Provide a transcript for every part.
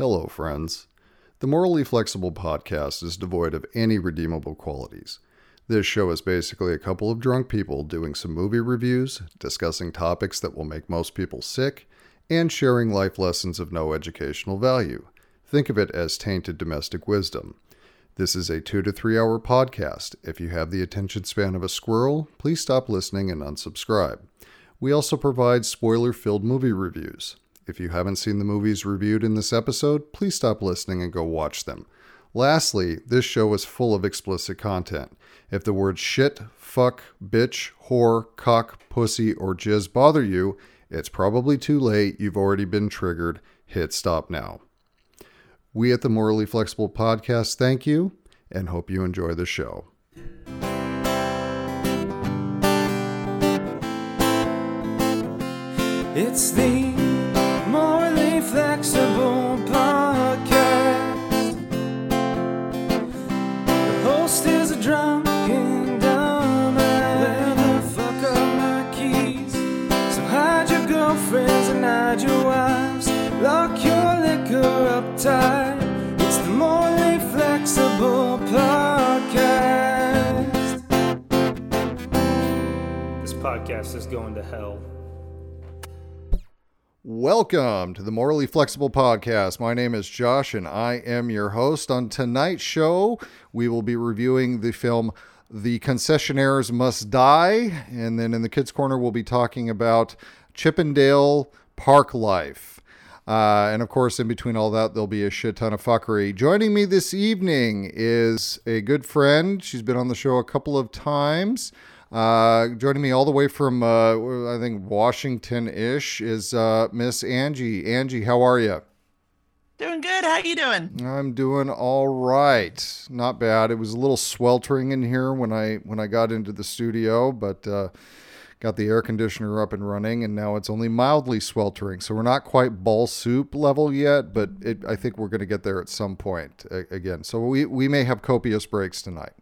Hello, friends. The Morally Flexible podcast is devoid of any redeemable qualities. This show is basically a couple of drunk people doing some movie reviews, discussing topics that will make most people sick, and sharing life lessons of no educational value. Think of it as tainted domestic wisdom. This is a two to three hour podcast. If you have the attention span of a squirrel, please stop listening and unsubscribe. We also provide spoiler filled movie reviews. If you haven't seen the movies reviewed in this episode, please stop listening and go watch them. Lastly, this show is full of explicit content. If the words shit, fuck, bitch, whore, cock, pussy, or jizz bother you, it's probably too late. You've already been triggered. Hit stop now. We at the Morally Flexible Podcast thank you and hope you enjoy the show. It's the liquor. It's the Morally Flexible Podcast. This podcast is going to hell. Welcome to the Morally Flexible Podcast. My name is Josh and I am your host. On tonight's show, we will be reviewing the film The Concessionaires Must Die. And then in the Kids Corner, we'll be talking about Chip 'N' Dale Park Life. Uh, and of course, in between all that, there'll be a shit ton of fuckery. Joining me this evening is a good friend. She's been on the show a couple of times. Uh, joining me all the way from, uh, I think, Washington ish is uh, Miss Angie. Angie, how are you? Doing good. How you doing? I'm doing all right. Not bad. It was a little sweltering in here when I when I got into the studio, but uh, got the air conditioner up and running, and now it's only mildly sweltering. So we're not quite ball soup level yet, but it, I think we're going to get there at some point a- again. So we we may have copious breaks tonight.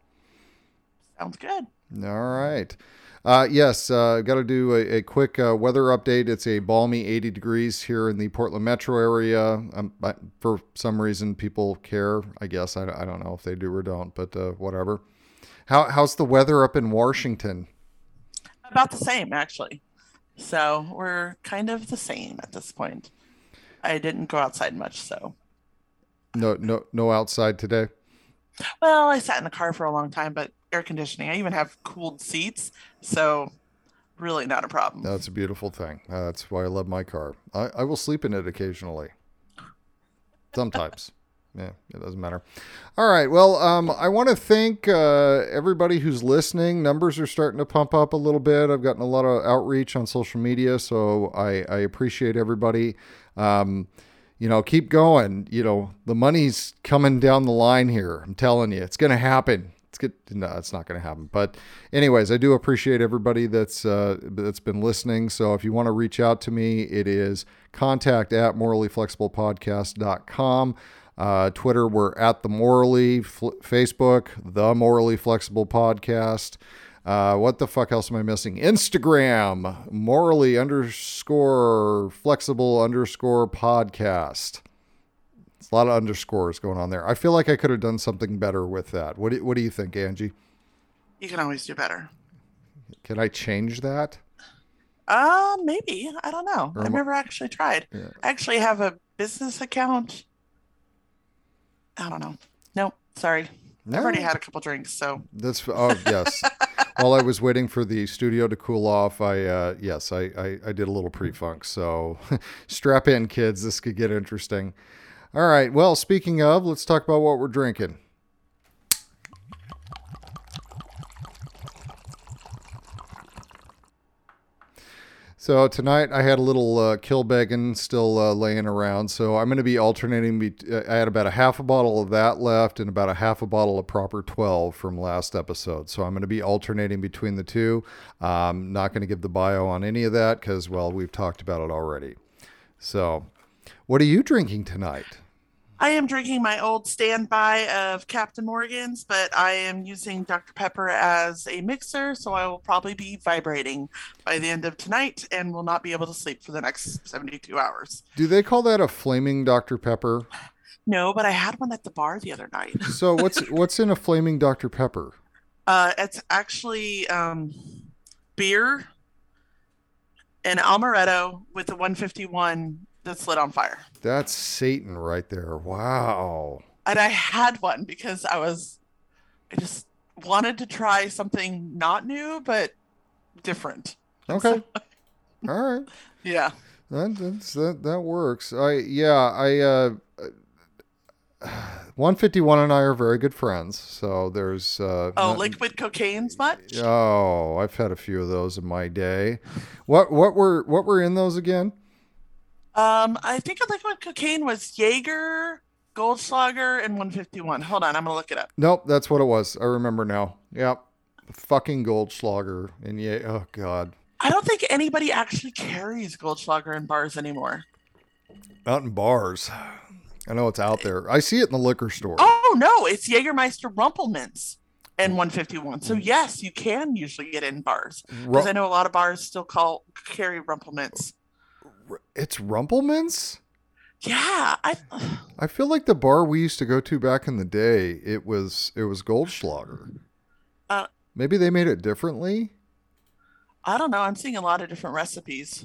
Sounds good. All right. Uh, yes, uh, got to do a, a quick uh, weather update. It's a balmy 80 degrees here in the Portland metro area. Um, for some reason, people care. I guess I, I don't know if they do or don't, but uh, whatever. How, how's the weather up in Washington? About the same, actually. So we're kind of the same at this point. I didn't go outside much, so No, no, no outside today. well, I sat in the car for a long time, but air conditioning. I even have cooled seats, so really not a problem. That's a beautiful thing. Uh, that's why I love my car. I, I will sleep in it occasionally. Sometimes. Yeah, it doesn't matter. All right. Well, um, I want to thank uh, everybody who's listening. Numbers are starting to pump up a little bit. I've gotten a lot of outreach on social media, so I, I appreciate everybody. Um, you know, keep going. You know, the money's coming down the line here. I'm telling you, it's going to happen. It's good. No, it's not going to happen. But, anyways, I do appreciate everybody that's uh, that's been listening. So, if you want to reach out to me, it is contact at morallyflexiblepodcast.com. Uh, Twitter, we're at the Morally. Fl- Facebook, the Morally Flexible Podcast. Uh, what the fuck else am I missing? Instagram, morally underscore flexible underscore podcast. It's a lot of underscores going on there. I feel like I could have done something better with that. What do, what do you think, Angie? You can always do better. Can I change that? Uh, maybe. I don't know. Or I've am I- never actually tried. Yeah. I actually have a business account. I don't know. Nope. Sorry. I've already had a couple drinks, so That's oh yes. While I was waiting for the studio to cool off, I uh, yes, I, I I did a little pre-funk. So strap in, kids. This could get interesting. All right. Well, speaking of, let's talk about what we're drinking. So tonight I had a little uh, still uh, laying around. So I'm going to be alternating. Be- uh, I had about a half a bottle of that left and about a half a bottle of Proper 12 from last episode. So I'm going to be alternating between the two. Um, not going to give the bio on any of that because, well, we've talked about it already. So, what are you drinking tonight? I am drinking my old standby of Captain Morgan's, but I am using Dr. Pepper as a mixer, so I will probably be vibrating by the end of tonight and will not be able to sleep for the next 72 hours. Do they call that a flaming Dr. Pepper? No, but I had one at the bar the other night. So what's what's in a flaming Dr. Pepper? Uh, it's actually um, beer and amaretto with the 151 that's lit on fire. That's Satan right there. Wow. And I had one because I was, I just wanted to try something not new, but different. Okay. All right. Yeah. That that's, that that works. I yeah, I uh 151 and I are very good friends. So there's uh Oh, not- liquid cocaine's much? Oh, I've had a few of those in my day. What what were what were in those again? Um, I think I like liquid cocaine was Jaeger, Goldschlager, and 151. Hold on, I'm gonna look it up. Nope, that's what it was. I remember now. Yep. Fucking Goldschlager. And yeah, oh god. I don't think anybody actually carries Goldschlager in bars anymore. Not in bars. I know it's out there. I see it in the liquor store. Oh no, it's Jägermeister Rumple Minze and 151. So yes, you can usually get in bars because I know a lot of bars still call carry Rumple Minze. It's Rumpelmans? Yeah, I I feel like the bar we used to go to back in the day, it was it was Goldschlager. Uh, Maybe they made it differently. I don't know. I'm seeing a lot of different recipes.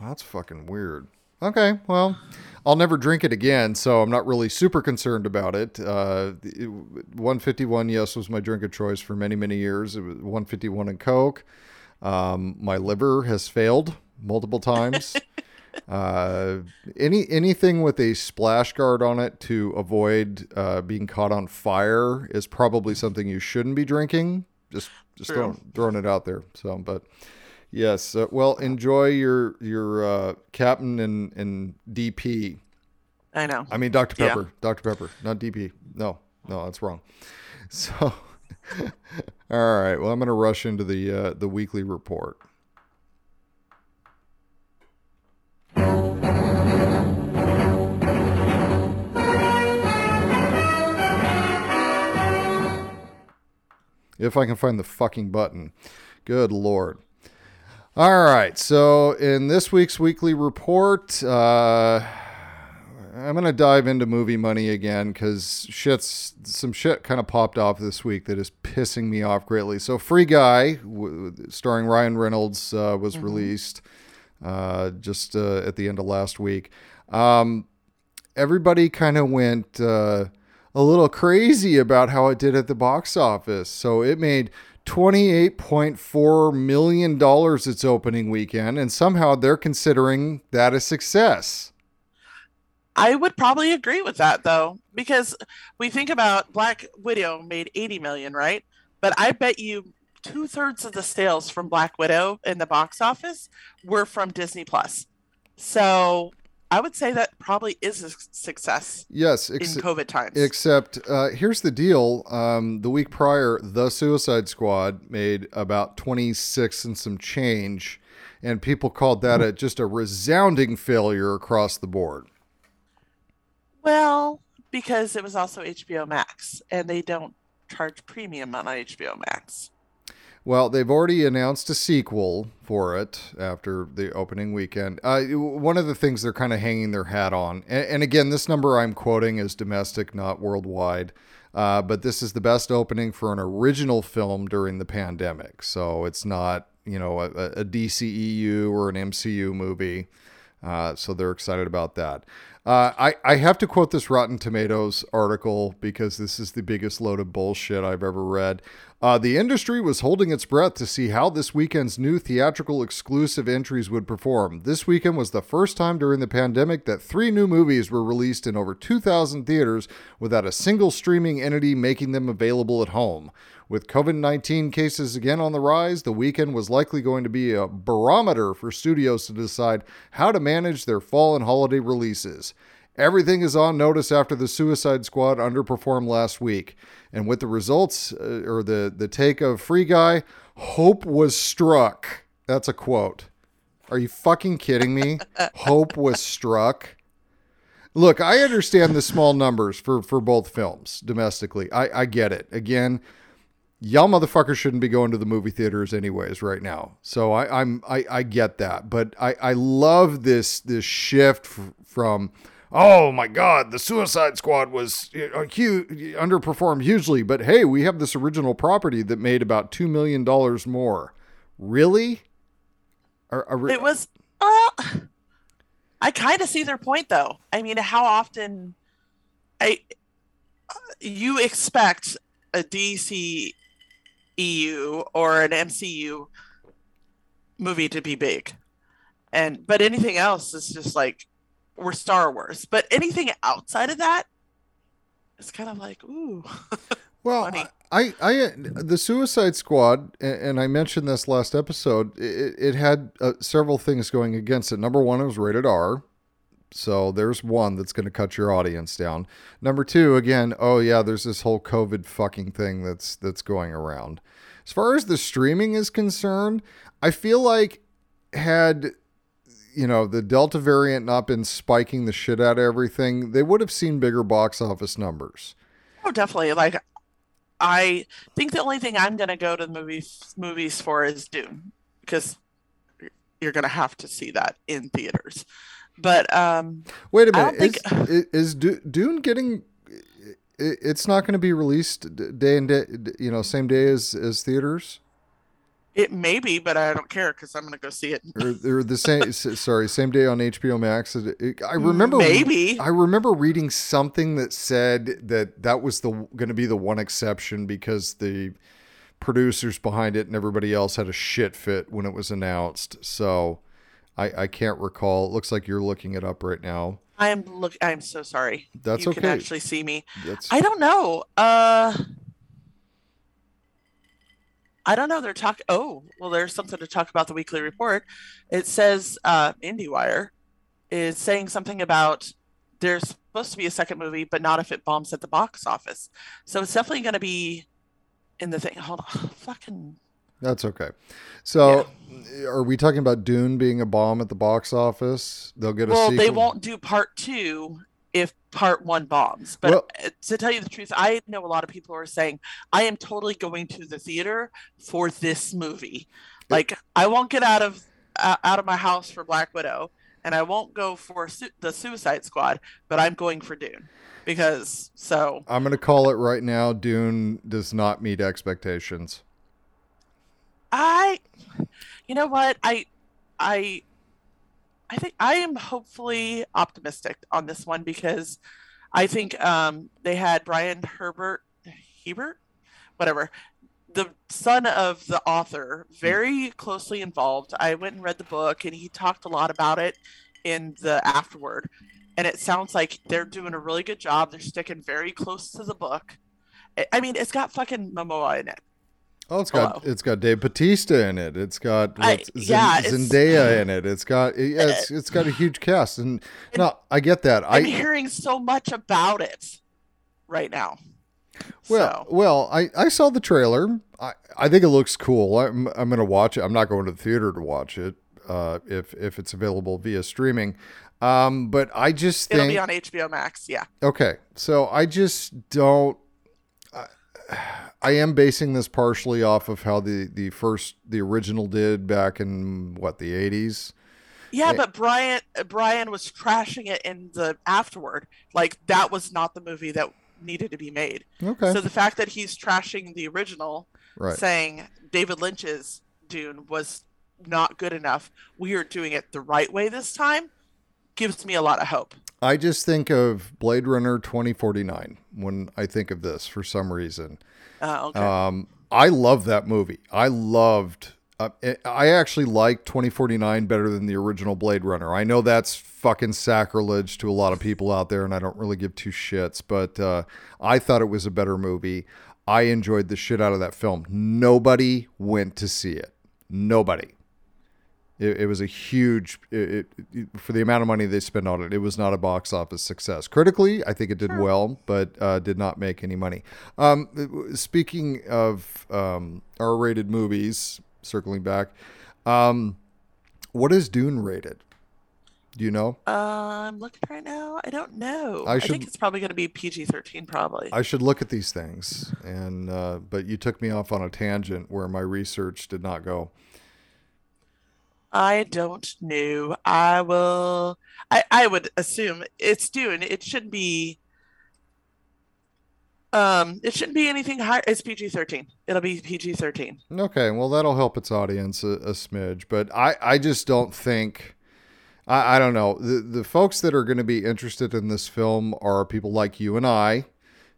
Well, that's fucking weird. Okay, well, I'll never drink it again, so I'm not really super concerned about it. Uh, it- 151, yes, was my drink of choice for many, many years. It was 151 and Coke. Um, my liver has failed multiple times. uh, any anything with a splash guard on it to avoid uh, being caught on fire is probably something you shouldn't be drinking. Just just True. throwing, throwing it out there. So, but yes, uh, well, enjoy your your uh, captain and and DP. I know. I mean Dr Yeah. Pepper, Dr Pepper, not DP. No, no, that's wrong. So, all right. Well, I'm going to rush into the uh, the weekly report. If I can find the fucking button. Good lord. All right. So, in this week's weekly report, uh, I'm gonna dive into movie money again because shit's some shit kind of popped off this week that is pissing me off greatly. So, Free Guy, w- starring Ryan Reynolds, uh, was released uh, just uh, at the end of last week. Um, everybody kind of went uh, a little crazy about how it did at the box office. So it made $28.4 million its opening weekend, and somehow they're considering that a success. I would probably agree with that though, because we think about Black Widow made 80 million, right? But I bet you two thirds of the sales from Black Widow in the box office were from Disney Plus. So I would say that probably is a success Yes, in COVID times. except uh, here's the deal. Um, the week prior, The Suicide Squad made about 26 and some change, and people called that a, just a resounding failure across the board. well, because it was also HBO Max, and they don't charge premium on HBO Max. Well, they've already announced a sequel for it after the opening weekend. Uh, one of the things they're kind of hanging their hat on, and, and again, this number I'm quoting is domestic, not worldwide. Uh, but this is the best opening for an original film during the pandemic. So it's not, you know, a, a DCEU or an MCU movie. Uh, so they're excited about that. Uh, I, I have to quote this Rotten Tomatoes article because this is the biggest load of bullshit I've ever read. Uh, the industry was holding its breath to see how this weekend's new theatrical exclusive entries would perform. This weekend was the first time during the pandemic that three new movies were released in over 2,000 theaters without a single streaming entity making them available at home. With COVID 19 cases again on the rise, the weekend was likely going to be a barometer for studios to decide how to manage their fall and holiday releases. Everything is on notice after the Suicide Squad underperformed last week. And with the results, uh, or the, the take of Free Guy, hope was struck. That's a quote. Are you fucking kidding me? hope was struck. Look, I understand the small numbers for for both films domestically. I I get it. Again, y'all motherfuckers shouldn't be going to the movie theaters anyways right now. So I I'm I I get that, but I I love this this shift f- from oh my god, the Suicide Squad was uh, uh huge, underperformed hugely, but hey, we have this original property that made about 2 million dollars more. Really? Are, are, It was. Well, I kind of see their point, though. I mean, how often, I, uh, you expect a DC EU or an MCU movie to be big, and but anything else is just like we're Star Wars. But anything outside of that, it's kind of like ooh. Well, funny. I, I, the Suicide Squad, and I mentioned this last episode. It, it had uh, several things going against it. Number one, it was rated R, so there's one that's going to cut your audience down. Number two, again, oh yeah, there's this whole COVID fucking thing that's that's going around. As far as the streaming is concerned, I feel like had you know the Delta variant not been spiking the shit out of everything, they would have seen bigger box office numbers. Oh, definitely. Like, I think the only thing I'm gonna go to the movies movies for is Dune because you're gonna have to see that in theaters. But um, Wait a minute. is, is, is Dune getting? It's not going to be released day and day. You know, same day as as theaters, it may be, but I don't care because I'm gonna go see it. or, or the same. sorry, same day on HBO Max. I remember Maybe. I remember reading something that said that that was the going to be the one exception because the producers behind it and everybody else had a shit fit when it was announced. So I I can't recall. It looks like you're looking it up right now. I am look. I'm so sorry. That's you can actually see me. That's I don't know. Uh, I don't know. They're talking. Oh, well, there's something to talk about the weekly report. It says uh, IndieWire is saying something about there's supposed to be a second movie, but not if it bombs at the box office. So it's definitely going to be in the thing. Hold on, fucking. That's okay. So, are we talking about Dune being a bomb at the box office? They'll get a Well, sequel. they won't do part two if part one bombs. But Well- uh, to tell you the truth, I know a lot of people are saying I am totally going to the theater for this movie. Like I won't get out of uh, out of my house for Black Widow, and I won't go for su- the Suicide Squad, but I'm going for Dune because so I'm going to call it right now. Dune does not meet expectations. I, you know what I, I, I think I am hopefully optimistic on this one because I think um, they had Brian Herbert, Hebert, whatever, the son of the author, very closely involved. I went and read the book, and he talked a lot about it in the afterward, and it sounds like they're doing a really good job. They're sticking very close to the book. I- mean, it's got fucking Momoa in it. Oh, it's got it's got Dave Bautista in it. It's got I- Zen- yeah, Zendaya in it. It's got yeah, it's, it's got a huge cast. And no, I get that. I'm I hearing so much about it right now. well, so, well, I I saw the trailer. I I think it looks cool. I'm I'm going to watch it. I'm not going to the theater to watch it. Uh, if if it's available via streaming. Um, but I just think it'll be on HBO Max. Yeah. Okay, so I just don't. I, I am basing this partially off of how the the first the original did back in what the eighties. Yeah, eh but Brian uh, Brian was trashing it in the afterward. Like that was not the movie that needed to be made. Okay, So the fact that he's trashing the original, right. saying David Lynch's Dune was not good enough, we are doing it the right way this time, gives me a lot of hope. I just think of Blade Runner twenty forty nine when I think of this for some reason. Uh, okay. Um, I love that movie. I loved. Uh, I actually like 2049 better than the original Blade Runner. I know that's fucking sacrilege to a lot of people out there, and I don't really give two shits, but uh, I thought it was a better movie. I enjoyed the shit out of that film. Nobody went to see it. Nobody. It, it was a huge it, it, for the amount of money they spent on it. It was not a box office success. Critically, I think it did well, but uh, did not make any money. Um, speaking of um, R-rated movies, circling back, um, what is Dune rated? Do you know? Uh, I'm looking right now. I don't know. I I, think it's probably going to be PG-13, probably. I should look at these things, and uh, but you took me off on a tangent where my research did not go. I don't know. I will. I I would assume it's Dune. It shouldn't be. Um, it shouldn't be anything higher. It's PG-13. It'll be PG-13. Okay, well that'll help its audience a, a smidge, but I, I just don't think I, I don't know the the folks that are going to be interested in this film are people like you and I,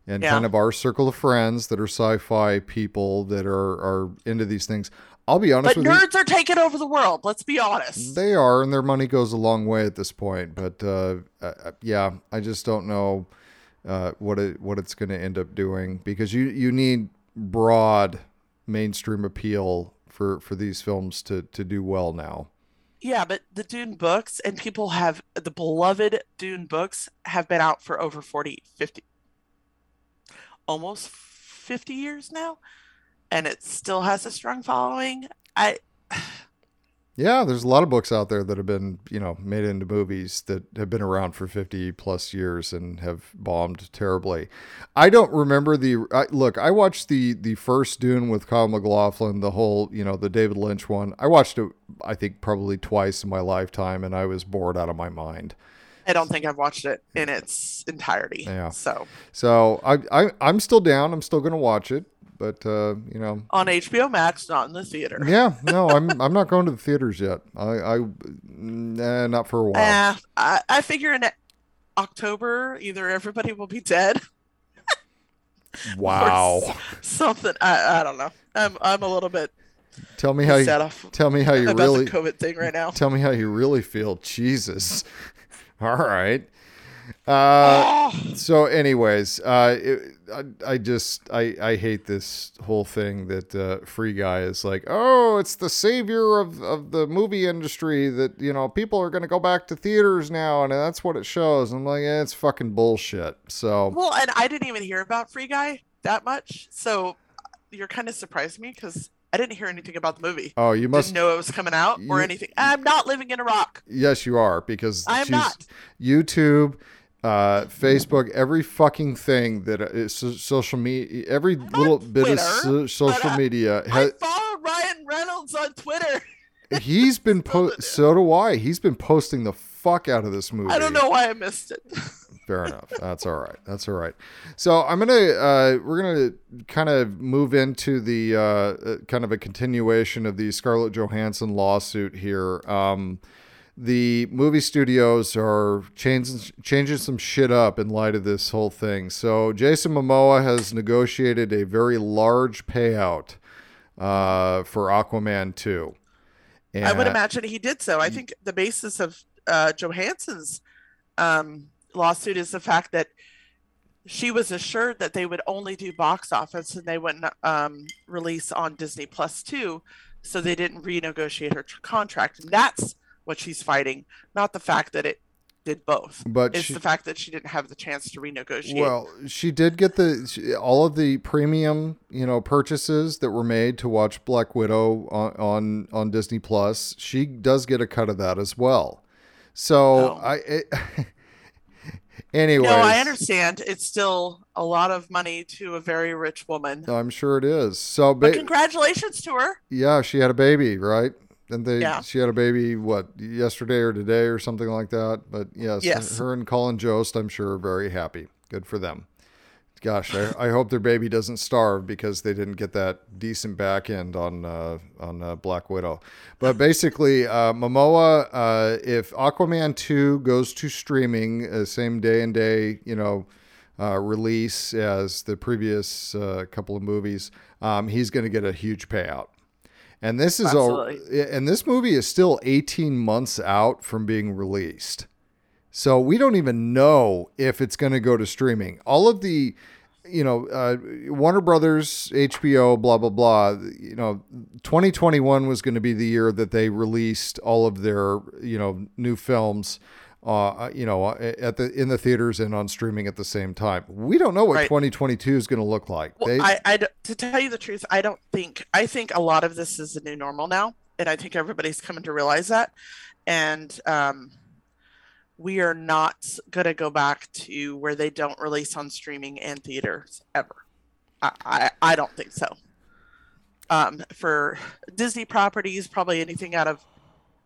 and Yeah. kind of our circle of friends that are sci-fi people that are are into these things. I'll be honest But with you. nerds are taking over the world. Let's be honest. They are, and their money goes a long way at this point. But uh, uh, yeah, I just don't know uh, what it what it's going to end up doing because you you need broad mainstream appeal for for these films to to do well now. Yeah, but the Dune books and people have the beloved Dune books have been out for over 40, 50, almost 50 years now, and it still has a strong following. I Yeah, there's a lot of books out there that have been, you know, made into movies that have been around for 50 plus years and have bombed terribly. I don't remember the I, look. I watched the the first Dune with Kyle MacLachlan, the whole, you know, the David Lynch one. I watched it, I think, probably twice in my lifetime, and I was bored out of my mind. I don't think I've watched it in its entirety. Yeah. So So I, I I'm still down. I'm still gonna watch it, but uh, you know, on HBO Max, not in the theater. yeah, no, I'm I'm not going to the theaters yet. I I nah, not for a while. Uh, I, I figure in October, either everybody will be dead, wow. something. I, I don't know. I'm I'm a little bit Tell me how you set off tell me how you about really the COVID thing right now. tell me how you really feel. Jesus. All right. Uh, Oh, so, anyways, uh, it, I, I just I, I hate this whole thing that uh, Free Guy is like, oh, it's the savior of, of the movie industry. That you know people are going to go back to theaters now, and that's what it shows. I'm like, eh, it's fucking bullshit. So well, and I didn't even hear about Free Guy that much, so you're kind of surprised me because I didn't hear anything about the movie. oh, you must Didn't know it was coming out or You- anything. I'm not living in a rock. Yes, you are because I am not. YouTube, uh, Facebook, every fucking thing that is social media, every little bit of so- social uh, media. I follow Ryan Reynolds on Twitter. he's been po- so do I. He's been posting the fuck out of this movie. I don't know why I missed it. Fair enough. That's all right. That's all right. So I'm gonna uh, we're gonna kind of move into the uh, uh, kind of a continuation of the Scarlett Johansson lawsuit here. Um, the movie studios are changing changing some shit up in light of this whole thing. So Jason Momoa has negotiated a very large payout uh, for Aquaman 2. I would imagine he did so. I think the basis of uh, Johansson's um, lawsuit is the fact that she was assured that they would only do box office and they wouldn't um, release on Disney Plus too, so they didn't renegotiate her tr- contract. And that's what she's fighting, not the fact that it did both. But It's she- the fact that she didn't have the chance to renegotiate. Well, she did get the she, all of the premium, you know, purchases that were made to watch Black Widow on on, on Disney Plus. She does get a cut of that as well. So Oh. I, it, anyways, no, I understand. It's still a lot of money to a very rich woman. I'm sure it is. So, But congratulations to her. yeah, she had a baby, right? And they, Yeah. she had a baby, what, yesterday or today or something like that. But yes, Yes. her and Colin Jost, I'm sure, are very happy. Good for them. Gosh, I, I hope their baby doesn't starve because they didn't get that decent back end on uh, on uh, Black Widow. But basically, uh, Momoa, uh, if Aquaman two goes to streaming uh, same day and day, you know, uh, release as the previous uh, couple of movies, um, he's going to get a huge payout. And this is all, and this movie is still 18 months out from being released. So we don't even know if it's going to go to streaming. All of the, you know, uh, Warner Brothers, HBO, blah blah blah. You know, 2021 was going to be the year that they released all of their, you know, new films. Uh, you know, at the in the theaters and on streaming at the same time. We don't know what Right. 2022 is going to look like. Well, They- I, I to tell you the truth, I don't think I think a lot of this is the new normal now, and I think everybody's coming to realize that. And um, we are not going to go back to where they don't release on streaming and theaters ever. I, I, I don't think so. Um, for Disney properties, probably anything out of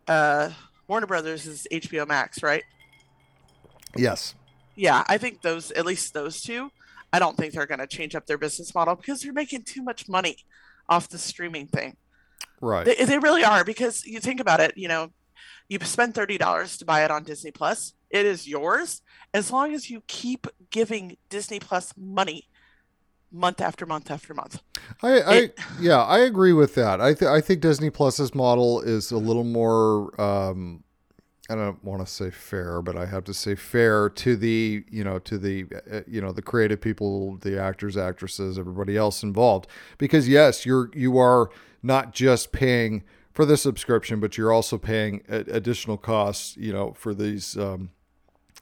uh, Warner Brothers is HBO Max, right? Yes. Yeah, I think those, at least those two, I don't think they're going to change up their business model because they're making too much money off the streaming thing. Right. They, they really are because you think about it, you know, you spend $30 to buy it on Disney Plus. It is yours as long as you keep giving Disney Plus money month after month after month. I, I It- yeah, I agree with that. I th- I think Disney Plus's model is a little more um I don't want to say fair, but I have to say fair to the, you know, to the uh, you know, the creative people, the actors, actresses, everybody else involved because yes, you're you are not just paying for the subscription, but you're also paying additional costs, you know, for these um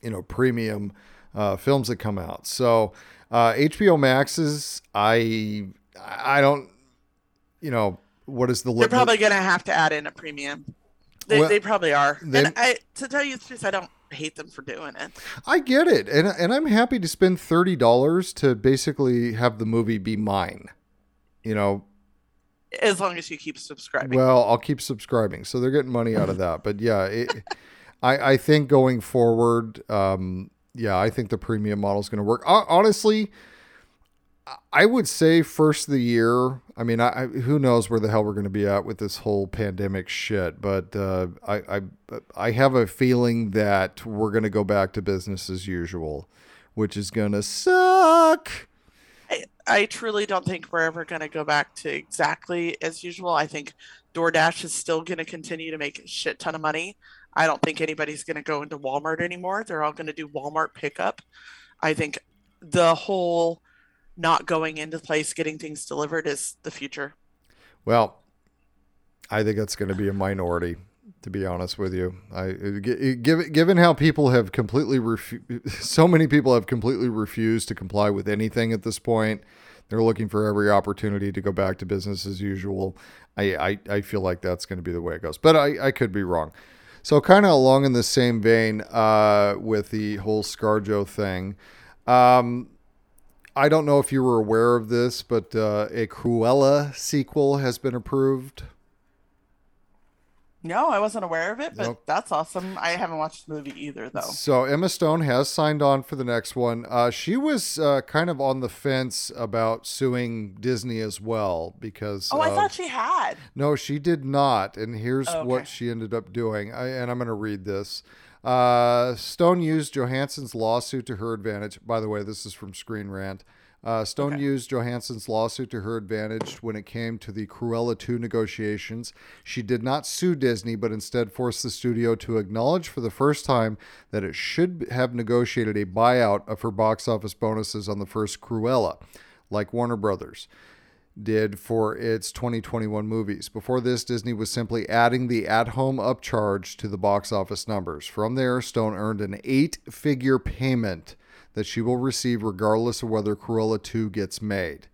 you know premium uh, films that come out. So uh, HBO Max's I I don't you know what is the They're probably going to have to add in a premium. They, Well, they probably are. they- and I, to tell you the truth, I don't hate them for doing it. I get it, and and I'm happy to spend thirty dollars to basically have the movie be mine. You know, As long as you keep subscribing. well, I'll keep subscribing, so they're getting money out of that. But yeah, it, I I think going forward, um, yeah, I think the premium model is going to work. Hon- Honestly, I would say first of the year. I mean, I, I who knows where the hell we're going to be at with this whole pandemic shit, but uh, I, I I have a feeling that we're going to go back to business as usual, which is going to suck. I, truly don't think we're ever going to go back to exactly as usual. I think DoorDash is still going to continue to make a shit ton of money. I don't think anybody's going to go into Walmart anymore. They're all going to do Walmart pickup. I think the whole not going into place, getting things delivered is the future. Well, I think that's going to be a minority, to be honest with you. I given given how people have completely refu- so many people have completely refused to comply with anything at this point. They're looking for every opportunity to go back to business as usual. I I, I feel like that's going to be the way it goes, but I, I could be wrong. So kind of along in the same vein uh, with the whole ScarJo thing. Um, I don't know if you were aware of this, but uh, a Cruella sequel has been approved. No, I wasn't aware of it, but Nope. that's awesome. I haven't watched the movie either, though. So Emma Stone has signed on for the next one. Uh, she was uh, kind of on the fence about suing Disney as well because. Oh, I thought she had. No, she did not. And here's Oh, what she ended up doing. I, and I'm going to read this. Uh, Stone used Johansson's lawsuit to her advantage. By the way, this is from Screen Rant. Uh, Stone Okay. used Johansson's lawsuit to her advantage when it came to the Cruella 2 negotiations. She did not sue Disney, but instead forced the studio to acknowledge for the first time that it should have negotiated a buyout of her box office bonuses on the first Cruella, like Warner Brothers did for its 2021 movies. Before this, Disney was simply adding the at home upcharge to the box office numbers. From there, Stone earned an eight figure payment that she will receive regardless of whether Cruella 2 gets made.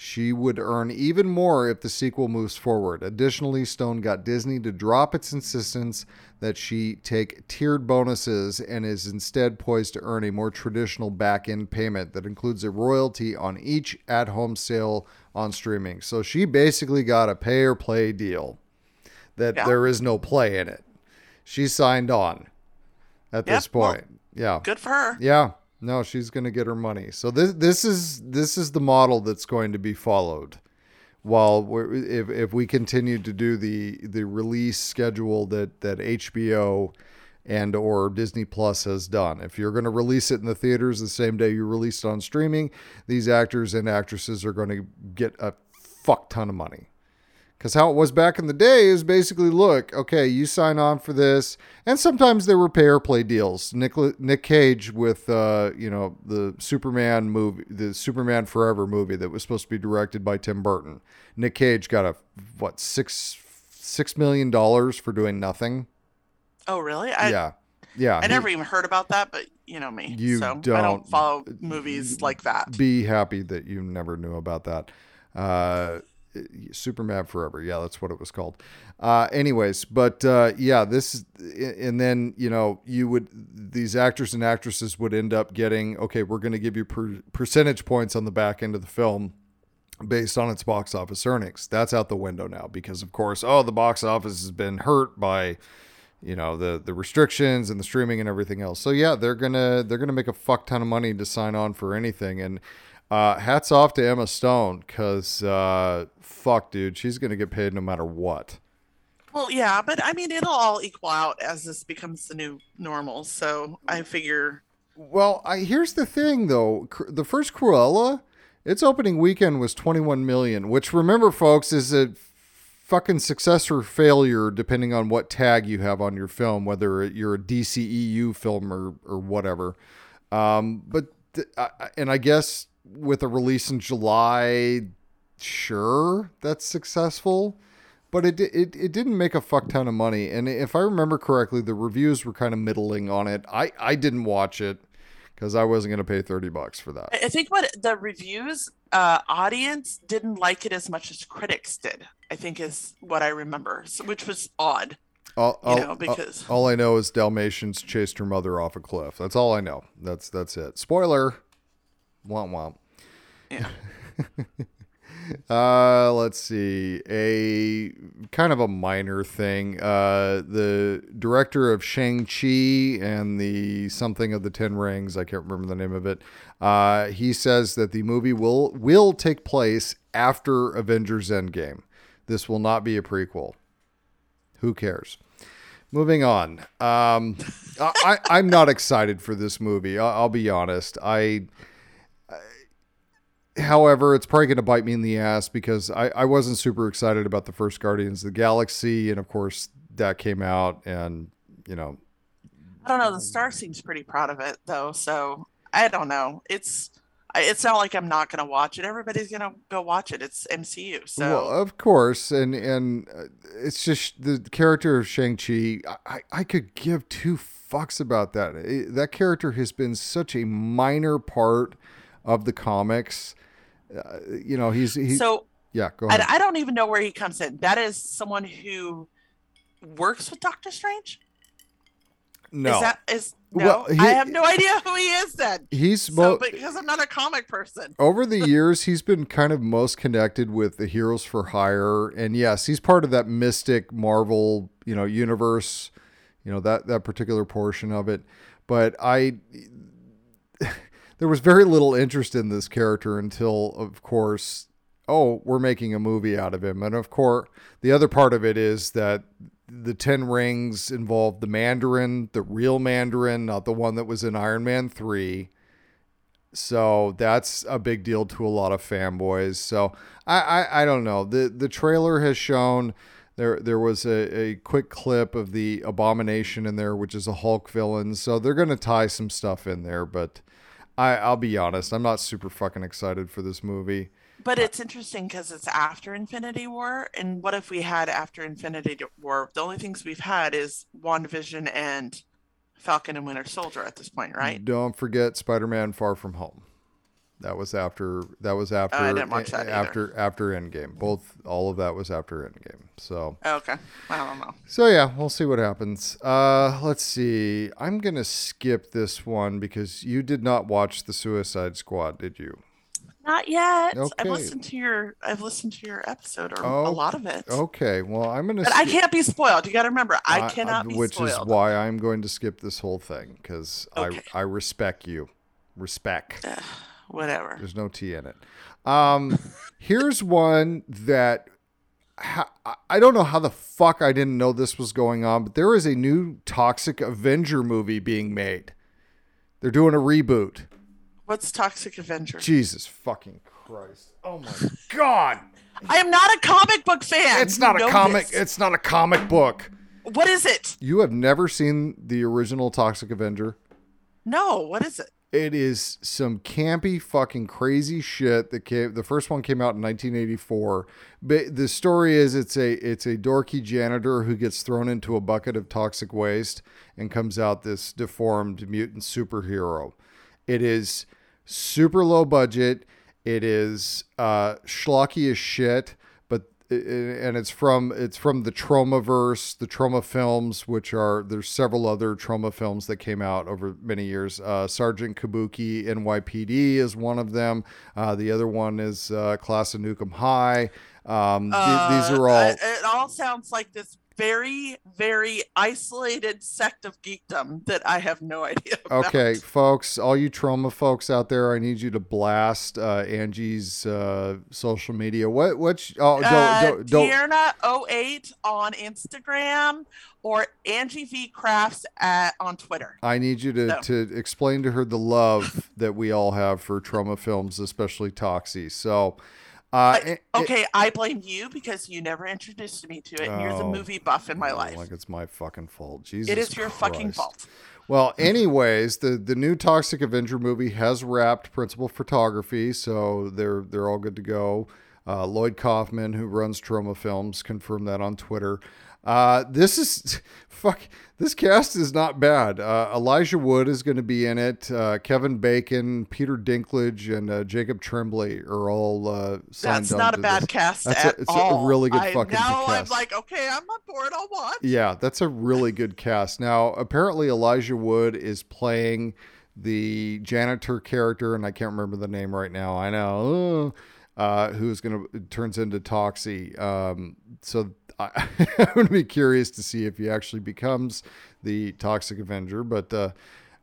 She would earn even more if the sequel moves forward. Additionally, Stone got Disney to drop its insistence that she take tiered bonuses and is instead poised to earn a more traditional back end payment that includes a royalty on each at home sale on streaming. So she basically got a pay or play deal that Yeah. there is no play in it. She signed on at this Yep, well, point. yeah. Good for her. Yeah. No, she's going to get her money. So this this is this is the model that's going to be followed. While we're, if if we continue to do the the release schedule that that HBO and or Disney Plus has done. If you're going to release it in the theaters the same day you release it on streaming, these actors and actresses are going to get a fuck ton of money. Because how it was back in the day is basically look, okay, you sign on for this, and sometimes there were pay or play deals. Nick Nick Cage with uh, you know the Superman movie, the Superman Forever movie that was supposed to be directed by Tim Burton. Nick Cage got a what six six million dollars for doing nothing. Oh, really? I, yeah, yeah. I he- never even heard about that, but you know me. You so I don't- don't follow movies like that. be happy that you never knew about that. Uh, Superman Forever. Yeah, that's what it was called. Uh, anyways, but uh, yeah, this and then you know you would these actors and actresses would end up getting okay. We're going to give you per, percentage points on the back end of the film based on its box office earnings. That's out the window now because of course, oh, the box office has been hurt by you know the the restrictions and the streaming and everything else. So yeah, they're gonna they're gonna make a fuck ton of money to sign on for anything. And uh, hats off to Emma Stone because uh, fuck, dude, she's gonna get paid no matter what. Well, yeah, but I mean, it'll all equal out as this becomes the new normal. So I figure. Well, I here's the thing though. The first Cruella, its opening weekend was 21 million, which remember, folks, is a fucking success or failure depending on what tag you have on your film, whether you're a DCEU film or or whatever. Um, but th- I, I- and I guess with a release in July, sure, that's successful. But it, it it didn't make a fuck ton of money, and if I remember correctly, the reviews were kind of middling on it. I, I didn't watch it because I wasn't going to pay thirty bucks for that. I think what the reviews uh, audience didn't like it as much as critics did. I think is what I remember, so, which was odd. All, You all- know, because- all, all I know is Dalmatians chased her mother off a cliff. That's all I know. That's that's it. Spoiler. Womp womp. Yeah. Uh, let's see. A kind of a minor thing. Uh, the director of Shang Chi and the something of the Ten Rings. I can't remember the name of it. Uh, he says that the movie will will take place after Avengers Endgame. This will not be a prequel. Who cares? Moving on. Um, I, I, I'm not excited for this movie. I'll, I'll be honest. I however, it's probably going to bite me in the ass because I, I wasn't super excited about the first Guardians of the Galaxy. And of course, that came out, and, you know, I don't know. The star seems pretty proud of it though, so I don't know. It's it's not like I'm not gonna watch it. Everybody's gonna go watch it. It's MCU, so well, of course. And, and uh, it's just the character of Shang-Chi. I, I could give two fucks about that. It- that character has been such a minor part of the comics. Uh, you know, he's, he, so yeah, go ahead. I don't even know where he comes in. That is someone who works with Doctor Strange. no, Is that is no? Well, he- I have no idea who he is then. he's So, because I'm not a comic person. over the years he's been kind of most connected with the heroes for hire and yes he's part of that mystic marvel you know universe you know that that particular portion of it but i there was very little interest in this character until of course oh we're making a movie out of him and of course the other part of it is that the Ten Rings involved the Mandarin, the real Mandarin, not the one that was in Iron Man 3. So that's a big deal to a lot of fanboys. So I, I, I don't know. The the trailer has shown there there was a, a quick clip of the abomination in there, which is a Hulk villain. So they're gonna tie some stuff in there, but I, I'll be honest, I'm not super fucking excited for this movie. But it's interesting because it's after Infinity War, and what if we had after Infinity War? The only things we've had is WandaVision and Falcon and Winter Soldier at this point, right? Don't forget Spider-Man: Far From Home. That was after. That was after. Oh, I didn't watch that either. after after Endgame. Both all of that was after Endgame. So Oh, okay, I don't know. so yeah, we'll see what happens. Uh, let's see. I'm gonna skip this one because you did not watch the Suicide Squad, did you? Not yet. Okay. I've listened to your I've listened to your episode or Oh, a lot of it. Okay. Well, I'm gonna. But I can't be spoiled. You got to remember, I I- cannot be spoiled. which spoiled. is why I'm going to skip this whole thing because Okay. I I respect you. Respect. Whatever. There's no T in it. Um, here's one that ha- I- don't know how the fuck I didn't know this was going on, but there is a new Toxic Avenger movie being made. They're doing a reboot. What's Toxic Avenger? Jesus fucking Christ! Oh my god! I am not a comic book fan. It's You not a comic. this. It's not a comic book. What is it? You have never seen the original Toxic Avenger? No, what is it? It is some campy fucking crazy shit that came the first one came out in 1984. But the story is it's a it's a dorky janitor who gets thrown into a bucket of toxic waste and comes out this deformed mutant superhero. It is super low budget. It is uh schlocky as shit, and it's from it's from the Tromaverse, the Troma films, which are there's several other Troma films that came out over many years. Uh, Sergeant Kabuki NYPD is one of them. Uh, the other one is uh, Class of Nuke 'Em High. Um, th- these Uh, are all. It all sounds like this very, very isolated sect of geekdom that I have no idea. About. Okay, folks, all you Troma folks out there, I need you to blast uh, Angie's uh, social media. What? What? Oh, don't, Uh, don't, don't. Tierna08 on Instagram or Angie V Crafts at, on Twitter. I need you to, No. to explain to her the love that we all have for Troma films, especially Toxie. So, uh, it- Okay, I blame you because you never introduced me to it, and you're the Oh, movie buff in my life. like it's my fucking fault. Jesus, it is your fucking fault. Well, anyways, the the new Toxic Avenger movie has wrapped principal photography, so they're they're all good to go. Uh, Lloyd Kaufman, who runs Troma Films, confirmed that on Twitter. Uh, this is fuck. This cast is not bad. Uh, Elijah Wood is going to be in it. Uh, Kevin Bacon, Peter Dinklage, and uh, Jacob Tremblay are all uh, That's not a bad this. cast That's a- at it's a really good I, fucking now I'm like, okay, I'm on board. I'll watch. Yeah, that's a really good cast. Now, apparently, Elijah Wood is playing the janitor character, and I can't remember the name right now. I know. Uh, who's gonna turns into Toxie? Um, so I, I'm gonna be curious to see if he actually becomes the Toxic Avenger. But uh,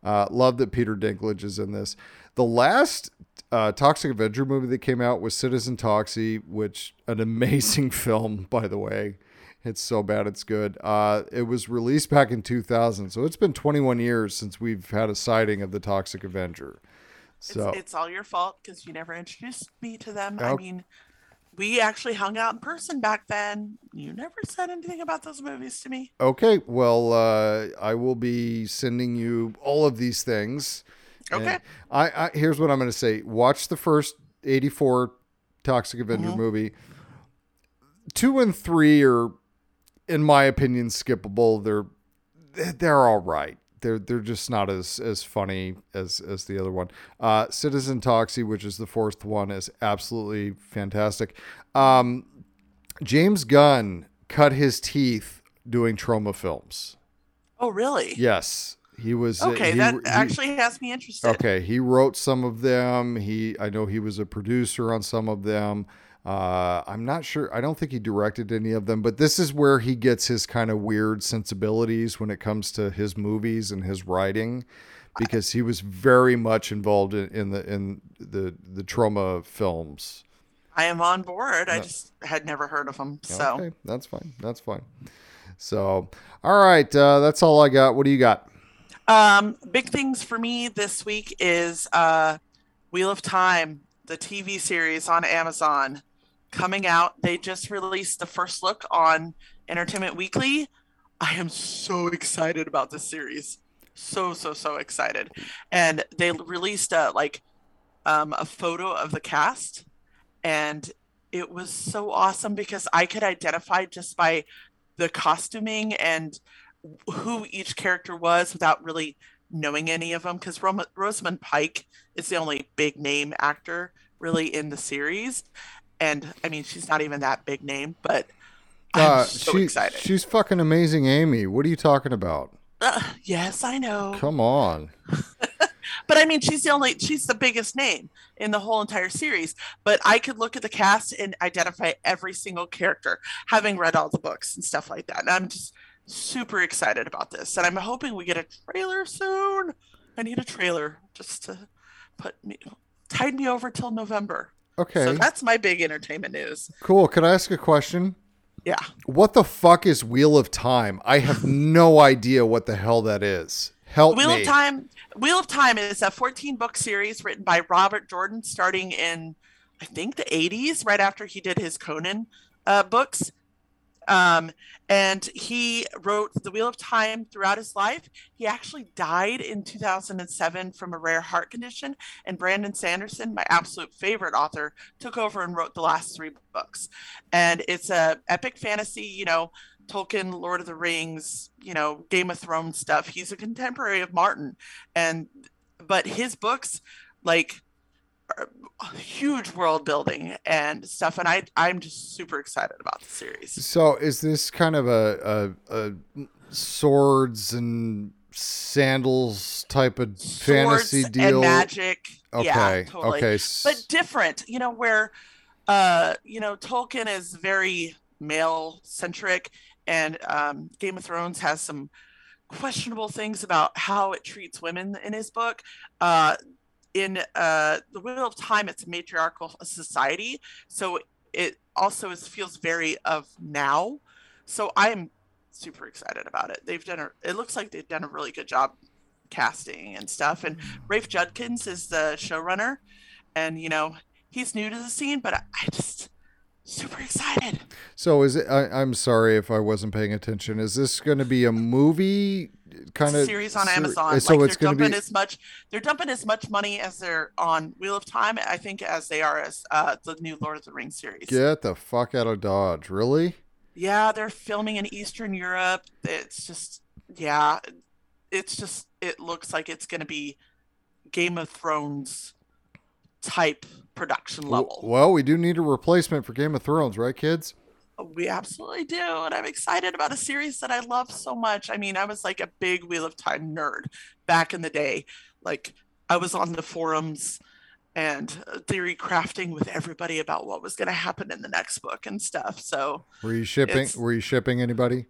uh, love that Peter Dinklage is in this. The last uh, Toxic Avenger movie that came out was Citizen Toxie, which an amazing film, by the way. It's so bad it's good. Uh, it was released back in 2000, so it's been 21 years since we've had a sighting of the Toxic Avenger. So It's, it's all your fault because you never introduced me to them. I Oh. mean, we actually hung out in person back then. You never said anything about those movies to me. okay, well, uh, I will be sending you all of these things. Okay. I, I here's what I'm going to say: watch the first 84 Toxic Avenger Mhm. movie. Two and three are, in my opinion, skippable. They're they're all right. They're they're just not as as funny as as the other one. Uh, Citizen Toxie, which is the fourth one, is absolutely fantastic. Um, James Gunn cut his teeth doing Troma films. Oh, really? Yes, he was. Okay, he- that he- actually has me interested. Okay, he wrote some of them. He, I know he was a producer on some of them. Uh, I'm not sure. I don't think he directed any of them, but this is where he gets his kind of weird sensibilities when it comes to his movies and his writing, because he was very much involved in, in the in the the Troma films. I am on board. I just had never heard of him, So Okay, that's fine. That's fine. So, all right, uh, that's all I got. What do you got? Um, big things for me this week is uh, Wheel of Time, the TV series on Amazon, coming out. They just released the first look on Entertainment Weekly. I am so excited about this series. So so so excited, and they released a like um, a photo of the cast, and it was so awesome because I could identify just by the costuming and who each character was without really knowing any of them because Rosamund Pike is the only big name actor really in the series. And I mean, she's not even that big name, but I'm Uh, so she, excited. she's fucking amazing, Amy. What are you talking about? Uh, yes, I know. Come on. But I mean, she's the only, she's the biggest name in the whole entire series. But I could look at the cast and identify every single character, having read all the books and stuff like that. And I'm just super excited about this. And I'm hoping we get a trailer soon. I need a trailer just to put me, tide me over till November. Okay, So that's my big entertainment news. cool. Can I ask a question? Yeah. What the fuck is Wheel of Time? I have no idea what the hell that is. Help Wheel me. of Time. Wheel of Time is a 14 book series written by Robert Jordan, starting in I think the 80s, right after he did his Conan uh, books. Um, and he wrote The Wheel of Time throughout his life. He actually died in 2007 from a rare heart condition. And Brandon Sanderson, my absolute favorite author, took over and wrote the last three books. And it's a epic fantasy, you know, Tolkien, Lord of the Rings, you know, Game of Thrones stuff. He's a contemporary of Martin, and but his books, like huge world building and stuff, and I I'm just super excited about the series. So is this kind of a, a, a swords and sandals type of fantasy Swords deal? and magic. Okay. Yeah, totally. Okay. But different, you know, where uh, you know, Tolkien is very male centric and um Game of Thrones has some questionable things about how it treats women in his book. Uh in uh The Wheel of Time it's a matriarchal society, so it also is feels very of now. So I'm super excited about it. They've done a it looks like they've done a really good job casting and stuff. And Rafe Judkins is the showrunner, and you know he's new to the scene, but I, I just super excited. So is it? I, I'm sorry if I wasn't paying attention. Is this going to be a movie kind of series on Amazon. So like it's they're going to dumping be. as much they're dumping as much money as they're on Wheel of Time, I think, as they are as uh, the new Lord of the Rings series. Get the fuck out of Dodge! Really? Yeah, they're filming in Eastern Europe. It's just yeah, it's just it looks like it's going to be Game of Thrones type production level. Well, we do need a replacement for Game of Thrones, right, kids? We absolutely do. And I'm excited about a series that I love so much. I mean, I was like a big Wheel of Time nerd back in the day. Like, I was on the forums and uh, theory crafting with everybody about what was going to happen in the next book and stuff. So, Were you shipping? Were you shipping anybody?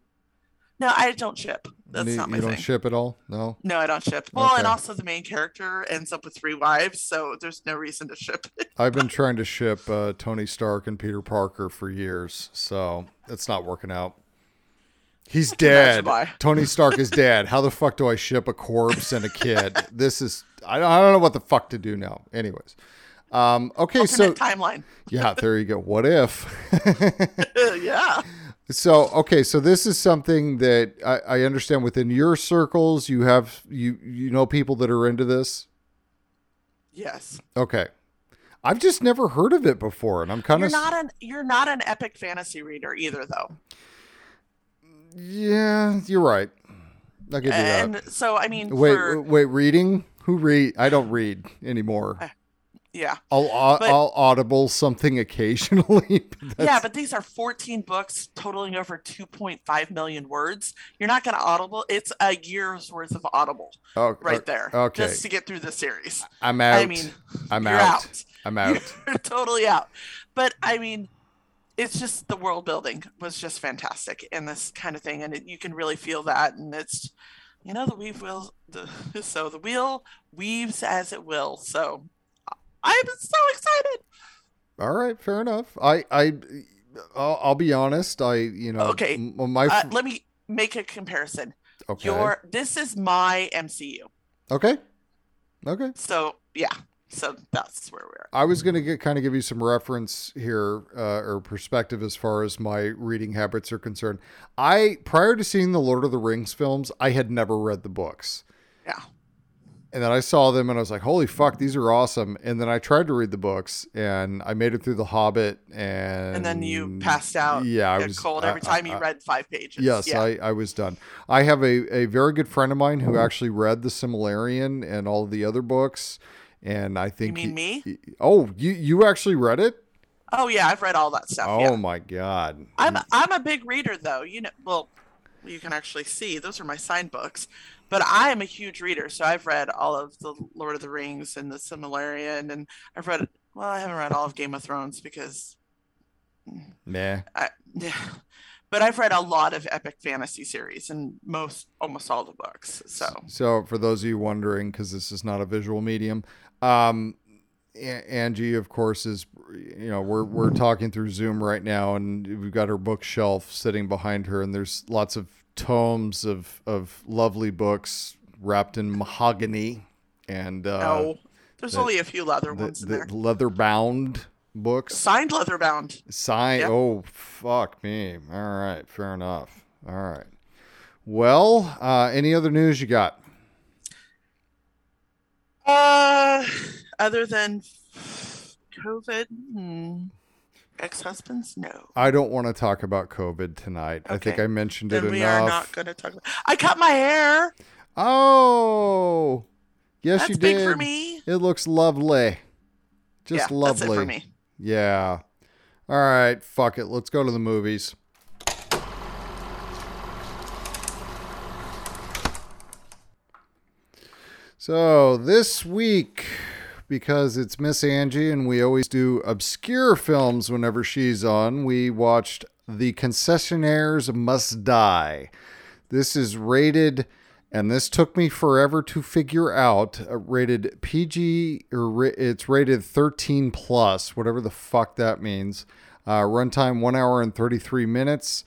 no, I don't ship. That's you not my you thing. don't ship at all? No. no, I don't ship. Well, and also the main character ends up with three wives, so there's no reason to ship. I've been trying to ship uh, Tony Stark and Peter Parker for years, so it's not working out. He's dead. Tony Stark is dead. How the fuck do I ship a corpse and a kid? This is I don't, I don't know what the fuck to do now. Anyways, um, okay, so timeline. yeah, there you go. What if? yeah. So okay, so this is something that I, I understand within your circles. You have you you know people that are into this. Yes. Okay, I've just never heard of it before, and I'm kind of not an you're not an epic fantasy reader either, though. yeah. You're right. I'll give you that. And so, I mean, Wait, for, wait, reading? Who read? I don't read anymore. Yeah, I'll, au- but- I'll audible something occasionally. but yeah, but these are 14 books totaling over 2.5 million words. You're not going to audible. It's a year's worth of audible oh, right there, Okay, just to get through the series. I'm out. I mean, I'm you're out. out. I'm out. You're totally out. But I mean, it's just the world building was just fantastic in this kind of thing, and it, you can really feel that. And it's, you know, the weave will. The, so the wheel weaves as it will. So I'm so excited. All right, fair enough. I, I, I'll, I'll be honest. I, you know, Okay, my, Uh, let me make a comparison. okay, Your this is my MCU. okay, okay. So yeah, so that's where we're. I was going to get kind of give you some reference here uh, or perspective as far as my reading habits are concerned. I prior to seeing the Lord of the Rings films, I had never read the books. Yeah. And then I saw them and I was like, "Holy fuck, these are awesome!" And then I tried to read the books and I made it through The Hobbit and And then you passed out. Yeah, I was cold I- every time I- you I- read five pages. Yes, yeah. I, I was done. I have a, a very good friend of mine who actually read The Silmarillion and all of the other books, and I think you mean he- me? he- oh, you you actually read it? Oh yeah, I've read all that stuff. Oh yeah. my god! I'm I'm a big reader though. You know, well, you can actually see those are my signed books. But I am a huge reader, so I've read all of the Lord of the Rings and the Silmarillion, and I've read well, I haven't read all of Game of Thrones because. I, yeah, but I've read a lot of epic fantasy series and most almost all the books. So So for those of you wondering, because this is not a visual medium, um, Angie, of course, is you know we're we're talking through Zoom right now, and we've got her bookshelf sitting behind her, and there's lots of tomes of of lovely books wrapped in mahogany and uh, no, there's the- only a few leather the, ones the there. leather bound books. Signed leather bound. Sign. Yep. Oh, fuck me. All right. Fair enough. All right. Well, uh, any other news you got? Uh, other than COVID, hmm. ex-husbands, no. I don't want to talk about COVID tonight. I think I mentioned Then it we enough. We are not going to talk about. I cut my hair. Oh, yes, That's you big did. for me. It looks lovely. Just yeah, lovely. That's it for me. Yeah. All right, fuck it. Let's go to the movies. So, this week, because it's Miss Angie and we always do obscure films whenever she's on, we watched The Concessionaires Must Die. This is rated, and this took me forever to figure out, uh, rated PG, or it's rated 13 plus, whatever the fuck that means. Uh, runtime 1 hour and 33 minutes.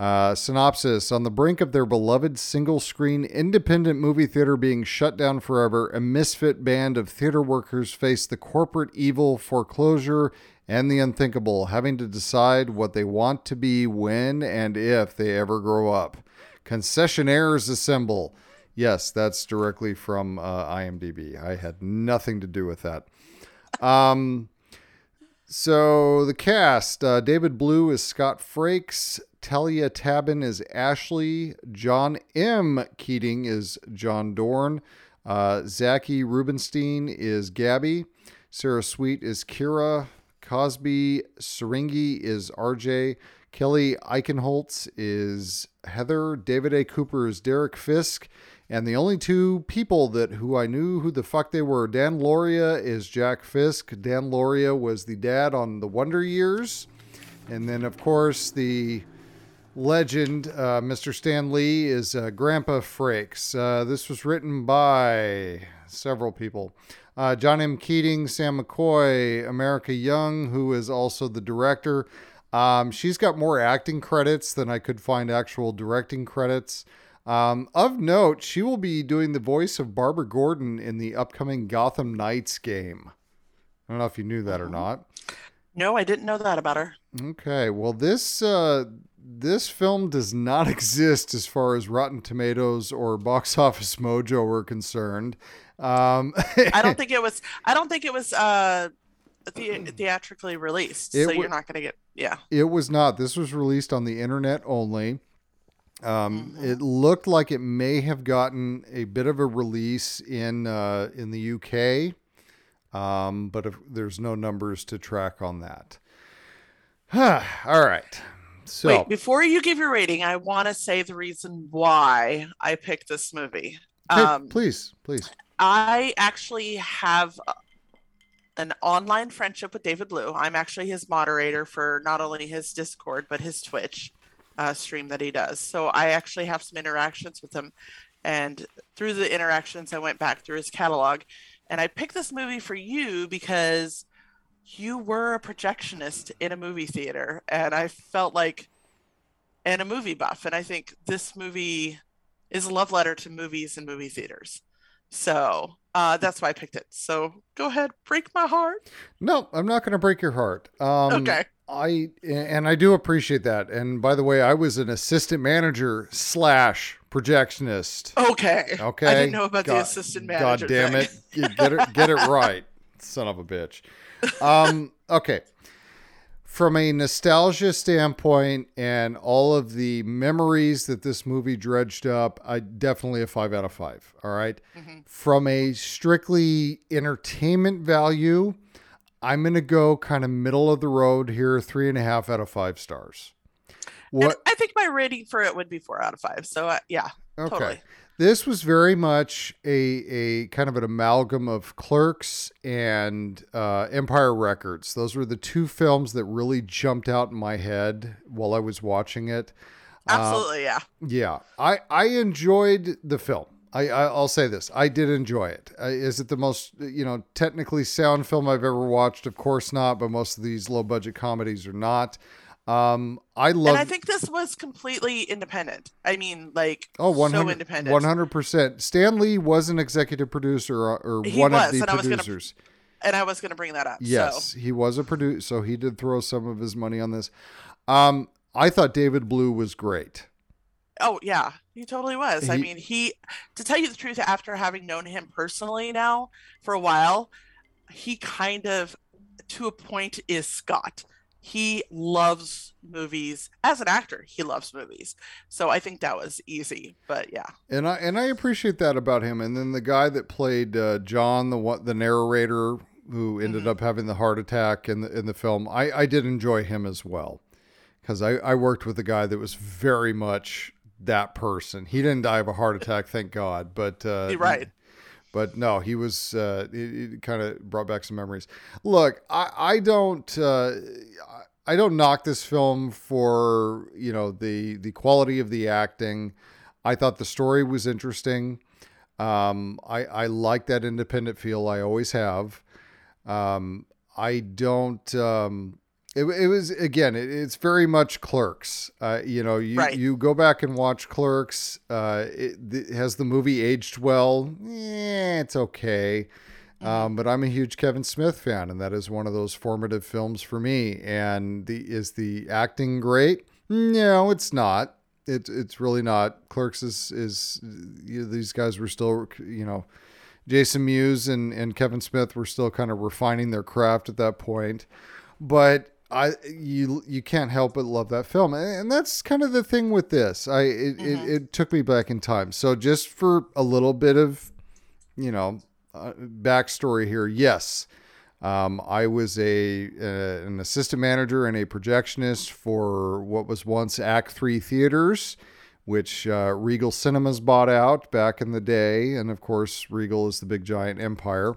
Uh, synopsis On the brink of their beloved single screen independent movie theater being shut down forever, a misfit band of theater workers face the corporate evil, foreclosure, and the unthinkable, having to decide what they want to be when and if they ever grow up. Concessionaires assemble. Yes, that's directly from uh, IMDb. I had nothing to do with that. Um, so the cast: uh, David Blue is Scott Frakes, Talia Tabin is Ashley, John M. Keating is John Dorn, uh, Zachy Rubenstein is Gabby, Sarah Sweet is Kira, Cosby Syringi is RJ, Kelly Eichenholtz is Heather, David A. Cooper is Derek Fisk, and the only two people that who I knew who the fuck they were, Dan Lauria is Jack Fisk. Dan Lauria was the dad on the Wonder Years. And then, of course, the legend, uh, Mr. Stan Lee, is uh, Grandpa Frakes. Uh, this was written by several people uh, John M. Keating, Sam McCoy, America Young, who is also the director. Um, she's got more acting credits than I could find actual directing credits. Um, of note, she will be doing the voice of Barbara Gordon in the upcoming Gotham Knights game. I don't know if you knew that or not. No, I didn't know that about her. Okay, well this uh, this film does not exist as far as Rotten Tomatoes or Box Office Mojo are concerned. Um, I don't think it was. I don't think it was uh, the, theatrically released. It so wa- you're not going to get. Yeah. It was not. This was released on the internet only. Um, It looked like it may have gotten a bit of a release in uh, in the UK, um, but if, there's no numbers to track on that. All right. So Wait, before you give your rating, I want to say the reason why I picked this movie. Um, please, please. I actually have an online friendship with David Blue. I'm actually his moderator for not only his Discord but his Twitch uh, stream that he does. So I actually have some interactions with him, and through the interactions, I went back through his catalog, and I picked this movie for you because you were a projectionist in a movie theater, and I felt like, and a movie buff, and I think this movie is a love letter to movies and movie theaters. So uh, that's why I picked it. So go ahead, break my heart. No, I'm not going to break your heart. Um, Okay. I and I do appreciate that. And by the way, I was an assistant manager slash projectionist. Okay. Okay. I didn't know about the assistant manager. God damn it! Get it, get it right, son of a bitch. Um, okay. From a nostalgia standpoint and all of the memories that this movie dredged up, I definitely a five out of five. All right? Mhm. From a strictly entertainment value, I'm gonna go kind of middle of the road here, three and a half out of five stars. And What? I think my rating for it would be four out of five. So uh, yeah, Okay. totally. This was very much a a kind of an amalgam of Clerks and uh, Empire Records. Those were the two films that really jumped out in my head while I was watching it. Uh, Absolutely, yeah. yeah, I I enjoyed the film. I, I I'll say this: I did enjoy it. Uh, is it the most you know technically sound film I've ever watched? Of course not. But most of these low budget comedies are not. Um, I love. And I think this was completely independent. I mean, like Oh, so 100, independent. 100%. Stan Lee was an executive producer or, or one was, of the and I was gonna- producers. And I was going to bring that up. yes, So he was a producer, so he did throw some of his money on this. Um, I thought David Blue was great. Oh yeah, he totally was. I mean, he to tell you the truth, after having known him personally now for a while, he kind of to a point is Scott. He loves movies as an actor. He loves movies. So I think that was easy. But yeah. And I and I appreciate that about him. And then the guy that played uh, John, the one, the narrator, who ended Mhm. up having the heart attack in the in the film. I I did enjoy him as well because I I worked with a guy that was very much that person. He didn't die of a heart attack, thank God. But uh, right. but no, he was. Uh, it, it kind of brought back some memories. Look, I I don't. Uh, I don't knock this film for you know the the quality of the acting. I thought the story was interesting. Um, I I like that independent feel. I always have. Um, I don't. Um, it, it was again. It, it's very much Clerks. Uh, you know, you Right. you go back and watch Clerks. Uh, it, it- has the movie aged well? Yeah, it's okay. Um, but I'm a huge Kevin Smith fan, and that is one of those formative films for me. And the is the acting great? No, it's not. It's it's really not. Clerks is is you know, these guys were still you know Jason Mewes and, and Kevin Smith were still kind of refining their craft at that point. But I you you can't help but love that film. And that's kind of the thing with this. I it, it, it took me back in time. So just for a little bit of you know uh, backstory here, yes. Um, I was a uh, an assistant manager and a projectionist for what was once Act Three Theaters, which uh, Regal Cinemas bought out back in the day, and of course Regal is the big giant empire.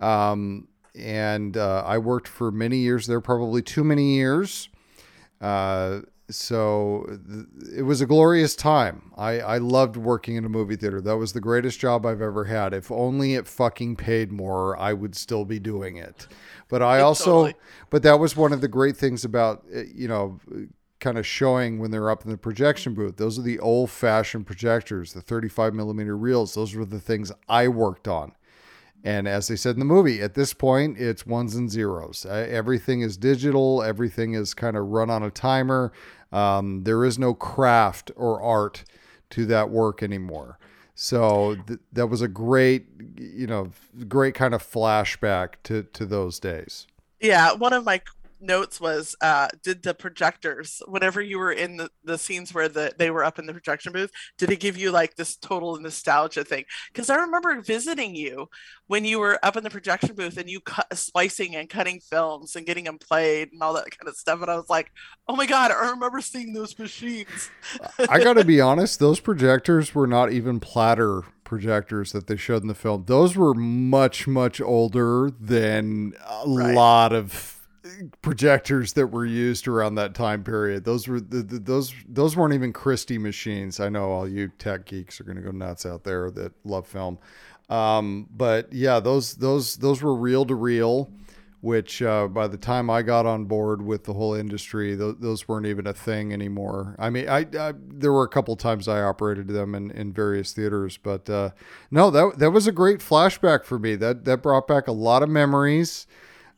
Um, and uh, I worked for many years there, probably too many years. Uh, so th- it was a glorious time. I, I loved working in a movie theater. That was the greatest job I've ever had. If only it fucking paid more, I would still be doing it. But I also, Totally. but that was one of the great things about, uh, you know, kind of showing when they're up in the projection booth. Those are the old fashioned projectors, the 35 millimeter reels. Those were the things I worked on. And as they said in the movie, at this point, it's ones and zeros. Uh, everything is digital. Everything is kind of run on a timer. Um, there is no craft or art to that work anymore. So th- that was a great, you know, great kind of flashback to to those days. Yeah, one of my notes was uh did the projectors whenever you were in the, the scenes where the they were up in the projection booth did it give you like this total nostalgia thing because i remember visiting you when you were up in the projection booth and you cut splicing and cutting films and getting them played and all that kind of stuff and i was like oh my god i remember seeing those machines I got to be honest; those projectors were not even platter projectors that they showed in the film. Those were much, much older than a Right. lot of projectors that were used around that time period. Those were the, the, those those weren't even Christie machines. I know all you tech geeks are going to go nuts out there that love film. Um, but yeah, those those those were reel to reel which uh, by the time I got on board with the whole industry, th- those weren't even a thing anymore. I mean, I, I there were a couple times I operated them in, in various theaters, but uh, no, that that was a great flashback for me. That that brought back a lot of memories.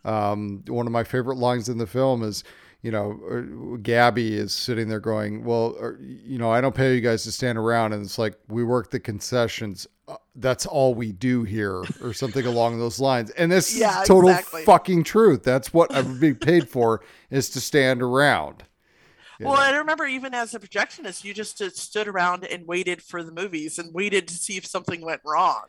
Um, one of my favorite lines in the film is, you know, uh, Gabby is sitting there going, "Well, uh, you know, I don't pay you guys to stand around," and it's like we work the concessions. Uh, That's all we do here, or something along those lines. And this Yeah, is total exactly. fucking truth. That's what I'm being paid for is to stand around. Well, I remember even as a projectionist, you just stood around and waited for the movies and waited to see if something went wrong.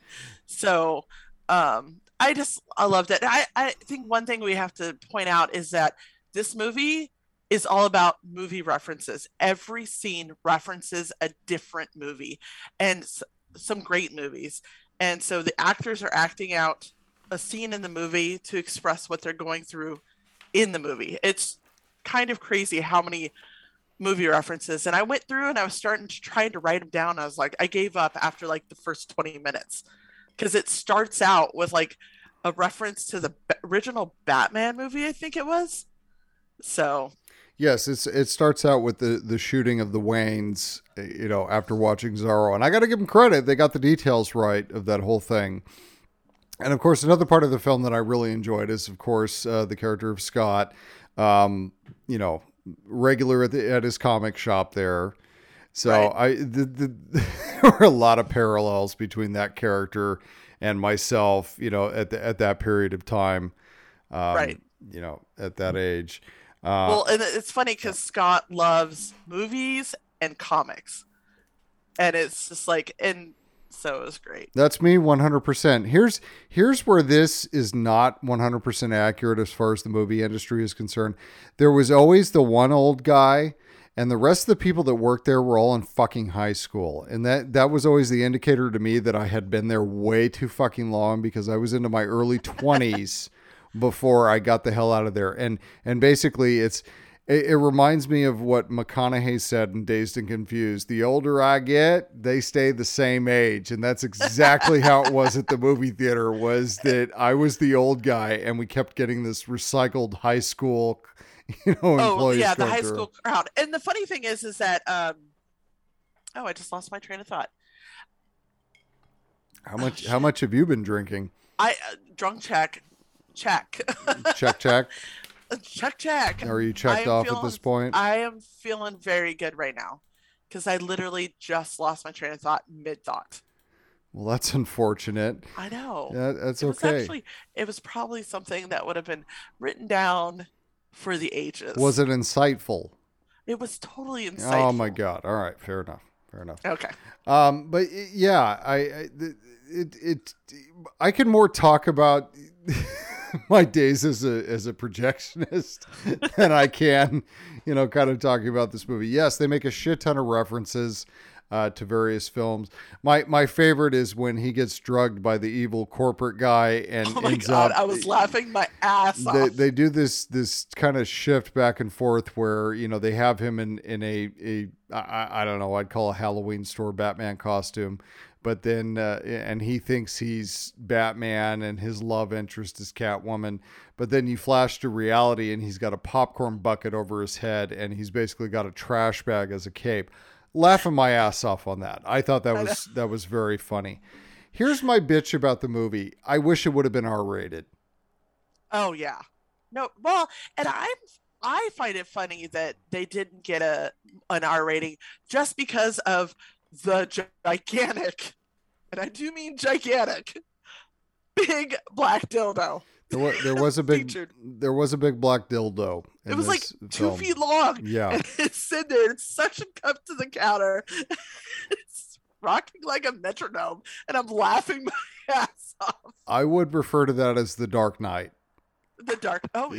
So, um, I just I loved it. I I think one thing we have to point out is that this movie is all about movie references. Every scene references a different movie, and s- some great movies. And so the actors are acting out a scene in the movie to express what they're going through in the movie. It's kind of crazy how many movie references and i went through and i was starting to try to write them down i was like i gave up after like the first 20 minutes because it starts out with like a reference to the original batman movie i think it was so Yes, it's it starts out with the the shooting of the Waynes, you know, after watching Zorro, and I got to give them credit; they got the details right of that whole thing. And of course, another part of the film that I really enjoyed is, of course, uh, the character of Scott. Um, you know, regular at, the, at his comic shop there. So Right. I the, the, there were a lot of parallels between that character and myself. You know, at the, at that period of time. Um, Right. You know, at that age. Uh, well and it's funny because scott loves movies and comics and it's just like and So it was great. That's me 100%. Here's here's where this is not 100% accurate as far as the movie industry is concerned. There was always the one old guy and the rest of the people that worked there were all in fucking high school. And that that was always the indicator to me that I had been there way too fucking long because I was into my early 20s before I got the hell out of there. And and basically it's it, it reminds me of what McConaughey said in Dazed and Confused. The older I get, they stay the same age, and that's exactly how it was at the movie theater. Was that I was the old guy, and we kept getting this recycled high school, you know, Oh yeah, the high through. school crowd. And the funny thing is, is that um, oh, I just lost my train of thought. How much? How much have you been drinking? I uh, drunk check, check, Check, check. check, check. Are you checked off at this point? I am feeling very good right now because I literally just lost my train of thought mid thought. well, that's unfortunate. I know. Yeah, that's it okay. actually it was probably something that would have been written down for the ages. Was it insightful? It was totally insightful. Oh my god! All right, fair enough. Fair enough. Okay. Um, but yeah, I, I it, it I can more talk about my days as a as a projectionist than I can, you know, kind of talking about this movie. Yes, they make a shit ton of references uh, to various films. My my favorite is when he gets drugged by the evil corporate guy and Oh my ends god, up I was laughing my ass they, off. they do this this kind of shift back and forth where you know they have him in in a a I, I don't know I'd call a Halloween store Batman costume, but then uh, and he thinks he's Batman and his love interest is Catwoman, but then you flash to reality and he's got a popcorn bucket over his head and he's basically got a trash bag as a cape. Laughing my ass off on that. I thought that was that was very funny. Here's my bitch about the movie. I wish it would have been R rated. Oh yeah. No, well, and I'm I find it funny that they didn't get a an R rating just because of the gigantic, and I do mean gigantic, big black dildo. There was, there was a big Featured. there was a big black dildo. in It was like two film. feet long, Yeah, and it's sitting there. It's suction cup to the counter. it's rocking like a metronome, and I'm laughing my ass off. I would refer to that as the Dark Knight. The dark. Oh,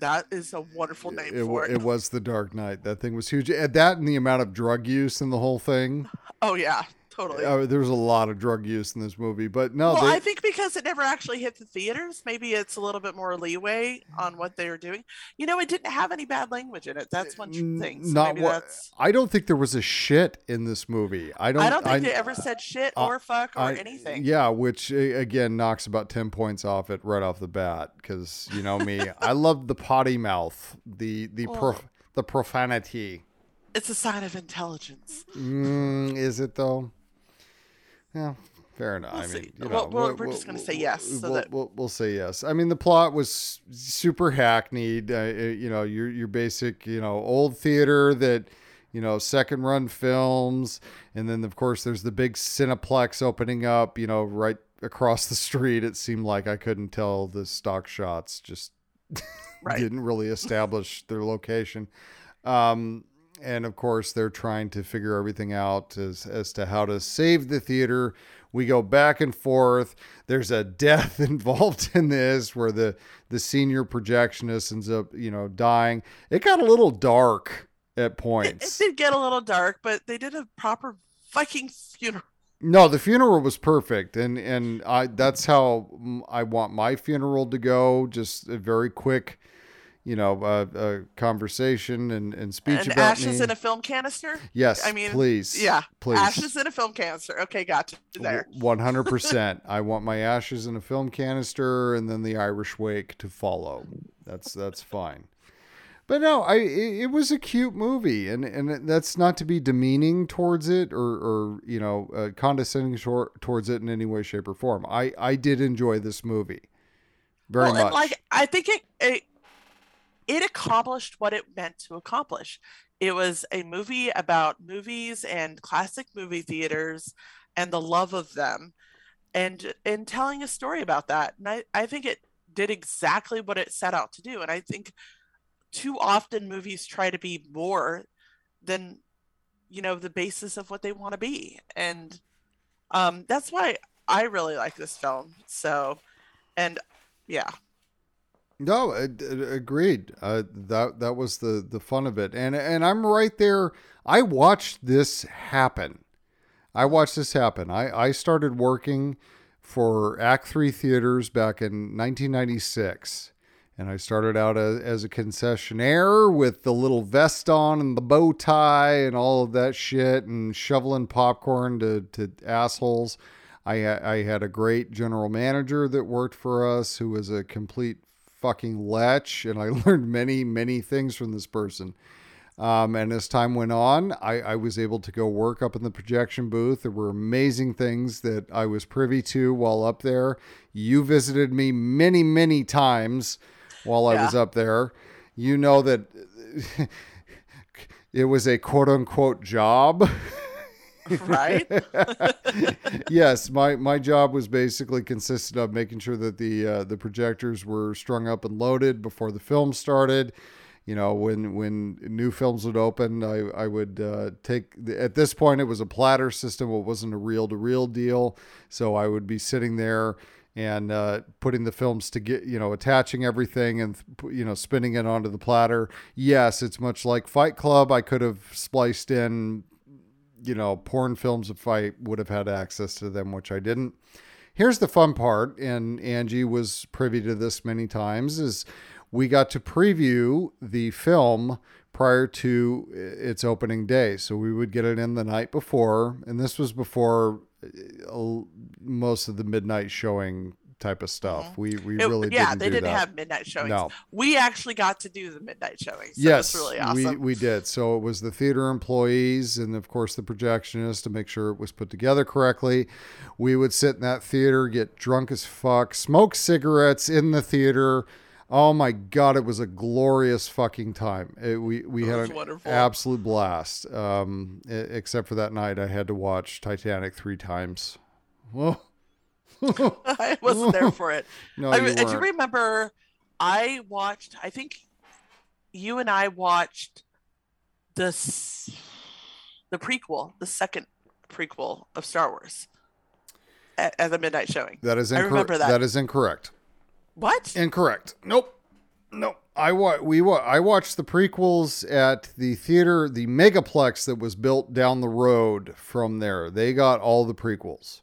that is a wonderful name It, for it. it was the Dark Knight. That thing was huge. And that and the amount of drug use in the whole thing. Oh yeah, totally. Uh, there was a lot of drug use in this movie, but no, well, they, I think because it never actually hit the theaters, maybe it's a little bit more leeway on what they were doing. You know, it didn't have any bad language in it. That's one thing. So not maybe what- that's. I don't think there was a shit in this movie. I don't. I don't think they ever said shit I- or fuck or I- anything. Yeah, which uh, again knocks about ten points off it right off the bat because you know me, I love the potty mouth, the the Well- prof- the profanity. It's a sign of intelligence. Mm, is it though? Yeah, fair enough. We'll I mean, see. you Well, know, we're- we'll- we're just we'll- gonna say yes, so we'll, that- we'll, we'll say yes. I mean, the plot was super hackneyed. Uh, you know, your your basic, you know, old theater that, you know, second run films, and then of course there's the big Cineplex opening up. You know, right across the street. It seemed like I couldn't tell the stock shots. Just Right. didn't really establish their location. Um, and of course, they're trying to figure everything out as, as to how to save the theater. We go back and forth. There's a death involved in this where the, the senior projectionist ends up, you know, dying. It got a little dark at It, it did get a little dark, but they did a proper Viking funeral. No, the funeral was perfect, and and I that's how I want my funeral to go. Just a very quick, you know, uh, uh, conversation and and speech And about ashes me. in a film canister. yes, I mean, please, Yeah, please, ashes in a film canister. Okay, gotcha. There. One hundred percent. I want my ashes in a film canister, and then the Irish wake to follow. That's that's fine. But no, I it, it was a cute movie, and and that's not to be demeaning towards it or or you know uh, condescending tor- towards it in any way, shape, or form. I I did enjoy this movie very well, much. Like I think it, it it accomplished what it meant to accomplish. It was a movie about movies and classic movie theaters and the love of them and and telling a story about that. And I, I think it did exactly what it set out to do. And I think too often movies try to be more than you know the basis of what they want to be. And Um, that's why I really like this film. So, and yeah, No, uh, agreed. Uh, that that was the the fun of it, and and I'm right there. I watched this happen. I watched this happen. I I started working for Act Three Theaters back in 1996, and I started out as, as a concessionaire with the little vest on and the bow tie and all of that shit, and shoveling popcorn to to assholes. I I had a great general manager that worked for us who was a complete fucking lech, and I learned many, many things from this person. Um, and as time went on, I, I was able to go work up in the projection booth. There were amazing things that I was privy to while up there. You visited me many, many times while I was up there. You know that it was a quote unquote job. right. yes, my my job was basically consisted of making sure that the uh, the projectors were strung up and loaded before the film started. You know, when when new films would open, I I would uh, take. At this point, it was a platter system. It wasn't a reel to reel deal. So I would be sitting there and uh, putting the films to get you know attaching everything and you know spinning it onto the platter. Yes, it's much like Fight Club. I could have spliced in you know, porn films if I would have had access to them, which I didn't. Here's the fun part, and Angie was privy to this many times, is we got to preview the film prior to its opening day. So we would get it in the night before, and this was before uh, most of the midnight showing type of stuff. We we Mm-hmm. It- really yeah, didn't they didn't that. have midnight showings. No. We actually got to do the midnight showings. So yes, really awesome. we, we did. So it was the theater employees and, of course, the projectionist to make sure it was put together correctly. We would sit in that theater, get drunk as fuck, smoke cigarettes in the theater. Oh my God, it was a glorious fucking time. It, we we It had an wonderful. absolute blast. Um, except for that night, I had to watch Titanic three times. Whoa. I wasn't there for it. No, I, you I do remember I watched, I think you and I watched this, the prequel, the second prequel of Star Wars at, at the midnight showing. That is I incorrect. remember that. That is incorrect. What? Incorrect. Nope. Nope. I wa- we wa- I watched the prequels at the theater, the Megaplex that was built down the road from there. They got all the prequels.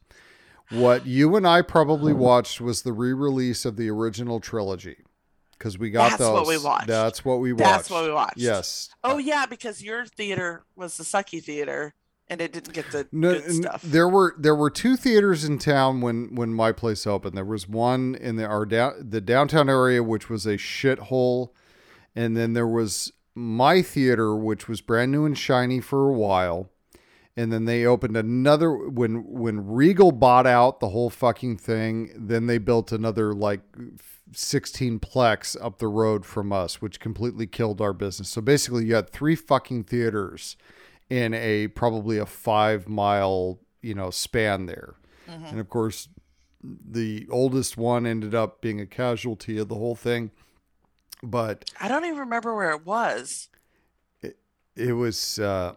What you and I probably um, watched was the re-release of the original trilogy because we got That's those. what we watched. That's what we watched. That's what we watched. Yes. Oh, yeah, because your theater was the sucky theater and it didn't get the No, good n- stuff. There were there were two theaters in town when when my place opened. There was one in the our down the downtown area, which was a shithole, and then there was my theater, which was brand new and shiny for a while. And then they opened another when when Regal bought out the whole fucking thing. Then they built another like 16 plex up the road from us, which completely killed our business. So basically, you had three fucking theaters in a probably a five mile you know span there, and of course, the oldest one ended up being a casualty of the whole thing. But I don't even remember where it was. it it was uh.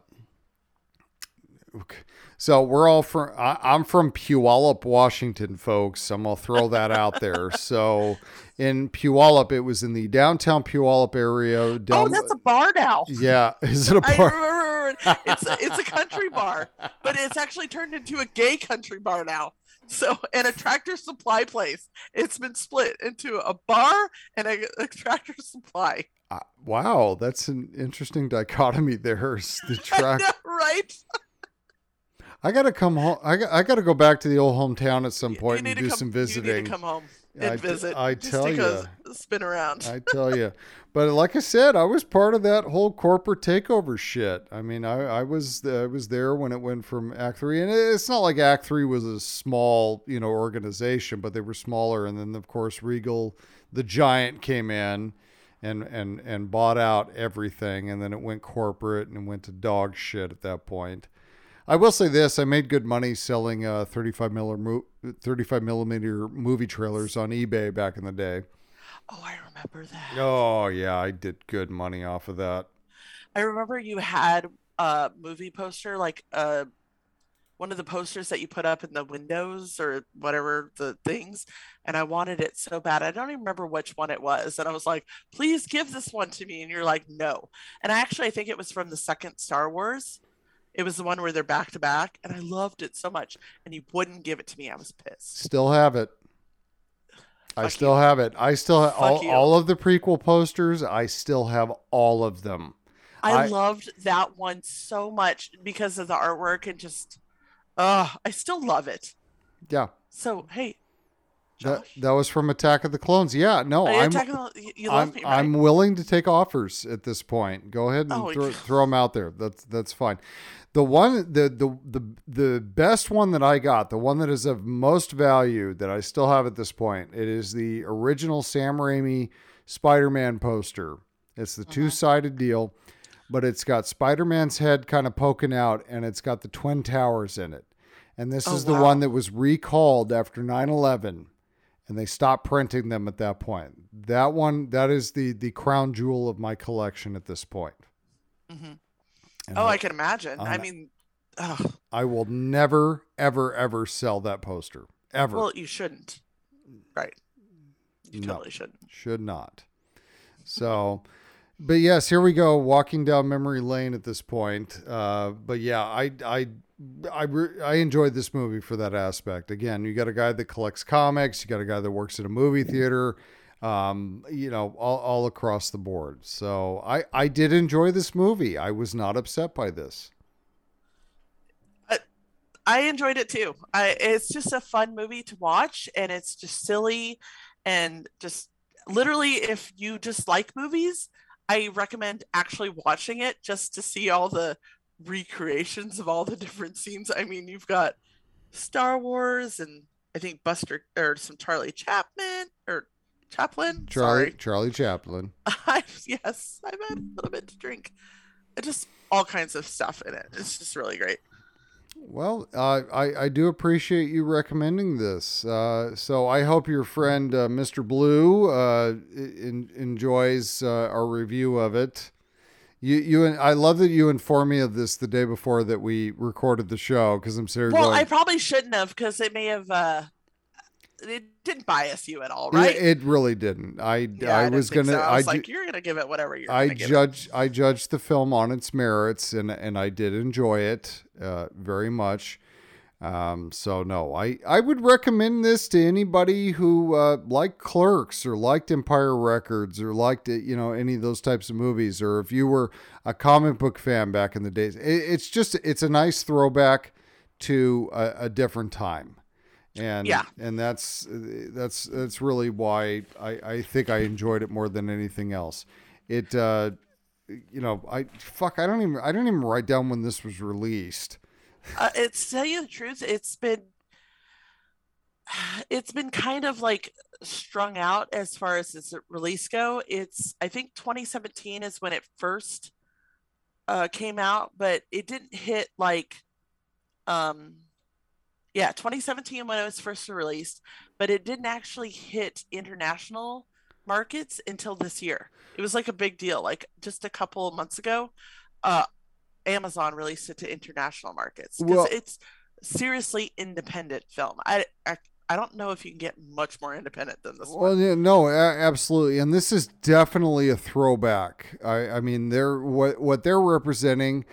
So we're all from I, i'm from puyallup washington folks i'm gonna throw that out there so in puyallup it was in the downtown puyallup area Oh, that's a bar now. yeah is it a bar it's a, it's a country bar, but it's actually turned into a gay country bar now. So, and a tractor supply place. It's been split into a bar and a, a tractor supply. Uh, wow that's an interesting dichotomy there is the track right? I gotta come home I, got, I gotta go back to the old hometown at some and do come, some You need visiting to come home and I visit. I just tell go spin around. I tell you. But like I said, I was part of that whole corporate takeover shit. I mean, I, I was I was there when it went from Act Three, and it's not like Act Three was a small you know organization, but they were smaller. And then of course Regal, the giant, came in. And, and and bought out everything, and then it went corporate and went to dog shit at that point. I will say this: I made good money selling uh, 35 millimeter 35 millimeter movie trailers on eBay back in the day. oh, I remember that. Oh yeah, I did good money off of that. I remember you had a movie poster, like a one of the posters that you put up in the windows or whatever the things and i wanted it so bad i don't even remember which one it was and i was like please give this one to me and you're like no and i actually i think it was from the second star wars it was the one where they're back to back and i loved it so much and you wouldn't give it to me i was pissed Still have it. I Fuck still have it. I still have Fuck all, you. all of the prequel posters. I still have all of them. I, I- loved that one so much because of the artwork and just uh I still love it. Yeah. So hey, That, that was from Attack of the Clones. Yeah, no, are I'm the- you- love I'm, me, right? I'm willing to take offers at this point. Go ahead and Oh, throw, throw them out there. That's that's fine. The one the, the the the best one that I got, the one that is of most value that I still have at this point, it is the original Sam Raimi Spider-Man poster. It's the Uh-huh. two-sided deal, but it's got Spider-Man's head kind of poking out and it's got the twin towers in it. And this Oh, is the wow. one that was recalled after 9/11 and they stopped printing them at that point. That one, that is the the crown jewel of my collection at this point. Mhm. Oh, I, I can imagine. I I'm- mean, ugh, I will never, ever, ever sell that poster. Ever. well, you shouldn't. Right. You No. totally shouldn't. Should not. So, but yes, here we go, walking down memory lane at this point. Uh, but yeah, I, I, I, re- I enjoyed this movie for that aspect. Again, you got a guy that collects comics, you got a guy that works at a movie theater, um, you know, all, all across the board. So I, I did enjoy this movie. I was not upset by this. I enjoyed it too. I it's just a fun movie to watch and it's just silly and just literally if you just like movies, I recommend actually watching it just to see all the recreations of all the different scenes. I mean, you've got Star Wars and I think Buster or some Charlie Chapman or Chaplin. Charlie, Sorry. Charlie Chaplin. I, yes, I've had a little bit to drink. It just all kinds of stuff in it. It's just really great. Well, uh, I, I do appreciate you recommending this. Uh, so I hope your friend uh, Mr. Blue uh, in, enjoys uh, our review of it. You, you, and I love that you informed me of this the day before that we recorded the show because I'm serious. Well, I probably shouldn't have because it may have uh it didn't bias you at all, right? it, it really didn't. I, Yeah, I, didn't was gonna. so. I was like, you're gonna give it whatever you're I gonna give it. judge I judged the film on its merits and and I did enjoy it uh, very much. Um, so no, I I would recommend this to anybody who uh, liked Clerks or liked Empire Records or liked it, you know any of those types of movies or if you were a comic book fan back in the days. It, it's just it's a nice throwback to a, a different time. And Yeah. and that's that's that's really why I, I think I enjoyed it more than anything else. It uh you know, I fuck I don't even I didn't even write down when this was released. Uh, it's to tell you the truth, it's been it's been kind of like strung out as far as its release go. It's I think 2017 is when it first uh came out, but it didn't hit like um yeah, 2017 when it was first released, but it didn't actually hit international markets until this year. It was like a big deal. Like just a couple of months ago, uh Amazon released it to international markets because Well- it's seriously independent film. I, I I don't know if you can get much more independent than this Well, one. yeah, no, absolutely, and this is definitely a throwback. I, I mean, they're what what they're representing.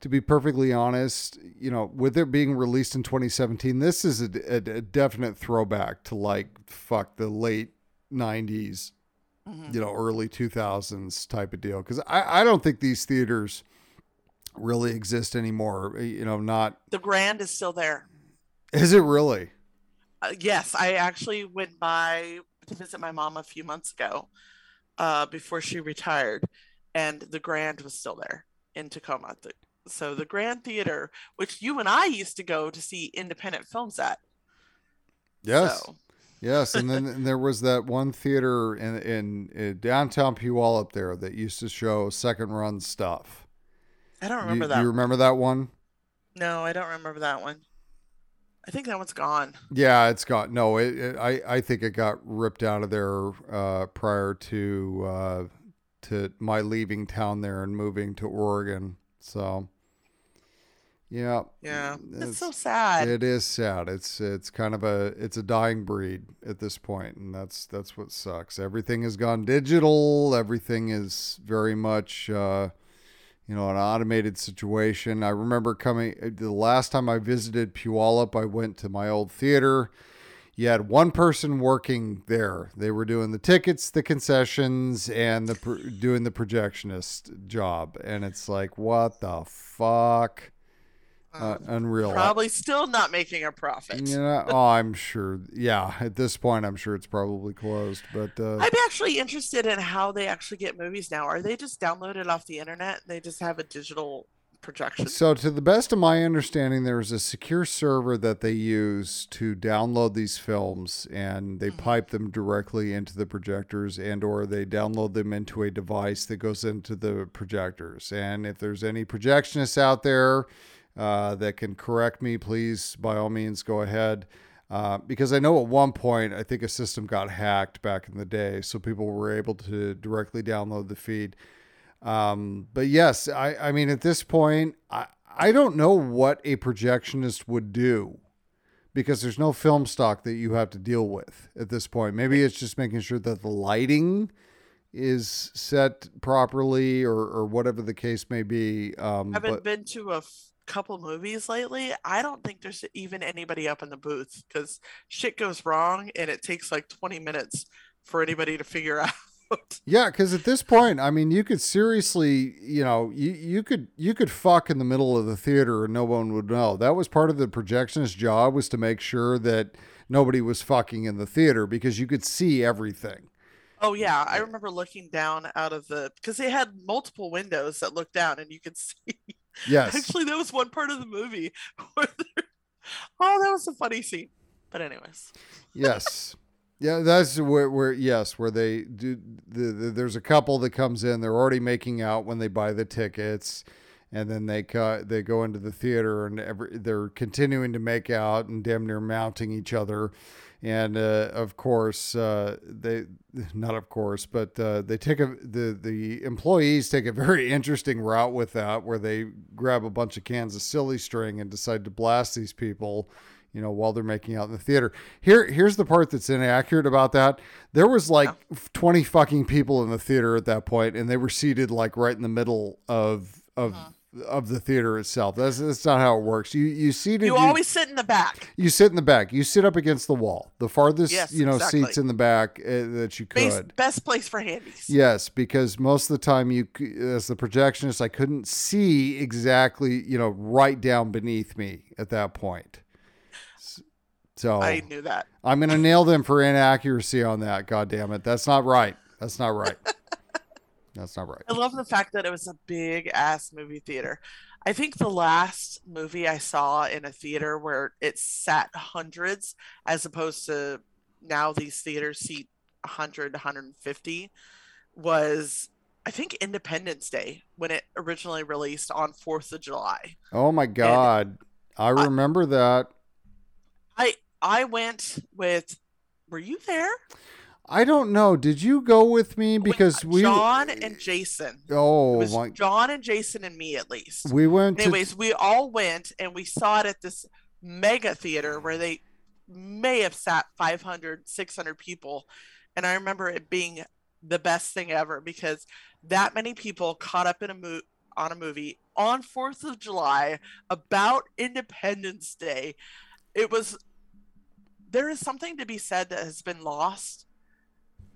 To be perfectly honest, you know, with it being released in 2017, this is a, a, a definite throwback to like fuck the late 90s, Mhm. you know, early 2000s type of deal. Because I, I don't think these theaters really exist anymore. You know, not The Grand is still there. is it really? Uh, yes, I actually went by to visit my mom a few months ago, uh, before she retired, and the Grand was still there in Tacoma. The- So the Grand Theater, which you and I used to go to see independent films at. Yes. So, Yes, and then and there was that one theater in, in in downtown Puyallup there that used to show second run stuff. I don't You- remember do that. you remember that one? No, I don't remember that one. I think that one's gone. Yeah, it's gone. no. It, it, I I think it got ripped out of there uh, prior to uh, to my leaving town there and moving to Oregon. So Yeah. Yeah, it's, It's- so sad. It is sad. It's it's kind of a it's a dying breed at this point, and that's that's what sucks. Everything has gone digital. Everything is very much uh, you know an automated situation. I remember coming uh, the last time I visited Puyallup. I went to my old theater. You had one person working there. They were doing the tickets, the concessions, and the doing the projectionist job. And it's like, what the fuck? Uh, unreal. Probably still not making a profit. You know, oh, I'm sure. Yeah, at this point, I'm sure it's probably closed. But uh, I'm actually interested in how they actually get movies now. Are they just downloaded off the internet? They just have a digital projection. so, to the best of my understanding, there's a secure server that they use to download these films, and they pipe them directly into the projectors, and/or they download them into a device that goes into the projectors. And if there's any projectionists out there uh, that can correct me, please, by all means, go ahead. Uh, because I know at one point, I think a system got hacked back in the day, so people were able to directly download the feed. Um, but yes, I, I mean, at this point, I, I don't know what a projectionist would do because there's no film stock that you have to deal with at this point. Maybe it's just making sure that the lighting is set properly or, or whatever the case may be. Um, haven't but been to a f- couple movies lately. I don't think there's even anybody up in the booth because shit goes wrong and it takes like 20 minutes for anybody to figure out. Yeah, because at this point, I mean, you could seriously, you know, you, you could you could fuck in the middle of the theater and no one would know. That was part of the projectionist's job was to make sure that nobody was fucking in the theater because you could see everything. Oh yeah, I remember looking down out of the because they had multiple windows that looked down and you could see. Yes. Actually, that was one part of the movie where oh, that was a funny scene. But anyways, yes. Yeah, that's where, where yes, where they do the, the there's a couple that comes in, they're already making out when they buy the tickets and then they cut they go into the theater and every, they're continuing to make out and damn near mounting each other. And uh, of course, uh, they not of course, but uh, they take a the the employees take a very interesting route with that, where they grab a bunch of cans of silly string and decide to blast these people you know, while they're making out in the theater. Here, here's the part that's inaccurate about that. There was like 20 fucking people in the theater at that point, and they were seated like right in the middle of of of the theater itself. That's that's not how it works. You you seated you always sit in the back. you sit in the back. You sit up against the wall, the farthest Yes, you know exactly. seats in the back uh, that you could. best place for handies. Yes, because most of the time you, as the projectionist, I couldn't see exactly, you know, right down beneath me at that point. So I knew that. I'm gonna nail them for inaccuracy on that. God damn it, that's not right. That's not right. that's not right. I love the fact that it was a big ass movie theater. I think the last movie I saw in a theater where it sat hundreds as opposed to now these theaters seat 100, 150 was I think Independence Day when it originally released on 4th of July. Oh my God, I remember that. I I went with were you there? I don't know. Did you go with me because we? John and Jason. It Oh was my! John and Jason and me at least. We went to Anyways, we all went and we saw it at this mega theater where they may have sat 500, 600 people. And I remember it being the best thing ever because that many people caught up in a mo- on a movie on 4th of July about Independence Day. It was there is something to be said that has been lost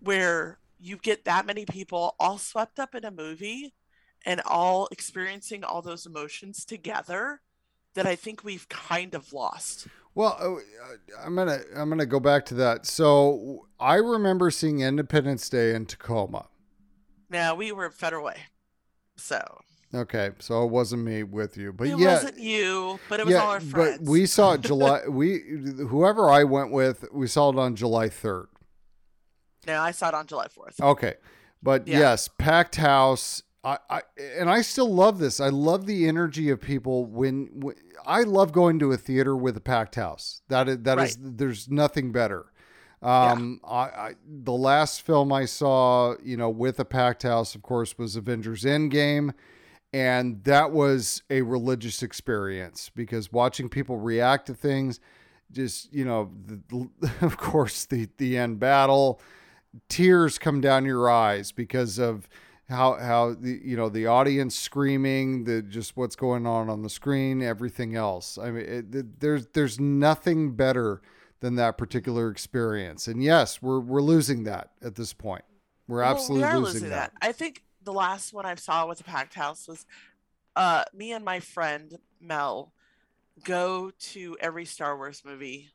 where you get that many people all swept up in a movie and all experiencing all those emotions together that I think we've kind of lost. Well, uh, I'm gonna I'm gonna go back to that. So I remember seeing Independence Day in Tacoma. Now we were Federal Way, so Okay, so it wasn't me with you, but it yeah, wasn't you, but it was all our friends. but we saw it July. we whoever I went with, we saw it on July third. No, I saw it on July fourth. Okay, but Yeah. yes, packed house. I, I and I still love this. I love the energy of people when, when I love going to a theater with a packed house. That is that is there's nothing better. Um, I, I the last film I saw, you know, with a packed house, of course, was Avengers Endgame, and that was a religious experience because watching people react to things just you know the, of course the the end battle tears come down your eyes because of how how the you know the audience screaming the just what's going on on the screen everything else i mean it, there's there's nothing better than that particular experience and yes we're we're losing that at this point we're Well, absolutely we are losing, losing that. that. I think the last one I saw with a packed house was uh, me and my friend Mel go to every Star Wars movie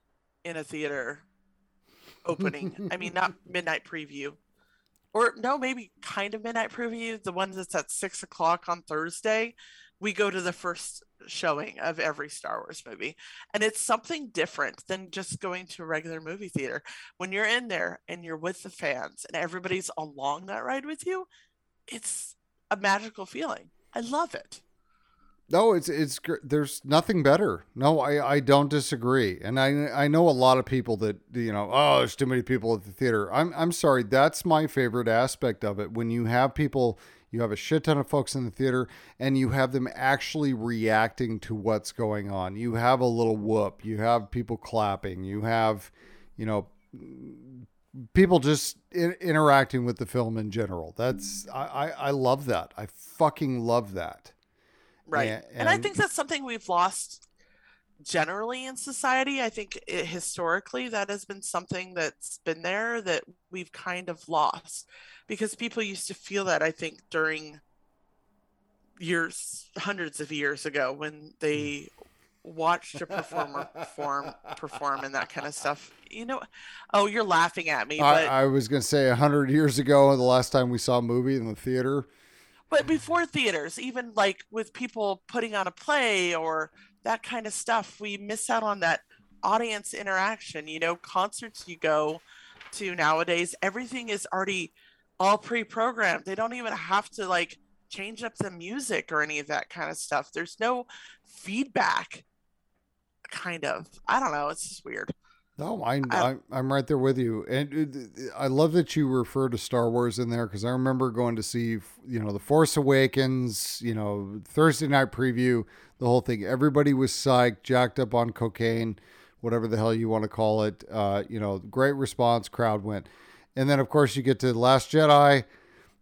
in a theater opening. I mean, not midnight preview. Or no, maybe kind of midnight preview. The one that's at six o'clock on Thursday. We go to the first showing of every Star Wars movie. And it's something different than just going to a regular movie theater. When you're in there and you're with the fans and everybody's along that ride with you, it's a magical feeling. I love it. No, it's it's there's nothing better. No, I I don't disagree, and I I know a lot of people that you know. Oh, there's too many people at the theater. I'm I'm sorry. That's my favorite aspect of it. When you have people, you have a shit ton of folks in the theater, and you have them actually reacting to what's going on. You have a little whoop. You have people clapping. You have, you know. People just in, interacting with the film in general. That's I, I I love that. I fucking love that. Right. Yeah, and, I think that's something we've lost generally in society. I think it, historically that has been something that's been there that we've kind of lost because people used to feel that, I think, during years, hundreds of years ago when they hmm. watched a performer perform perform and that kind of stuff. You know, oh, you're laughing at me, but I, I was going to say a hundred years ago, the last time we saw a movie in the theater. But before theaters even like with people putting on a play or that kind of stuff we miss out on that audience interaction you know? Concerts you go to nowadays everything is already all pre-programmed. They don't even have to like change up the music or any of that kind of stuff. There's no feedback kind of. I don't know. It's just weird No, I, I- I, I'm right there with you, and uh, I love that you refer to Star Wars in there because I remember going to see, you know, The Force Awakens, you know, Thursday night preview, the whole thing. Everybody was psyched, jacked up on cocaine, whatever the hell you want to call it. Uh, you know, great response, crowd went, and then of course you get to The Last Jedi.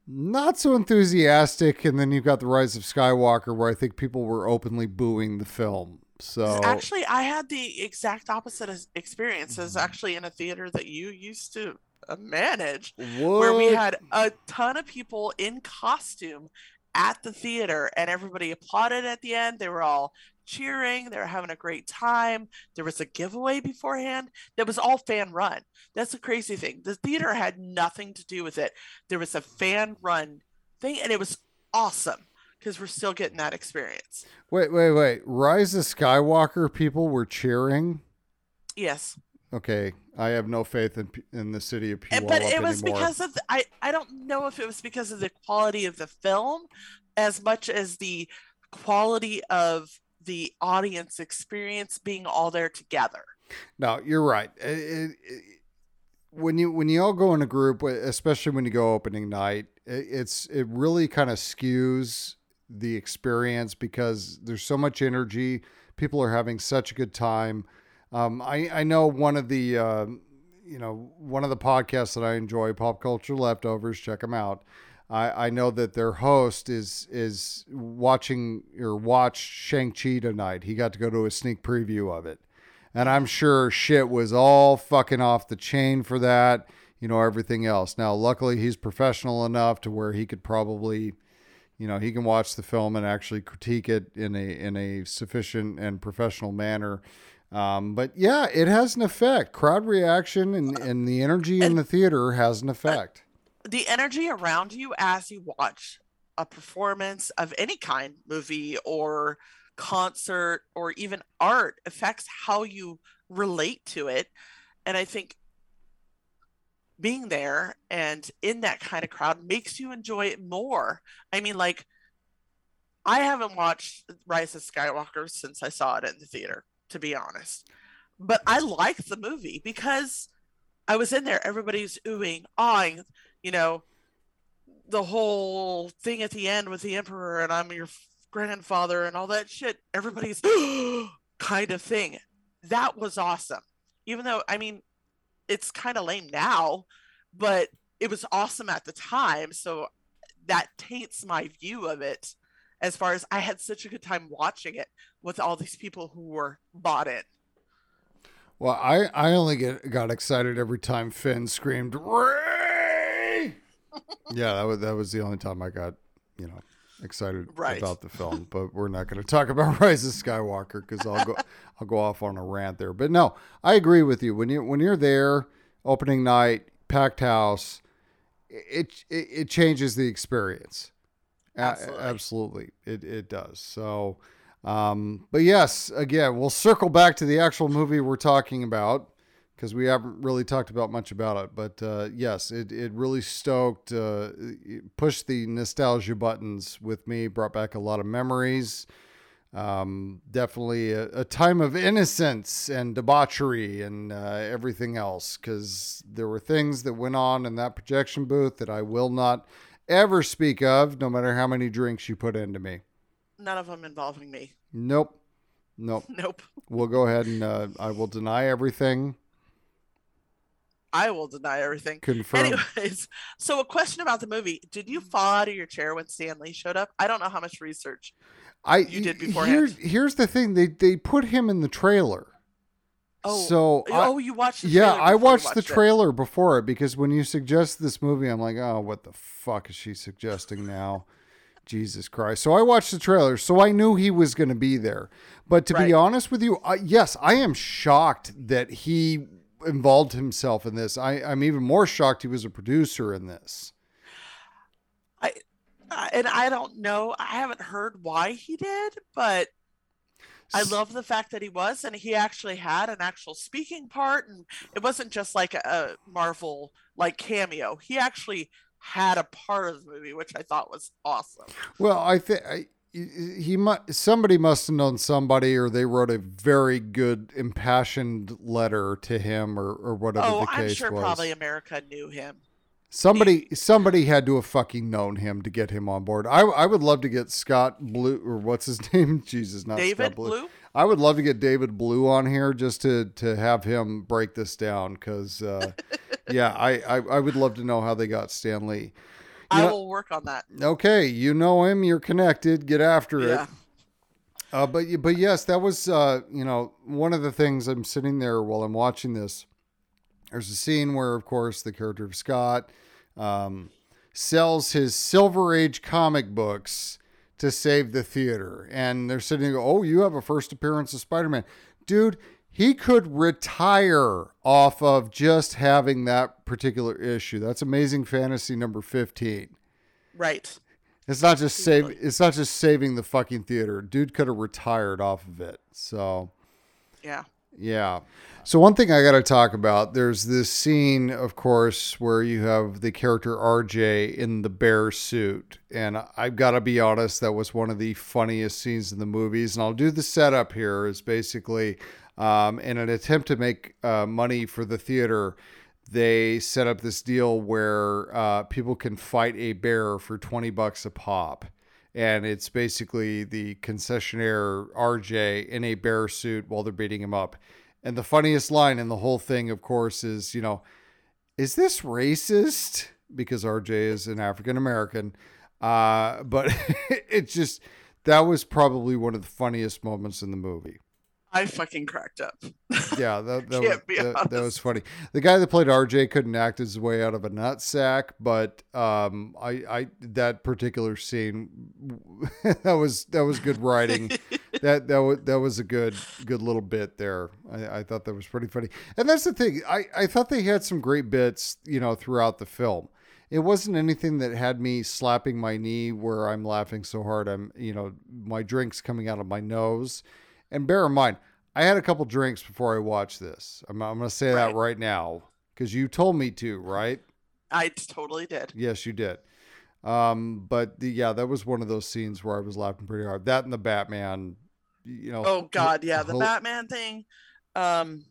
Not so enthusiastic, and then you've got the Rise of Skywalker, where I think people were openly booing the film. So Actually, I had the exact opposite experience Mm-hmm. actually in a theater that you used to uh, manage, where we had a ton of people in costume at the theater and everybody applauded at the end. They were all cheering, they were having a great time. There was a giveaway beforehand that was all fan run. That's the crazy thing. The theater had nothing to do with it. There was a fan run thing, and it was awesome because we're still getting that experience. Wait, wait, wait. Rise of Skywalker people were cheering. Yes. Okay, I have no faith in in the city of Puyallup but it was anymore. because of the, I I don't know if it was because of the quality of the film as much as the quality of the audience experience being all there together. no, you're right. It- it- when you when you all go in a group, especially when you go opening night, it, it's it really kind of skews the experience because there's so much energy. People are having such a good time. Um, I I know one of the uh, you know one of the podcasts that I enjoy, Pop Culture Leftovers. Check them out. I, I know that their host is is watching or watched Shang Chi tonight. He got to go to a sneak preview of it, and I'm sure shit was all fucking off the chain for that. You know everything else. Now, luckily, he's professional enough to where he could probably, you know, he can watch the film and actually critique it in a in a sufficient and professional manner. Um, but yeah, it has an effect. Crowd reaction and, and the energy in the theater has an effect. The energy around you as you watch a performance of any kind, movie or concert or even art affects how you relate to it. And I think being there and in that kind of crowd makes you enjoy it more. I mean, like, I haven't watched Rise of Skywalker since I saw it in the theater, to be honest. But I liked the movie because I was in there. Everybody's oohing, awing, you know, the whole thing at the end with the emperor and I'm your grandfather and all that shit, everybody's kind of thing. That was awesome. Even though, I mean, it's kind of lame now, but it was awesome at the time. So that taints my view of it as far as I had such a good time watching it with all these people who were bought in. Well, I, I only get got excited every time Finn screamed Rey. yeah, that was that was the only time I got you know excited Right. about the film. But we're not going to talk about Rise of Skywalker because I'll go I'll go off on a rant there. But no, I agree with you when you when you're there opening night, packed house, it it, it changes the experience. A- Absolutely. absolutely, it it does. So. Um, but yes, again, we'll circle back to the actual movie we're talking about because we haven't really talked about much about it. But uh, yes, it, it really stoked, uh, pushed the nostalgia buttons with me, brought back a lot of memories. Um, definitely a, a time of innocence and debauchery and uh, everything else because there were things that went on in that projection booth that I will not ever speak of, no matter how many drinks you put into me. None of them involving me. Nope. Nope. Nope. We'll go ahead and uh, I will deny everything. I will deny everything. Confirm. Anyways, so a question about the movie: Did you fall out of your chair when Stan Lee showed up? I don't know how much research. I you did Here's, beforehand. here's the thing: they they put him in the trailer. Oh, so I- oh, you watched? The yeah, I you watched the it. trailer before it because when you suggest this movie, I'm like, oh, what the fuck is she suggesting now? Jesus Christ! So I watched the trailer, so I knew he was going to be there. But to be honest with you, I, yes, I am shocked that he involved himself in this. I, I'm even more shocked he was a producer in this. I and I don't know. I haven't heard why he did, but I love the fact that he was, and he actually had an actual speaking part, and it wasn't just like a, a Marvel like cameo. He actually had a part of the movie, which I thought was awesome. Well, I think he must somebody must have known somebody, or they wrote a very good impassioned letter to him, or or whatever oh, the I'm case sure was. probably America knew him. Somebody somebody had to have fucking known him to get him on board. I I would love to get Scott Blue or what's his name? Jesus, not David Scott Blue. Blue. I would love to get David Blue on here just to to have him break this down because uh, yeah, I, I I would love to know how they got Stan Lee. You I know- will work on that. Okay, you know him, you're connected. Get after it. Yeah. Uh, but but yes, that was uh, you know one of the things. I'm sitting there while I'm watching this. There's a scene where, of course, the character of Scott um, sells his Silver Age comic books to save the theater, and they're sitting. there, Oh, you have a first appearance of Spider-Man, dude. He could retire off of just having that particular issue. That's Amazing Fantasy number 15. Right. It's not just save. It's not just saving the fucking theater. Dude could have retired off of it. So Yeah. yeah. So one thing I got to talk about. There's this scene, of course, where you have the character RJ in the bear suit, and I've got to be honest. That was one of the funniest scenes in the movies. And I'll do the setup here. Is basically um, in an attempt to make uh, money for the theater they set up this deal where uh, people can fight a bear for 20 bucks a pop. And it's basically the concessionaire RJ in a bear suit while they're beating him up. And the funniest line in the whole thing, of course, is, you know, is this racist? Because RJ is an African American. Uh, but it's just, that was probably one of the funniest moments in the movie I fucking cracked up. yeah, that, that, was, that, that was funny. The guy that played RJ couldn't act his way out of a nut sack, but um, I, I that particular scene, that was that was good writing. that that was that was a good good little bit there. I, I thought that was pretty funny. And that's the thing. I I thought they had some great bits, you know, throughout the film. It wasn't anything that had me slapping my knee where I'm laughing so hard I'm, you know, my drinks coming out of my nose. And bear in mind, I had a couple drinks before I watched this. I'm, I'm going to say that Right. right now because you told me to, right? I totally did. Yes, you did. Um, but the, yeah, that was one of those scenes where I was laughing pretty hard. That and the Batman, you know. Oh God, yeah, the ho- Batman thing. Um,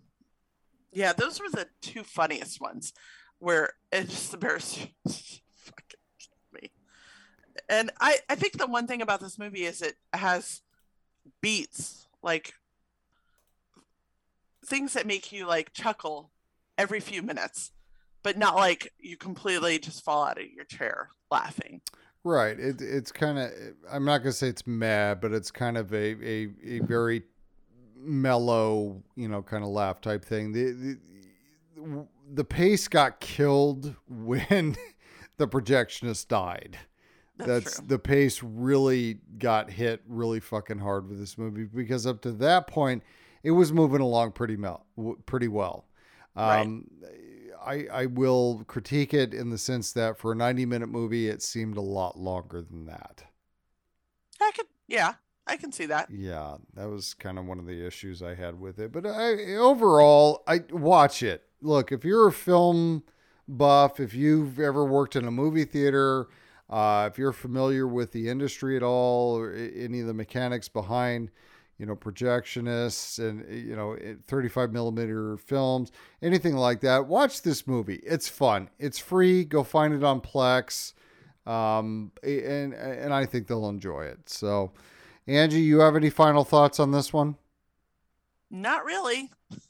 yeah, those were the two funniest ones. Where it's just the bears fucking me. And I, I think the one thing about this movie is it has beats, like things that make you like chuckle every few minutes, but not like you completely just fall out of your chair laughing. Right. It, it's kind of, I'm not going to say it's mad, but it's kind of a, a, a very mellow, you know, kind of laugh type thing. The, the, the pace got killed when the projectionist died. That's, That's true. the pace really got hit really fucking hard with this movie because up to that point it was moving along pretty mel- pretty well. Right. Um, I I will critique it in the sense that for a 90 minute movie it seemed a lot longer than that. I could, yeah, I can see that. Yeah, that was kind of one of the issues I had with it. But I overall, I watch it. Look, if you're a film buff, if you've ever worked in a movie theater, uh, if you're familiar with the industry at all, or any of the mechanics behind, you know, projectionists and you know, 35 millimeter films, anything like that, watch this movie. It's fun. It's free. Go find it on Plex, um, and and I think they'll enjoy it. So. Angie, you have any final thoughts on this one? Not really.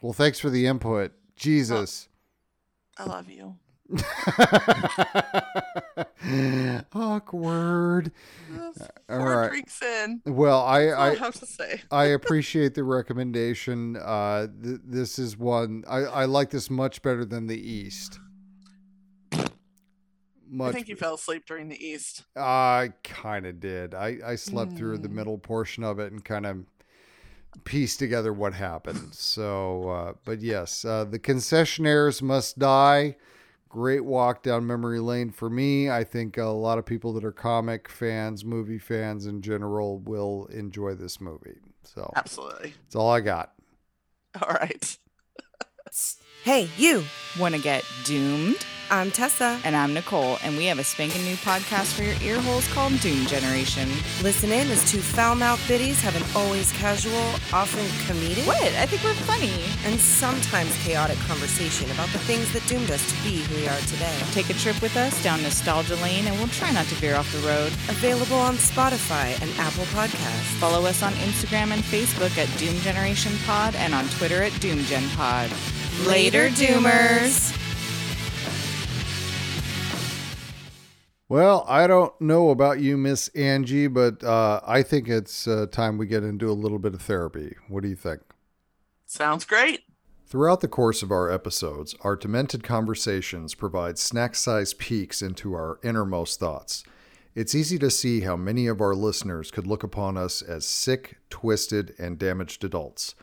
Well, thanks for the input. Jesus. I love you. Awkward. Four right. drinks in. Well, I I I, have to say. I appreciate the recommendation. Uh, th- this is one I, I like this much better than the East. I think you fell asleep during the East. I kind of did. I, I slept through the Mm. middle portion of it and kind of pieced together what happened. So, uh, but yes, uh, the concessionaires must die. Great walk down memory lane for me. I think a lot of people that are comic fans, movie fans in general, will enjoy this movie. So Absolutely. that's all I got. All right. Hey, you! Want to get doomed? I'm Tessa. And I'm Nicole, and we have a spanking new podcast for your ear holes called Doom Generation. Listen in as two foul mouthed biddies have an always casual, often comedic, What? I think we're funny. and sometimes chaotic conversation about the things that doomed us to be who we are today. Take a trip with us down nostalgia lane, and we'll try not to veer off the road. Available on Spotify and Apple Podcasts. Follow us on Instagram and Facebook at Doom Generation Pod and on Twitter at Doom Gen Pod. Later, Doomers. Well, I don't know about you, Miss Angie, but uh, I think it's uh, time we get into a little bit of therapy. What do you think? Sounds great. Throughout the course of our episodes, our demented conversations provide snack sized peeks into our innermost thoughts. It's easy to see how many of our listeners could look upon us as sick, twisted, and damaged adults.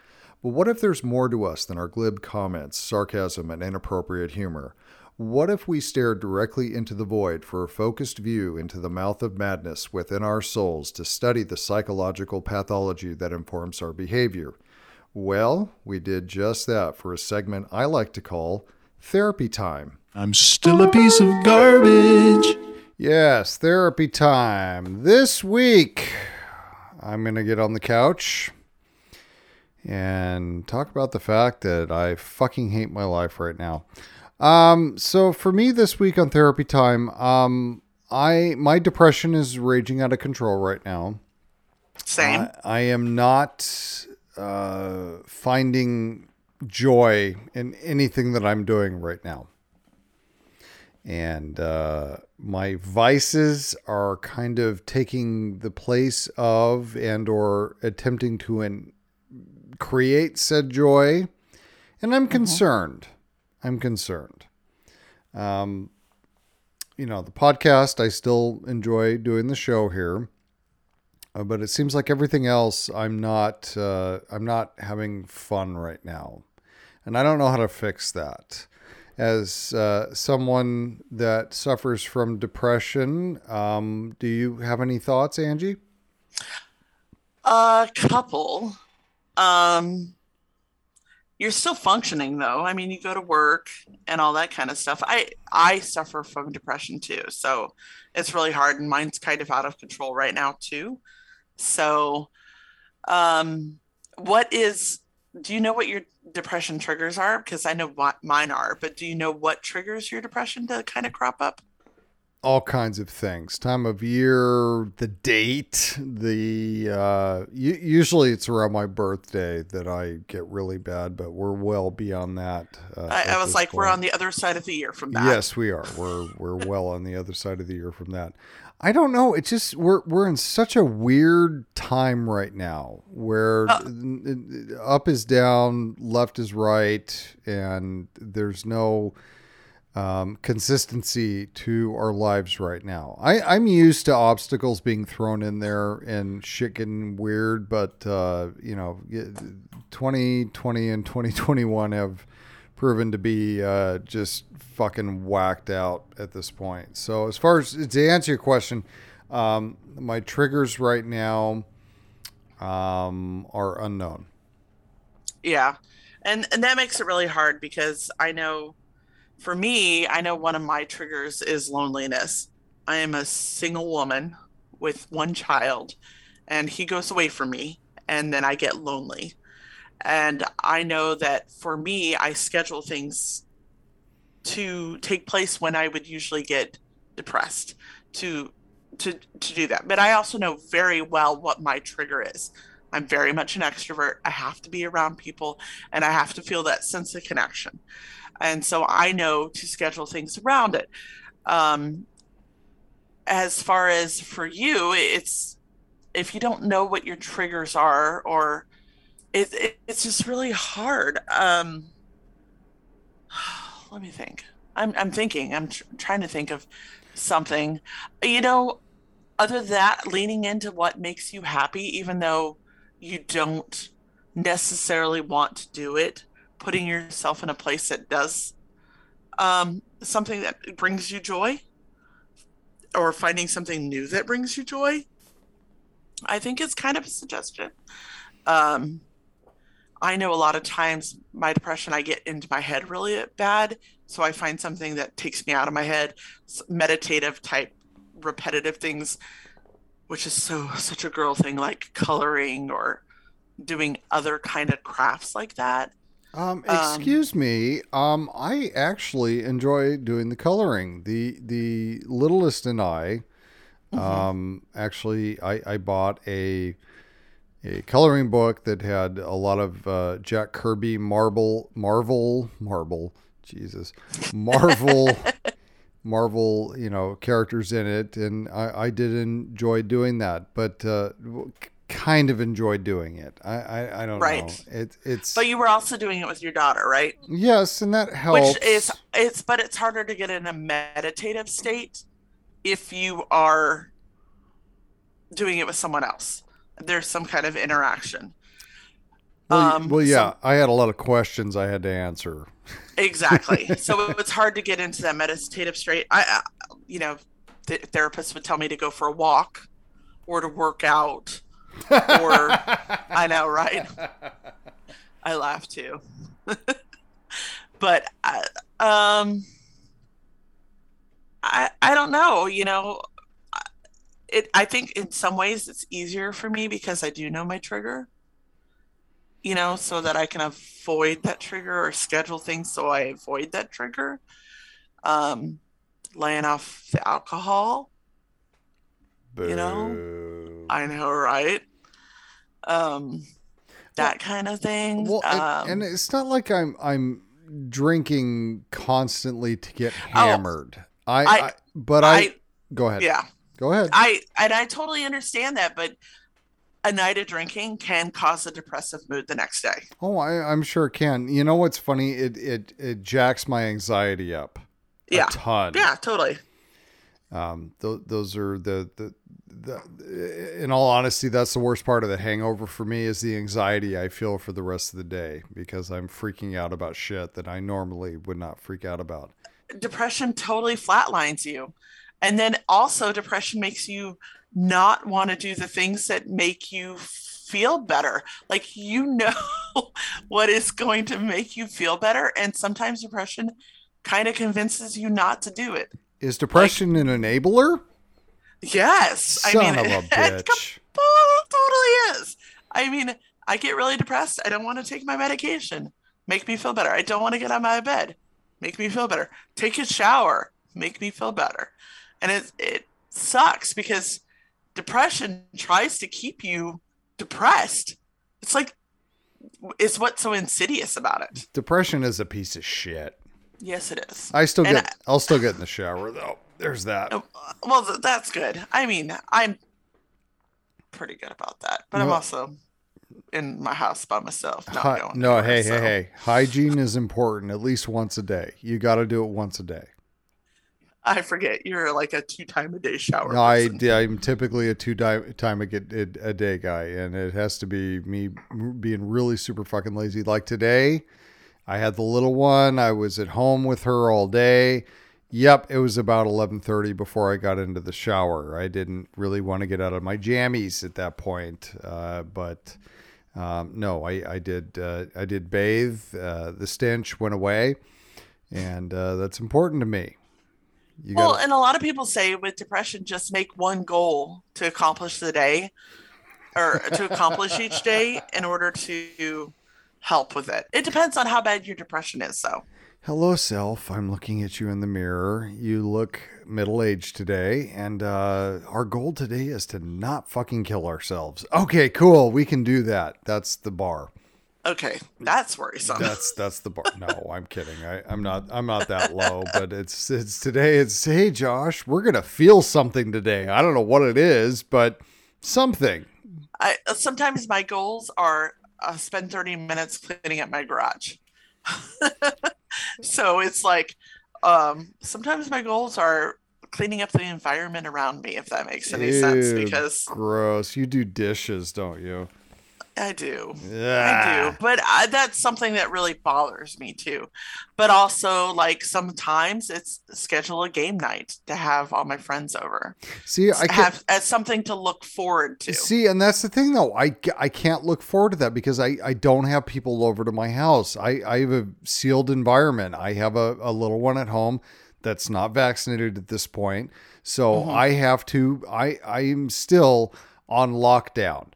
But what if there's more to us than our glib comments, sarcasm, and inappropriate humor? What if we stared directly into the void for a focused view into the mouth of madness within our souls to study the psychological pathology that informs our behavior? Well, we did just that for a segment I like to call Therapy Time. I'm still a piece of garbage. Yes, therapy time. This week, I'm going to get on the couch and talk about the fact that I fucking hate my life right now. Um, so for me this week on therapy time, um, I my depression is raging out of control right now. Same. I, I am not uh, finding joy in anything that I'm doing right now. And uh, my vices are kind of taking the place of and or attempting to in, create said joy. And I'm concerned. I'm concerned. Um, you know, the podcast, I still enjoy doing the show here. Uh, but it seems like everything else I'm not uh, I'm not having fun right now. And I don't know how to fix that. As uh, someone that suffers from depression, um, do you have any thoughts, Angie? A couple. Um, you're still functioning though. I mean, you go to work and all that kind of stuff. I I suffer from depression too, so it's really hard, and mine's kind of out of control right now too. So, um, what is? Do you know what your depression triggers are? Because I know what mine are, but do you know what triggers your depression to kind of crop up? All kinds of things. Time of year, the date, the uh, usually it's around my birthday that I get really bad, but we're well beyond that. Uh, I, I was like, we're on the other side of the year from that. Yes, we are. We're we're well on the other side of the year from that. I don't know. It's just we're we're in such a weird time right now where Uh. up is down, left is right, and there's no um, consistency to our lives right now. I, I'm used to obstacles being thrown in there and shit getting weird, but uh, you know, 2020 and 2021 have proven to be uh, just fucking whacked out at this point. So as far as to answer your question, um, my triggers right now um, are unknown. Yeah. And and that makes it really hard because I know for me, I know one of my triggers is loneliness. I am a single woman with one child and he goes away from me and then I get lonely. And I know that for me, I schedule things to take place when I would usually get depressed to to to do that. But I also know very well what my trigger is. I'm very much an extrovert. I have to be around people and I have to feel that sense of connection. And so I know to schedule things around it. Um, as far as for you, it's if you don't know what your triggers are, or it, it, it's just really hard. Um, let me think. I'm, I'm thinking. I'm tr- trying to think of something. You know, other than that, leaning into what makes you happy, even though you don't necessarily want to do it, putting yourself in a place that does um, something that brings you joy, or finding something new that brings you joy. I think it's kind of a suggestion. Um, I know a lot of times my depression, I get into my head really bad. So I find something that takes me out of my head, meditative type, repetitive things, which is so such a girl thing, like coloring or doing other kind of crafts like that. Um, Um, excuse me. Um, I actually enjoy doing the coloring. The the littlest and I, Mm-hmm. um, actually, I, I bought a a coloring book that had a lot of uh, Jack Kirby Marvel Marvel Marvel Jesus Marvel Marvel you know characters in it, and I, I did enjoy doing that, but uh, kind of enjoyed doing it. I I, I don't Right. know. It, it's But you were also doing it with your daughter, right? Yes, and that helps. Which is it's but it's harder to get in a meditative state if you are doing it with someone else. There's some kind of interaction. well, um, well, so- yeah, I had a lot of questions I had to answer. Exactly. so it, it's hard to get into that meditative state. I, I you know, the therapist would tell me to go for a walk or to work out or I know, right? I laugh too. but I, um I I don't know, you know, it I think in some ways it's easier for me because I do know my trigger. You know, so that I can avoid that trigger or schedule things so I avoid that trigger. Um laying off the alcohol. You know, Boo. I know, right? Um, that kind of thing. well, and, um, and it's not like I'm I'm drinking constantly to get Oh, hammered. I, I- I, but I, I- go ahead. yeah, Go ahead. I and I totally understand that, but a night of drinking can cause a depressive mood the next day. oh, I, I'm sure it can. You know what's funny? It it it jacks my anxiety up. Yeah. A ton. Yeah, totally. Um, th- those are the, the, the, in all honesty, that's the worst part of the hangover for me is the anxiety I feel for the rest of the day because I'm freaking out about shit that I normally would not freak out about. Depression totally flatlines you. And then also depression makes you not want to do the things that make you feel better. Like you know what is going to make you feel better and sometimes depression kind of convinces you not to do it. Is depression an enabler? Yes. Son I mean, of a oh, it bitch. totally is. I mean, I get really depressed. I don't want to take my medication. Make me feel better. I don't want to get out of my bed. Make me feel better. Take a shower. Make me feel better. and it it sucks because depression tries to keep you depressed. It's like it's what's so insidious about it. Depression is a piece of shit. Yes, it is. I still And get. I'll still get in the shower though. There's that. Oh, uh, Well, th- that's good. I mean, I'm pretty good about that, but I'm also in my house by myself. Not Hy- going no, anywhere, hey, so- hey, hey. Hygiene is important. At least once a day. You got to do it once a day. I forget you're like a two time a day shower. No, I. I'm typically a two di- time a, get- a day guy, and it has to be me being really super fucking lazy. Like today, I had the little one. I was at home with her all day. Yep, it was about 11:30 before I got into the shower. I didn't really want to get out of my jammies at that point, uh, but um, no, I, I did. Uh, I did bathe. Uh, the stench went away, and uh, that's important to me. You Well, got and a lot of people say with depression, just make one goal to accomplish the day or to accomplish each day in order to help with it. It depends on how bad your depression is, though. Hello, self. I'm looking at you in the mirror. You look middle aged today, and uh, our goal today is to not fucking kill ourselves. Okay, cool. We can do that. That's the bar. Okay, that's worrisome. That's that's the bar. No, I'm kidding. I, I'm not. I'm not that low. But it's it's today. It's hey, Josh. We're gonna feel something today. I don't know what it is, but something. I sometimes my goals are uh, spend 30 minutes cleaning up my garage. so it's like um sometimes my goals are cleaning up the environment around me if that makes any sense because gross. You do dishes, don't you? I do. Yeah. I do, but I, that's something that really bothers me too. But also, like sometimes it's schedule a game night to have all my friends over. See, I have as something to look forward to. See, and that's the thing though. I, I can't look forward to that because I, I don't have people over to my house. I, I have a sealed environment. I have a, a little one at home that's not vaccinated at this point. So Mm-hmm. I have to I I'm still on lockdown.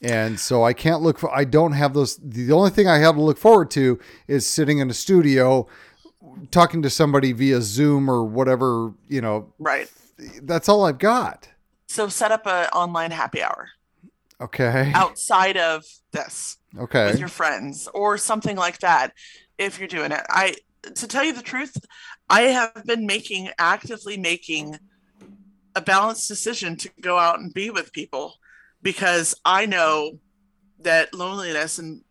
And so I can't look for I don't have those the only thing I have to look forward to is sitting in a studio talking to somebody via Zoom or whatever, you know, Right. that's all I've got. So set up an online happy hour Okay. outside of this. Okay. with your friends or something like that if you're doing it i to tell you the truth i have been making actively making a balanced decision to go out and be with people because i know that loneliness and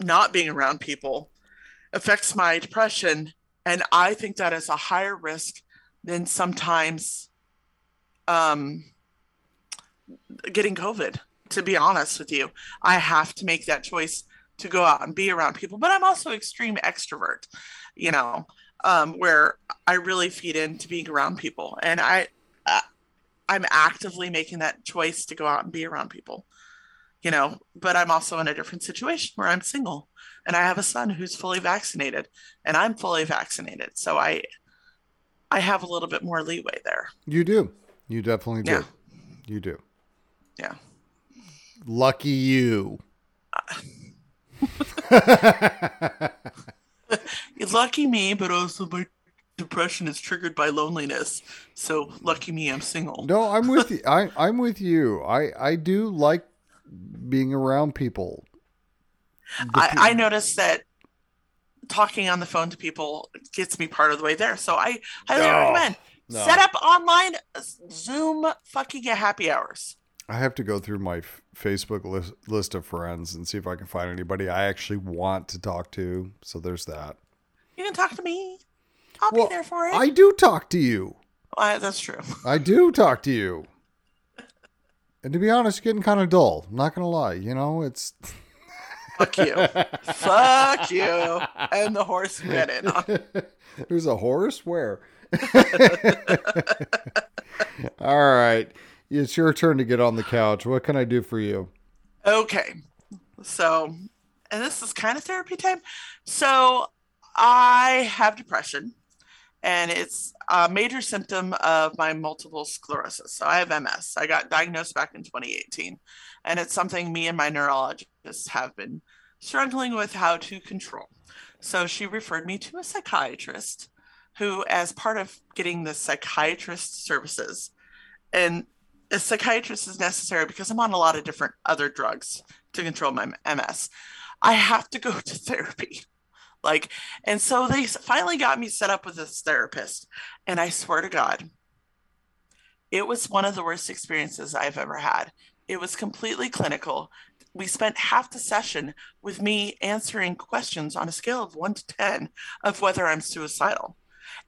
not being around people affects my depression and i think that is a higher risk than sometimes um getting covid to be honest with you I have to make that choice to go out and be around people. But I'm also extreme extrovert, you know, um, where I really feed into being around people, and I, I'm actively making that choice to go out and be around people, you know. But I'm also in a different situation where I'm single, and I have a son who's fully vaccinated, and I'm fully vaccinated, so I, I have a little bit more leeway there. You do. You definitely do. Yeah. You do. Yeah. Lucky you. Lucky me, but also my depression is triggered by loneliness. So lucky me, I'm single. no, I'm with you. I, I'm with you. I, I do like being around people. I, I noticed that talking on the phone to people gets me part of the way there. So I highly No, recommend no. set up online uh, Zoom fucking happy hours. I have to go through my f- Facebook list, list of friends and see if I can find anybody I actually want to talk to. So there's that. You can talk to me. I'll Well, be there for it. I do talk to you. Uh, that's true. I do talk to you. And to be honest, it's getting kind of dull. I'm not going to lie. You know, it's. Fuck you. Fuck you. And the horse you get in on. There's a horse? Where? All right. It's your turn to get on the couch. What can I do for you? Okay. So, and this is kind of therapy time. So, I have depression, and it's a major symptom of my multiple sclerosis. So, I have MS. I got diagnosed back in 2018, and it's something me and my neurologist have been struggling with how to control. So, she referred me to a psychiatrist who, as part of getting the psychiatrist services, and a psychiatrist is necessary because I'm on a lot of different other drugs to control my MS. I have to go to therapy. Like, and so they finally got me set up with this therapist. And I swear to God, it was one of the worst experiences I've ever had. It was completely clinical. We spent half the session with me answering questions on a scale of one to 10 of whether I'm suicidal.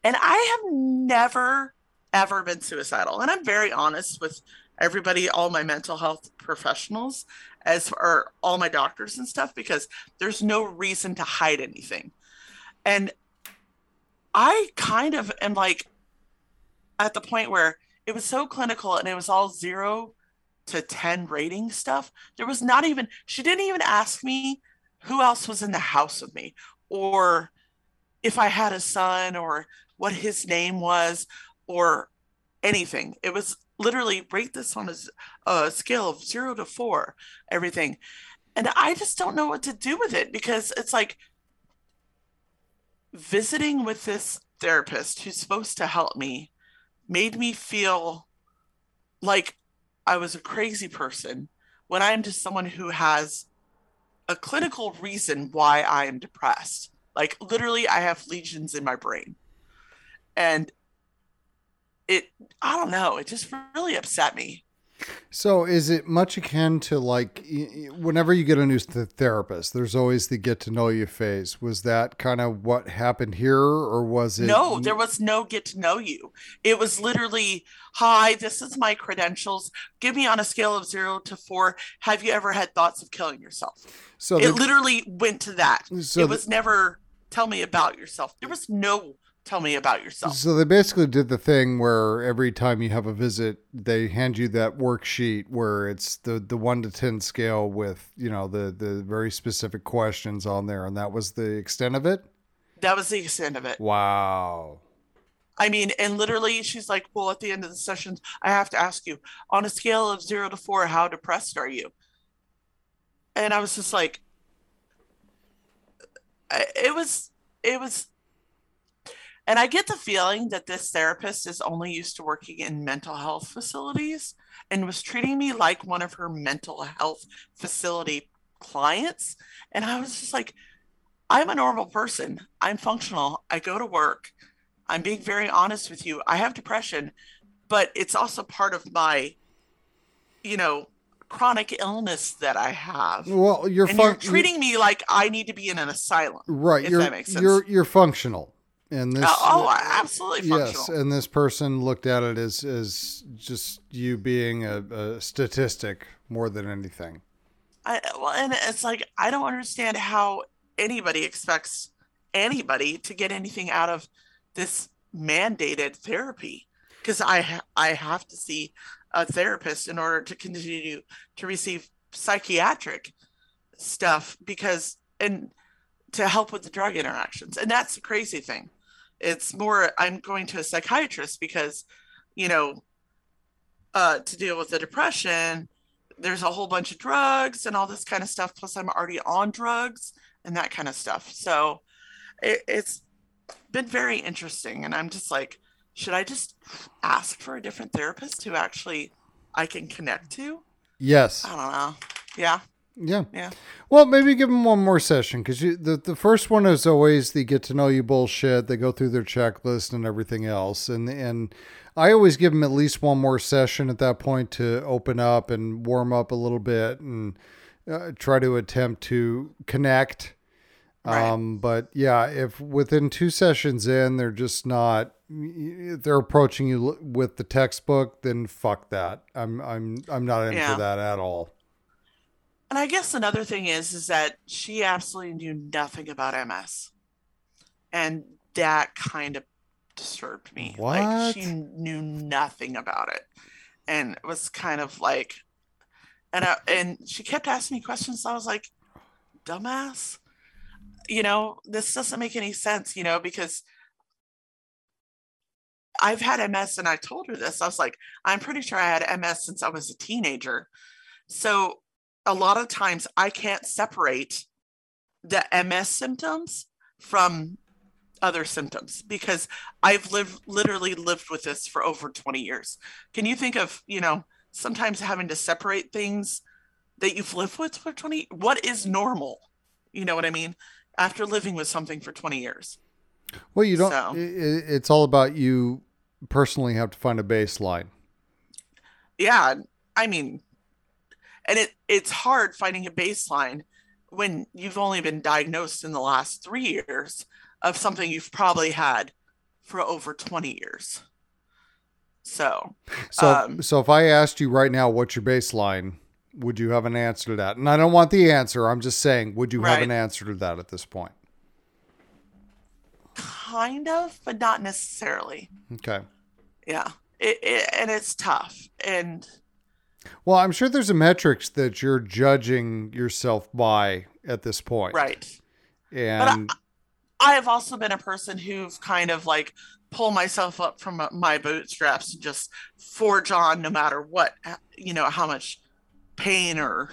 And I have never, ever been suicidal. And I'm very honest with everybody, all my mental health professionals, as or all my doctors and stuff, because there's no reason to hide anything. And I kind of am like at the point where it was so clinical and it was all zero to 10 rating stuff. There was not even, she didn't even ask me who else was in the house with me or if I had a son or what his name was or anything. It was literally rate this on a scale of zero to four, everything. And I just don't know what to do with it because it's like visiting with this therapist who's supposed to help me made me feel like I was a crazy person when I'm just someone who has a clinical reason why I am depressed. Like literally, I have lesions in my brain. And it, I don't know, it just really upset me. So, is it much akin to like whenever you get a new therapist, there's always the get to know you phase? Was that kind of what happened here, or was it? No, there was no get to know you. It was literally, hi, this is my credentials. Give me on a scale of zero to four. Have you ever had thoughts of killing yourself? So, it the- literally went to that. So it the- was never tell me about yourself. There was no tell me about yourself. So they basically did the thing where every time you have a visit, they hand you that worksheet where it's the the one to ten scale with you know the the very specific questions on there, and that was the extent of it. That was the extent of it. Wow. I mean, and literally, she's like, "Well, at the end of the sessions, I have to ask you on a scale of zero to four, how depressed are you?" And I was just like, it was, it was, and I get the feeling that this therapist is only used to working in mental health facilities and was treating me like one of her mental health facility clients. And I was just like, I'm a normal person. I'm functional. I go to work. I'm being very honest with you. I have depression, but it's also part of my, you know, chronic illness that I have. Well, you're fun- you're treating me like I need to be in an asylum. right. if You're that makes sense. you're you're functional, and this. Uh, oh, absolutely Yes, and this person looked at it as as just you being a, a statistic more than anything. I, well, and it's like I don't understand how anybody expects anybody to get anything out of this mandated therapy because I ha- I have to see a therapist in order to continue to receive psychiatric stuff because and to help with the drug interactions. And that's the crazy thing. It's more i'm going to a psychiatrist because you know uh to deal with the depression there's a whole bunch of drugs and all this kind of stuff plus i'm already on drugs and that kind of stuff. So it, it's been very interesting. And i'm just like should i just ask for a different therapist who actually i can connect to Yes. i don't know yeah Yeah. yeah Well, maybe give them one more session because the the first one is always the get to know you bullshit. They go through their checklist and everything else, and and I always give them at least one more session at that point to open up and warm up a little bit and uh, try to attempt to connect. Right. Um, but yeah, if within two sessions in they're just not, they're approaching you with the textbook, then fuck that. I'm I'm I'm not into Yeah. that at all. And I guess another thing is is that she absolutely knew nothing about MS. And that kind of disturbed me. Like she knew nothing about it. And it was kind of like and I, and she kept asking me questions. I was like, dumbass. You know, this doesn't make any sense, you know, because I've had MS and I told her this. I was like, I'm pretty sure I had MS since I was a teenager. So a lot of times I can't separate the MS symptoms from other symptoms because I've lived literally lived with this for over 20 years. Can you think of, you know, sometimes having to separate things that you've lived with for 20 what is normal? You know what I mean? After living with something for 20 years. Well, you don't. So- i- i- it's all about you personally have to find a baseline. Yeah, I mean and it it's hard finding a baseline when you've only been diagnosed in the last 3 years of something you've probably had for over 20 years. So, So, Um, so if I asked you right now, what's your baseline? Would you have an answer to that? And I don't want the answer. I'm just saying, would you have an answer to that at this point? kind of, but not necessarily. Okay. Yeah. It, it, and it's tough. And Well, I'm sure there's a metrics that you're judging yourself by at this point. right. And I have also been a person who've kind of like pull myself up from my bootstraps and just forge on no matter what, you know, how much pain or,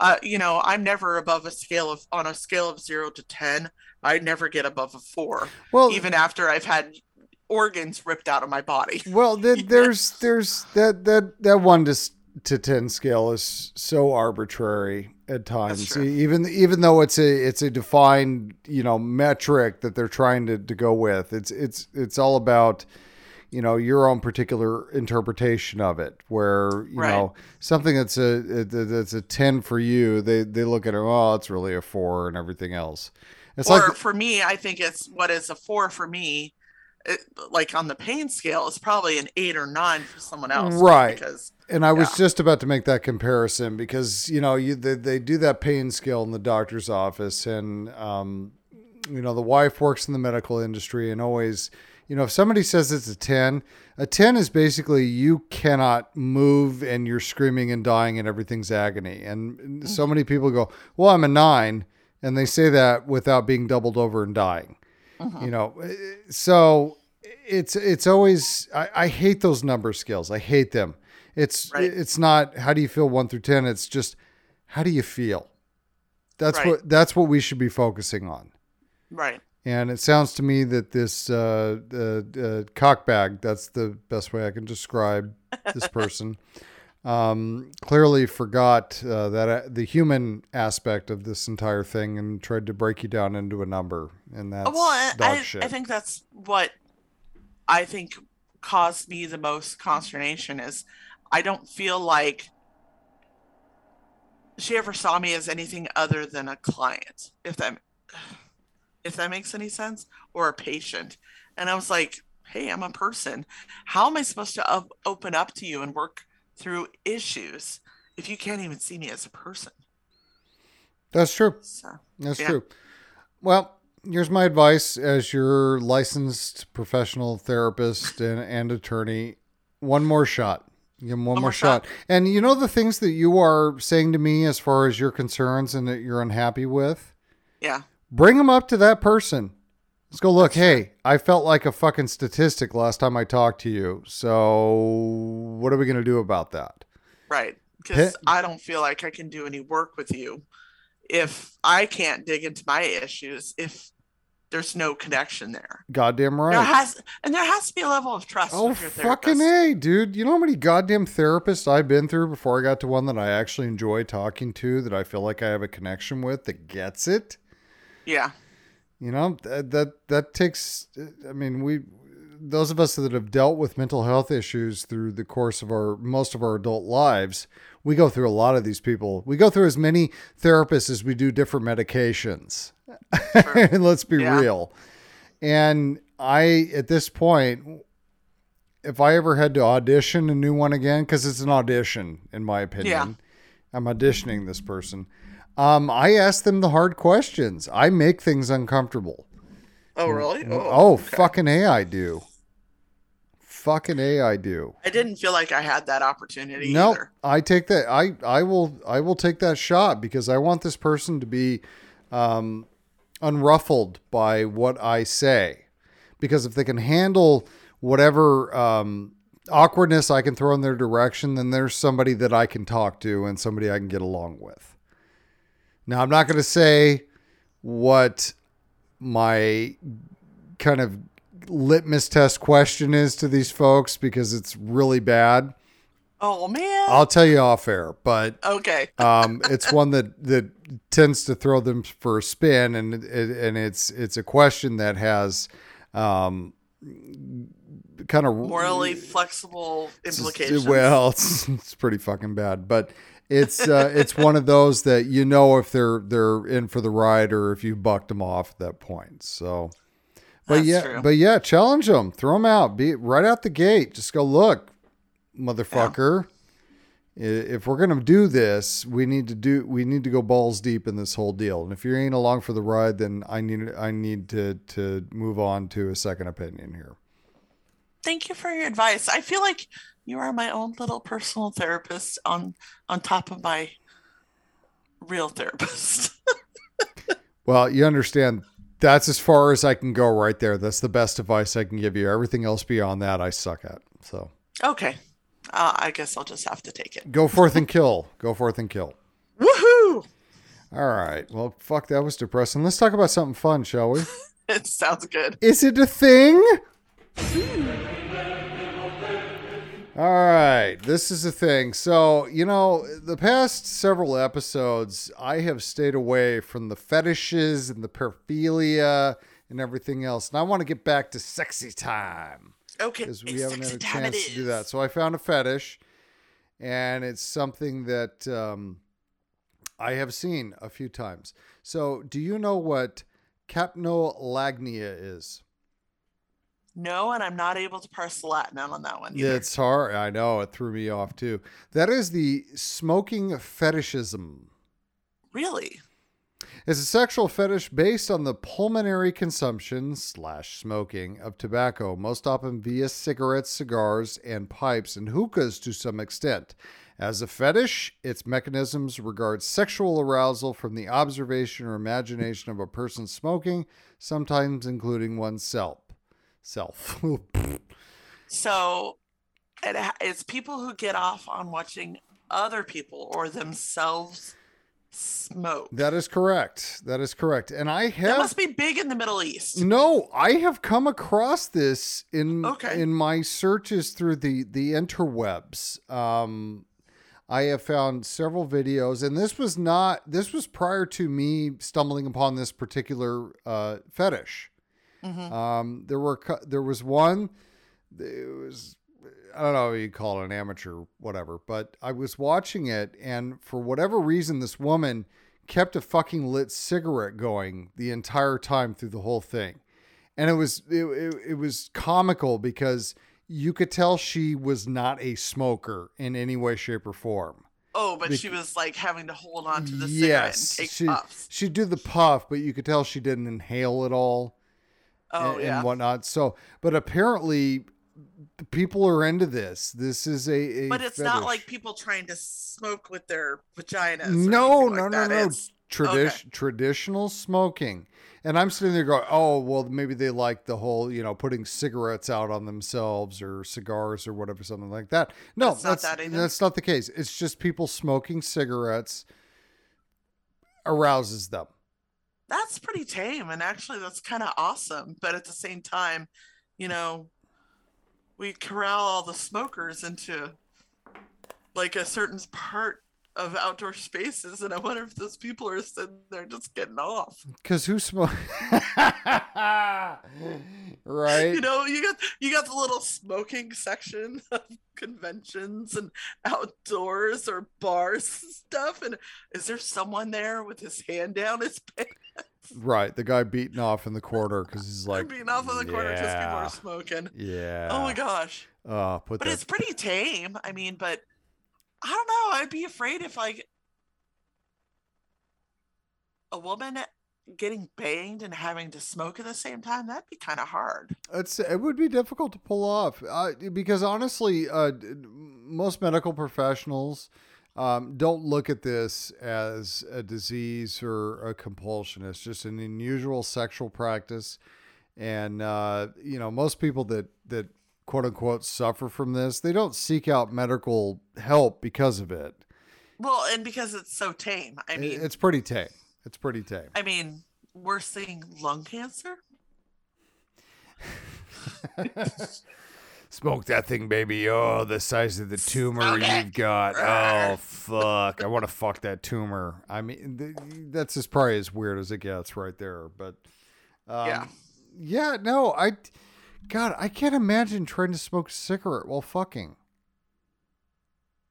uh, you know, I'm never above a scale of, on a scale of zero to 10, I never get above a four, well, even after I've had organs ripped out of my body. well, th- there's there's that that that one to to ten scale is so arbitrary at times. Even even though it's a it's a defined you know metric that they're trying to, to go with, it's it's it's all about you know your own particular interpretation of it. Where you Right. know something that's a, a that's a ten for you, they they look at it, oh, it's really a four and everything else. It's or like for me, I think it's what is a four for me, it, like on the pain scale, is probably an eight or nine for someone else. Right. Because And I was Yeah. just about to make that comparison because you know you they, they do that pain scale in the doctor's office, and um, you know the wife works in the medical industry, and always you know if somebody says it's a ten, a ten is basically you cannot move and you're screaming and dying and everything's agony, and so many people go, well, I'm a nine, and they say that without being doubled over and dying, uh-huh. you know, so it's it's always I, I hate those number scales. I hate them. It's Right. it's not how do you feel one through ten. It's just how do you feel. That's Right. what that's what we should be focusing on. right, And it sounds to me that this uh, uh, uh, cockbag, that's the best way I can describe this person, um, clearly forgot uh, that uh, the human aspect of this entire thing and tried to break you down into a number. And that's well, I, dog I, shit. I think that's what I think caused me the most consternation is I don't feel like she ever saw me as anything other than a client, if that if that makes any sense, or a patient. And I was like, hey, I'm a person. How am I supposed to op- open up to you and work through issues if you can't even see me as a person? that's true. So That's Yeah. true. Well, here's my advice as your licensed professional therapist and, and attorney. One more shot. Give him one, more, more shot. shot. And you know the things that you are saying to me as far as your concerns and that you're unhappy with? yeah, Bring them up to that person. Let's go look. Hey, I felt like a fucking statistic last time I talked to you. So what are we going to do about that? right. Because I don't feel like I can do any work with you if I can't dig into my issues if there's no connection there. Goddamn right. There has and there has to be a level of trust. Oh with your fucking a, dude! You know how many goddamn therapists I've been through before I got to one that I actually enjoy talking to, that I feel like I have a connection with, that gets it. Yeah, You know that that that takes. I mean, we those of us that have dealt with mental health issues through the course of our most of our adult lives, we go through a lot of these people. We go through as many therapists as we do different medications. Let's be Yeah. real. And I, at this point, if I ever had to audition a new one again, because it's an audition, in my opinion, I'm auditioning this person. Um, I ask them the hard questions. I make things uncomfortable. Oh, really? Oh, okay. fucking A, I do. Fucking A, I do. I didn't feel like I had that opportunity No, either. I take that. I I will I will take that shot because I want this person to be um, unruffled by what I say. Because if they can handle whatever um, awkwardness I can throw in their direction, then there's somebody that I can talk to and somebody I can get along with. Now I'm not going to say what my kind of litmus test question is to these folks because it's really bad. Oh man. I'll tell you off air, but okay. um, it's one that that tends to throw them for a spin, and it, and it's it's a question that has um, kind of Morally flexible implications. Well, it's, it's pretty fucking bad, but it's uh, it's one of those that you know if they're they're in for the ride or if you bucked them off at that point. So, but That's yeah, true. but yeah, challenge them, throw them out, be right out the gate. Just go look, motherfucker. I- If we're gonna do this, we need to do we need to go balls deep in this whole deal. And if you ain't along for the ride, then I need I need to to move on to a second opinion here. Thank you for your advice. I feel like you are my own little personal therapist on on top of my real therapist. Well, you understand that's as far as I can go right there. That's the best advice I can give you. Everything else beyond that, I suck at. So okay. Uh, I guess I'll just have to take it. go forth and kill. Go forth and kill. Woohoo! All right. Well, fuck, that was depressing. Let's talk about something fun, shall we? It sounds good. Is it a thing? All right, this is the thing. So, you know, the past several episodes, I have stayed away from the fetishes and the paraphilia and everything else. And I want to get back to sexy time Okay. because we haven't had a sexy time it chance to do that. So I found a fetish, and it's something that um, I have seen a few times. So, do you know what capnolagnia is? No, and I'm not able to parse the Latin out on that one. Either. It's hard. I know it threw me off too. That is the smoking fetishism. Really? It's a sexual fetish based on the pulmonary consumption slash smoking of tobacco, most often via cigarettes, cigars, and pipes, and hookahs to some extent. As a fetish, its mechanisms regard sexual arousal from the observation or imagination of a person smoking, sometimes including oneself. Self. So it, it's people who get off on watching other people or themselves smoke. that is correct. That is correct. And I have That must be big in the Middle East. No, I have come across this in Okay. in my searches through the the interwebs. Um, I have found several videos, and this was not this was prior to me stumbling upon this particular uh, fetish. Mhm. Um, there were there was one. It was I don't know you call it an amateur, whatever. But I was watching it, and for whatever reason, this woman kept a fucking lit cigarette going the entire time through the whole thing, and it was it, it, it was comical because you could tell she was not a smoker in any way, shape, or form. Oh, but Bec- she was like having to hold on to the cigarette yes, and take she puffs. she'd do the puff, but you could tell she didn't inhale at all Oh and, yeah. and whatnot. So, but apparently, people are into this. This is a, a but it's not like people trying to smoke with their vaginas. No, no, like no, that. no. It's- Tradi- Traditional smoking. And I'm sitting there going, oh, well, maybe they like the whole, you know, putting cigarettes out on themselves or cigars or whatever, something like that. No, not that's, that that's not the case. It's just people smoking cigarettes arouses them. That's pretty tame and actually that's kind of awesome but at the same time you know we corral all the smokers into like a certain part of outdoor spaces and i wonder if those people are sitting there just getting off Because who smoke? right? you know you got you got the little smoking section of conventions and outdoors or bars and stuff and is there someone there with his hand down his pants Right, the guy beating off in the corner because he's like being off in the corner because people "Yeah, are smoking Yeah. oh my gosh Uh, put but that. it's pretty tame. I mean, but I don't know. I'd be afraid if like a woman getting banged and having to smoke at the same time. That'd be kind of hard. It's it would be difficult to pull off uh, because honestly, uh, most medical professionals um, don't look at this as a disease or a compulsion. It's just an unusual sexual practice, and uh, you know most people that that quote unquote suffer from this, they don't seek out medical help because of it. Well, and because it's so tame. I mean, it's pretty tame. It's pretty tame. I mean, we're seeing lung cancer. Smoke that thing, baby. Oh, the size of the tumor you've got. Oh, fuck. I want to fuck that tumor. I mean, th- that's as probably as weird as it gets right there. But um, Yeah. yeah, no, I, God, I can't imagine trying to smoke a cigarette while fucking.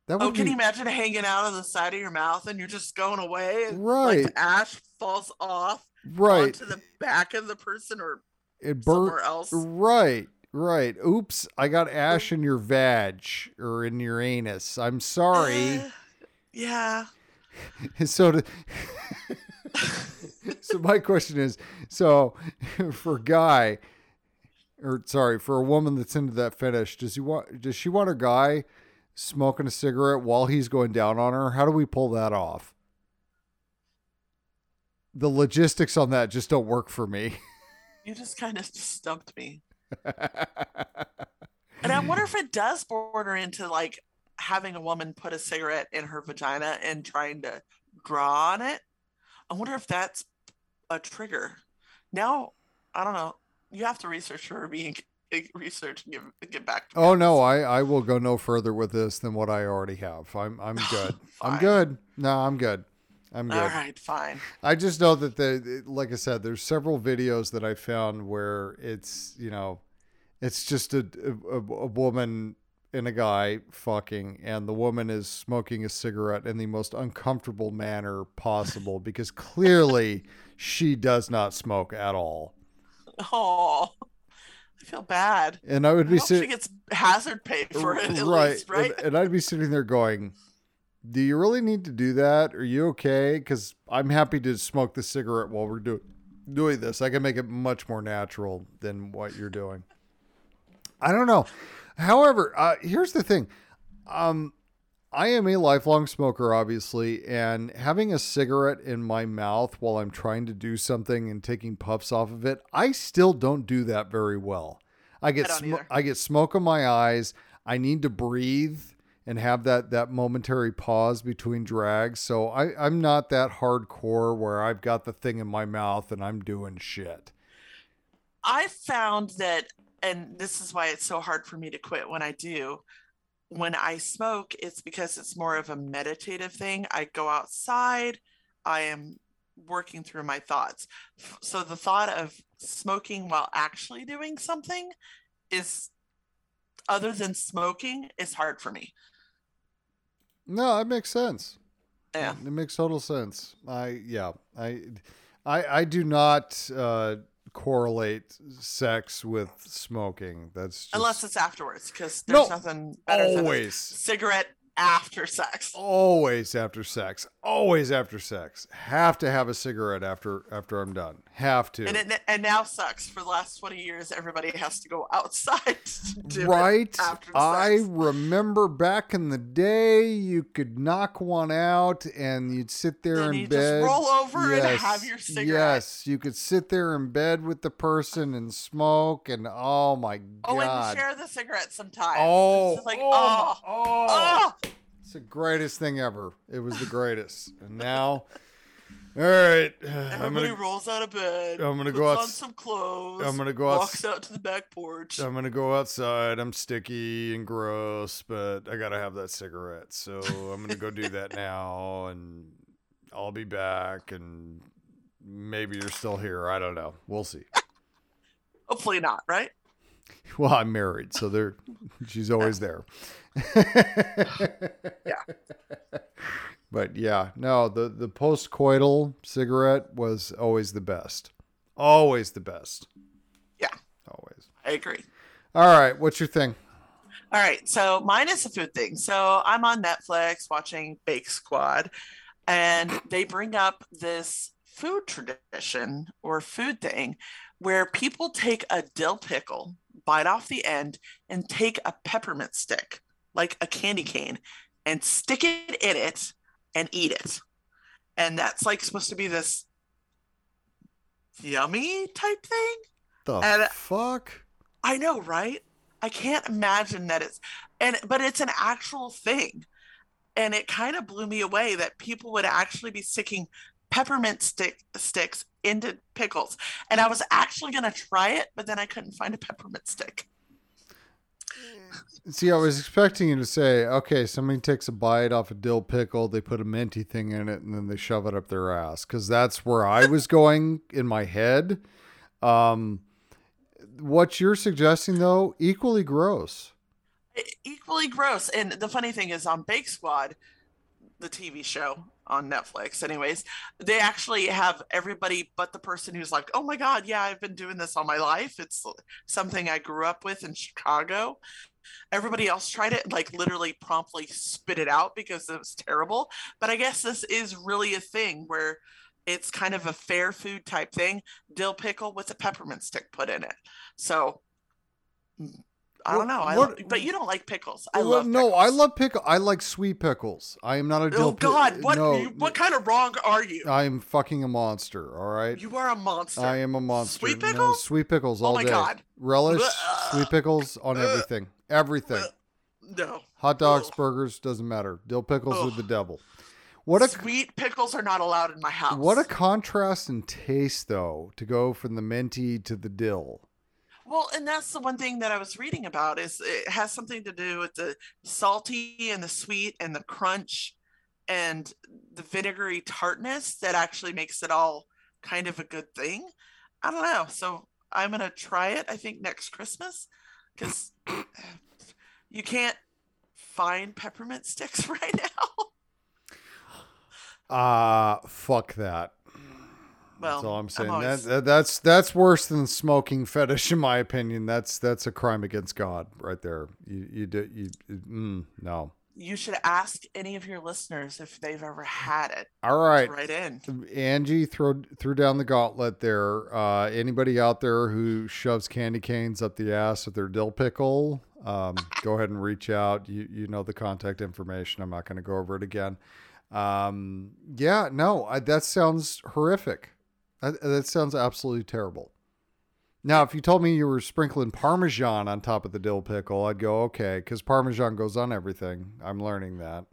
That would Oh, can be you imagine hanging out on the side of your mouth and you're just going away? Right. Like ash falls off right. onto the back of the person or It burnt. somewhere else. Right, right. Oops, I got ash in your vag or in your anus. I'm sorry. Uh, yeah. so to, so my question is so for a guy or sorry for a woman that's into that fetish does he want does she want a guy smoking a cigarette while he's going down on her how do we pull that off the logistics on that just don't work for me You just kind of stumped me. And I wonder if it does border into like having a woman put a cigarette in her vagina and trying to draw on it. I wonder if that's a trigger. Now, I don't know. You have to research for me and research and give, get back to me. Oh no. I, I will go no further with this than what I already have. I'm I'm good. I'm good. No, I'm good. I'm good. All right, fine. I just know that the like I said, there's several videos that I found where it's you know, it's just a a, a woman and a guy fucking, and the woman is smoking a cigarette in the most uncomfortable manner possible because clearly she does not smoke at all. Oh, I feel bad. And I would I be hope she gets hazard pay for it at right, least, right? And, and I'd be sitting there going, "Do you really need to do that? Are you okay? Because I'm happy to smoke the cigarette while we're doing doing this. I can make it much more natural than what you're doing." I don't know. However, uh, here's the thing. Um, I am a lifelong smoker, obviously, and having a cigarette in my mouth while I'm trying to do something and taking puffs off of it, I still don't do that very well. I get I sm- I get smoke in my eyes. I need to breathe and have that that momentary pause between drags. So I, I'm not that hardcore where I've got the thing in my mouth and I'm doing shit. I found that, and this is why it's so hard for me to quit when I do. When I smoke, it's because it's more of a meditative thing. I go outside, I am working through my thoughts. So the thought of smoking while actually doing something is, other than smoking, is hard for me. No, that makes sense. Yeah. It makes total sense. I yeah. I I I do not uh correlate sex with smoking. That's just Unless it's afterwards, because No, there's nothing better than a always cigarette after sex. always after sex. Always after sex. Have to have a cigarette after after I'm done. Have to. And it and now sucks. For the last 20 years, everybody has to go outside to right? after I remember back in the day, you could knock one out and you'd sit there Then in you just bed. roll over and have your cigarette. Yes, you could sit there in bed with the person and smoke, and oh my god. Oh, and share the cigarette sometimes. Oh, It's like, oh, oh, oh, oh. It's the greatest thing ever. It was the greatest. and now, all right, I'm Everybody gonna rolls out of bed. I'm gonna go on some clothes. I'm gonna go Walks out to the back porch. I'm gonna go outside. I'm sticky and gross, but I gotta have that cigarette. So I'm gonna go do that now, and I'll be back. And maybe you're still here. I don't know. We'll see. Hopefully not, right? Well, I'm married, so there, she's always there. Yeah. But yeah, no, the the postcoital cigarette was always the best. Always the best. Yeah. Always. I agree. All right, what's your thing? All right, so mine is a food thing. So I'm on Netflix watching Bake Squad, and they bring up this food tradition or food thing where people take a dill pickle, bite off the end, and take a peppermint stick, like a candy cane, and stick it in it and eat it. And that's like supposed to be this yummy type thing. The And- fuck? I know, right? I can't imagine that it's and but it's an actual thing. And it kind of blew me away that people would actually be sticking peppermint stick sticks into pickles. And I was actually gonna try it, but then I couldn't find a peppermint stick. See, I was expecting you to say, okay, somebody takes a bite off a dill pickle, they put a minty thing in it, and then they shove it up their ass. Because that's where I was going in my head. Um, what you're suggesting, though, equally gross. Equally gross. And the funny thing is on Bake Squad, the TV show on Netflix, anyways, they actually have everybody but the person who's like, oh my God, yeah, I've been doing this all my life. It's something I grew up with in Chicago. Everybody else tried it like literally promptly spit it out because it was terrible. But I guess this is really a thing where it's kind of a fair food type thing dill pickle with a peppermint stick put in it. So I don't know. I What- but you don't like pickles. I love no, I love pickle. I like sweet pickles. I am not a oh, dill Oh God! What No, you- what kind of wrong are you? I am fucking a monster. All right. You are a monster. I am a monster. Sweet No, pickles? sweet pickles Oh all my day. God. Relish, sweet pickles on everything. Everything. No. Hot dogs, burgers, doesn't matter. Dill pickles are Ugh. the devil. What a Sweet pickles are not allowed in my house. what a contrast in taste though to go from the minty to the dill. Well, and that's the one thing that I was reading about is it has something to do with the salty and the sweet and the crunch and the vinegary tartness that actually makes it all kind of a good thing. I don't know. So I'm gonna try it. I think next Christmas because you can't find peppermint sticks right now. Ah, fuck that. Well, That's all I'm saying. always- that, that, that's that's worse than smoking fetish, in my opinion. That's that's a crime against God, right there. You you do you mm, no. you should ask any of your listeners if they've ever had it. All right, Right in. Angie throw threw down the gauntlet there. Uh, anybody out there who shoves candy canes up the ass with their dill pickle, um, go ahead and reach out. You you know the contact information. I'm not going to go over it again. Um, yeah, no, I, that sounds horrific. That, that sounds absolutely terrible. Now, if you told me you were sprinkling Parmesan on top of the dill pickle, I'd go okay because Parmesan goes on everything. I'm learning that.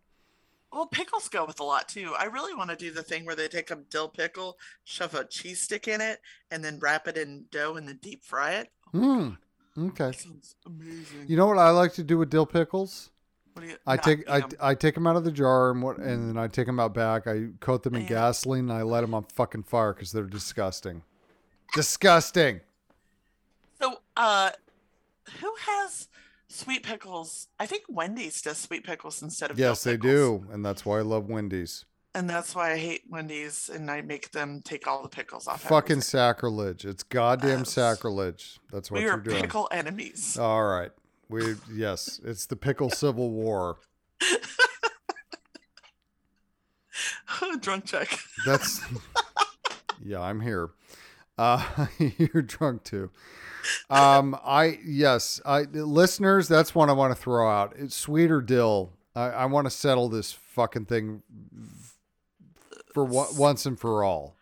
Well, pickles go with a lot too. I really want to do the thing where they take a dill pickle, shove a cheese stick in it, and then wrap it in dough and then deep fry it. Hmm. Okay. That sounds amazing. You know what I like to do with dill pickles? What do you, I not take I. I take them out of the jar and what and then I take them out back. I coat them in Yeah. gasoline and I light them on fucking fire because they're disgusting. Disgusting. So, uh, who has sweet pickles? I think Wendy's does sweet pickles instead of Yes, they do, and that's why I love Wendy's. and that's why I hate Wendy's, and I make them take all the pickles off. Fucking everything. sacrilege! It's goddamn Yes. sacrilege. That's what we you're are doing. pickle enemies. All right, we yes, it's the pickle civil war. Drunk check. That's yeah, I'm here. Uh, you're drunk too. Um, I yes, I listeners. That's one I want to throw out. It's sweet or dill. I, I want to settle this fucking thing for once and for all.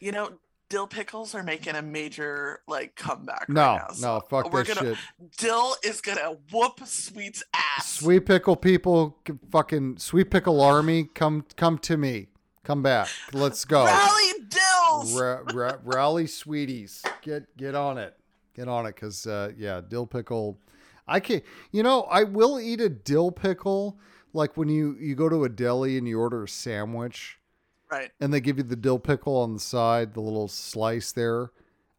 You know, dill pickles are making a major like comeback. No, right now, no, so fuck we're that gonna, shit. Dill is gonna whoop Sweet's ass. Sweet pickle people, fucking sweet pickle army, come come to me. Come back. Let's go. Rally dills. Ra- ra- rally sweeties get get on it get on it because uh, yeah dill pickle i can't you know i will eat a dill pickle like when you you go to a deli and you order a sandwich right. and they give you the dill pickle on the side the little slice there.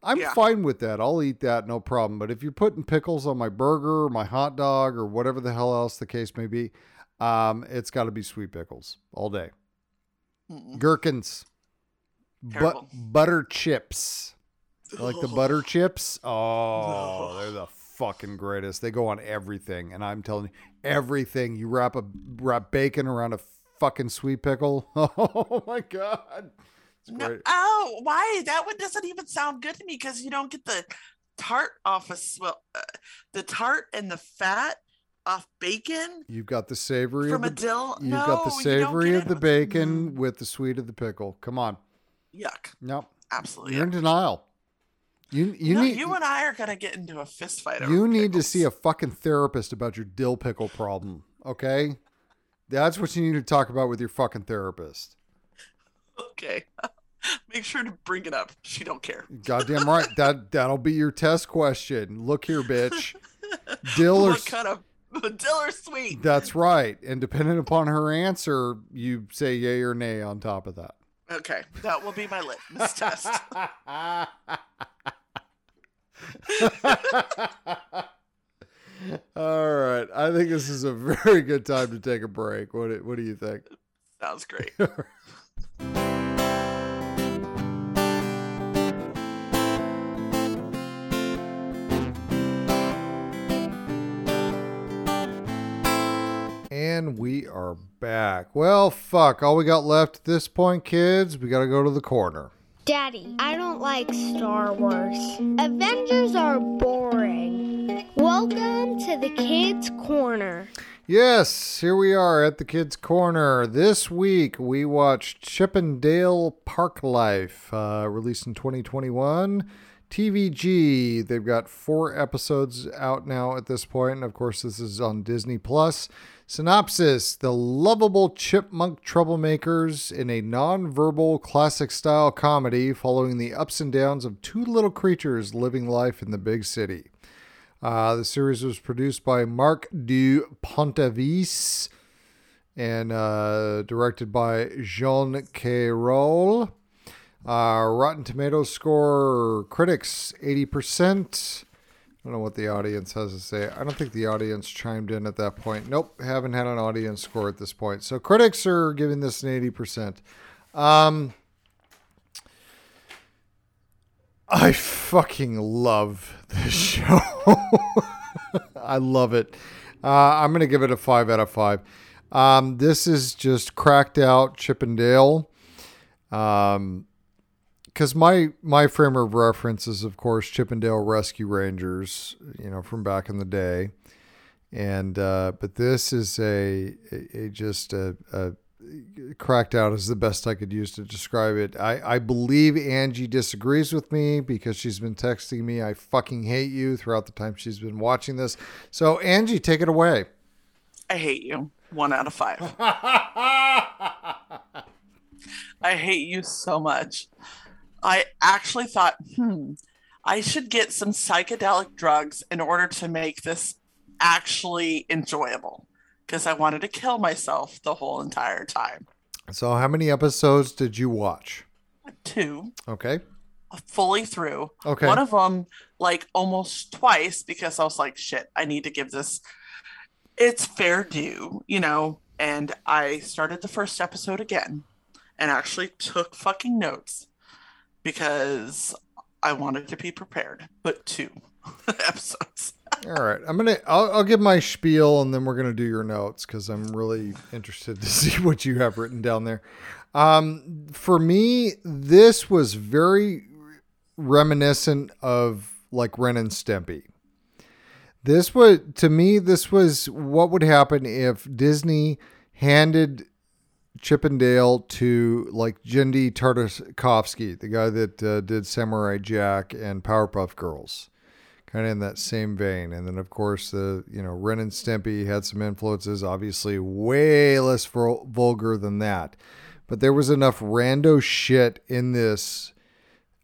I'm Yeah. fine with that. I'll eat that no problem. But if you're putting pickles on my burger or my hot dog or whatever the hell else the case may be um, it's got to be sweet pickles all day. Mm-mm. gherkins. But butter chips. I like the butter chips? Oh they're the fucking greatest. They go on everything and i'm telling you everything. You wrap a wrap bacon around a fucking sweet pickle oh my god No, oh, why? That one doesn't even sound good to me because you don't get the tart off of well, uh, the tart and the fat off bacon you've got the savory from of a the dill. you've no, got the savory of the bacon with the sweet of the pickle come on yuck! no Absolutely. you're in denial you you no, need you and I are gonna get into a fist fight. over You need to see a fucking therapist about your dill pickle problem, okay? That's what you need to talk about with your fucking therapist. Okay. Make sure to bring it up. She don't care. Goddamn right. That that'll be your test question. Look here, bitch. Dill or what kind of dill or sweet? That's right. And depending upon her answer, you say yay or nay on top of that. Okay, that will be my litmus test. All right. I think this is a very good time to take a break. What do, what do you think? Sounds great. And we are back. Well, fuck. All we got left at this point, kids, we got to go to the corner. Daddy, I don't like Star Wars. Avengers are boring. Welcome to the Kids Corner. Yes, here we are at the Kids Corner. This week we watched Chip 'N' Dale Park Life, uh, released in 2021. TVG. They've got four episodes out now at this point, and of course, this is on Disney Plus. Synopsis The lovable chipmunk troublemakers in a non-verbal classic style comedy following the ups and downs of two little creatures living life in the big city. Uh, the series was produced by Marc du Pontavice and uh, directed by Jean Cayrol. Uh, Rotten Tomatoes score critics 80%. I don't know what the audience has to say. I don't think the audience chimed in at that point. Nope, haven't had an audience score at this point. So critics are giving this an 80%. Um, I fucking love this show. I love it. Uh, I'm going to give it a 5 out of 5. Um, this is just cracked out Chip 'N' Dale. Um, because my my frame of reference is of course Chip 'N' Dale Rescue Rangers, you know, from back in the day, and uh, but this is a, a, a just a, a cracked out is the best I could use to describe it. I I believe Angie disagrees with me because she's been texting me I fucking hate you throughout the time she's been watching this. So Angie, take it away. I hate you. One out of five. I hate you so much. I actually thought, hmm, I should get some psychedelic drugs in order to make this actually enjoyable because I wanted to kill myself the whole entire time. So how many episodes did you watch? Two, Okay. fully through. Okay. One of them, like almost twice, because I was like, shit, I need to give this its fair due, you know. And I started the first episode again and actually took fucking notes because I wanted to be prepared. But two episodes. All right, I'm gonna. I'll, I'll give my spiel, and then we're gonna do your notes because I'm really interested to see what you have written down there. Um, for me, this was very reminiscent of like Ren and Stimpy. This was to me. This was what would happen if Disney handed Chip 'N' Dale to like Genndy Tartakovsky, the guy that uh, did Samurai Jack and Powerpuff Girls kind of in that same vein. And then, of course, the you know Ren and Stimpy had some influences, obviously way less vul- vulgar than that, but there was enough rando shit in this,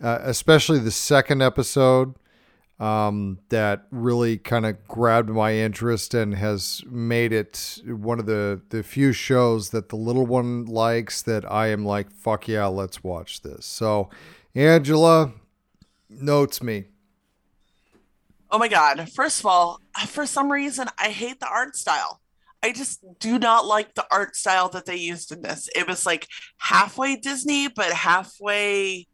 uh, especially the second episode, um, that really kind of grabbed my interest and has made it one of the the few shows that the little one likes that I am like, fuck yeah, let's watch this. So, Angela notes me. Oh my god! First of all, for some reason, I hate the art style. I just do not like the art style that they used in this. It was like halfway Disney, but halfway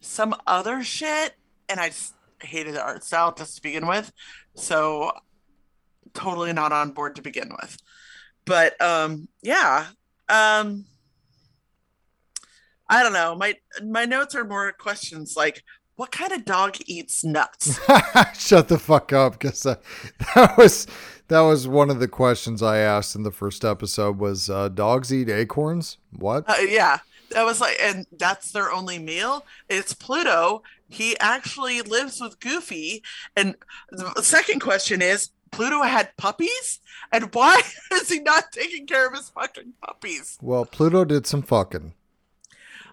some other shit, and I just hated the art style just to begin with. So totally not on board to begin with. But um, yeah, um, I don't know. My my notes are more questions like, what kind of dog eats nuts? Shut the fuck up, because uh, that was that was one of the questions I asked in the first episode. Was uh, dogs eat acorns? What? Uh, yeah, that was like, and that's their only meal. It's Pluto. He actually lives with Goofy. And the second question is, Pluto had puppies, and why is he not taking care of his fucking puppies? Well, Pluto did some fucking.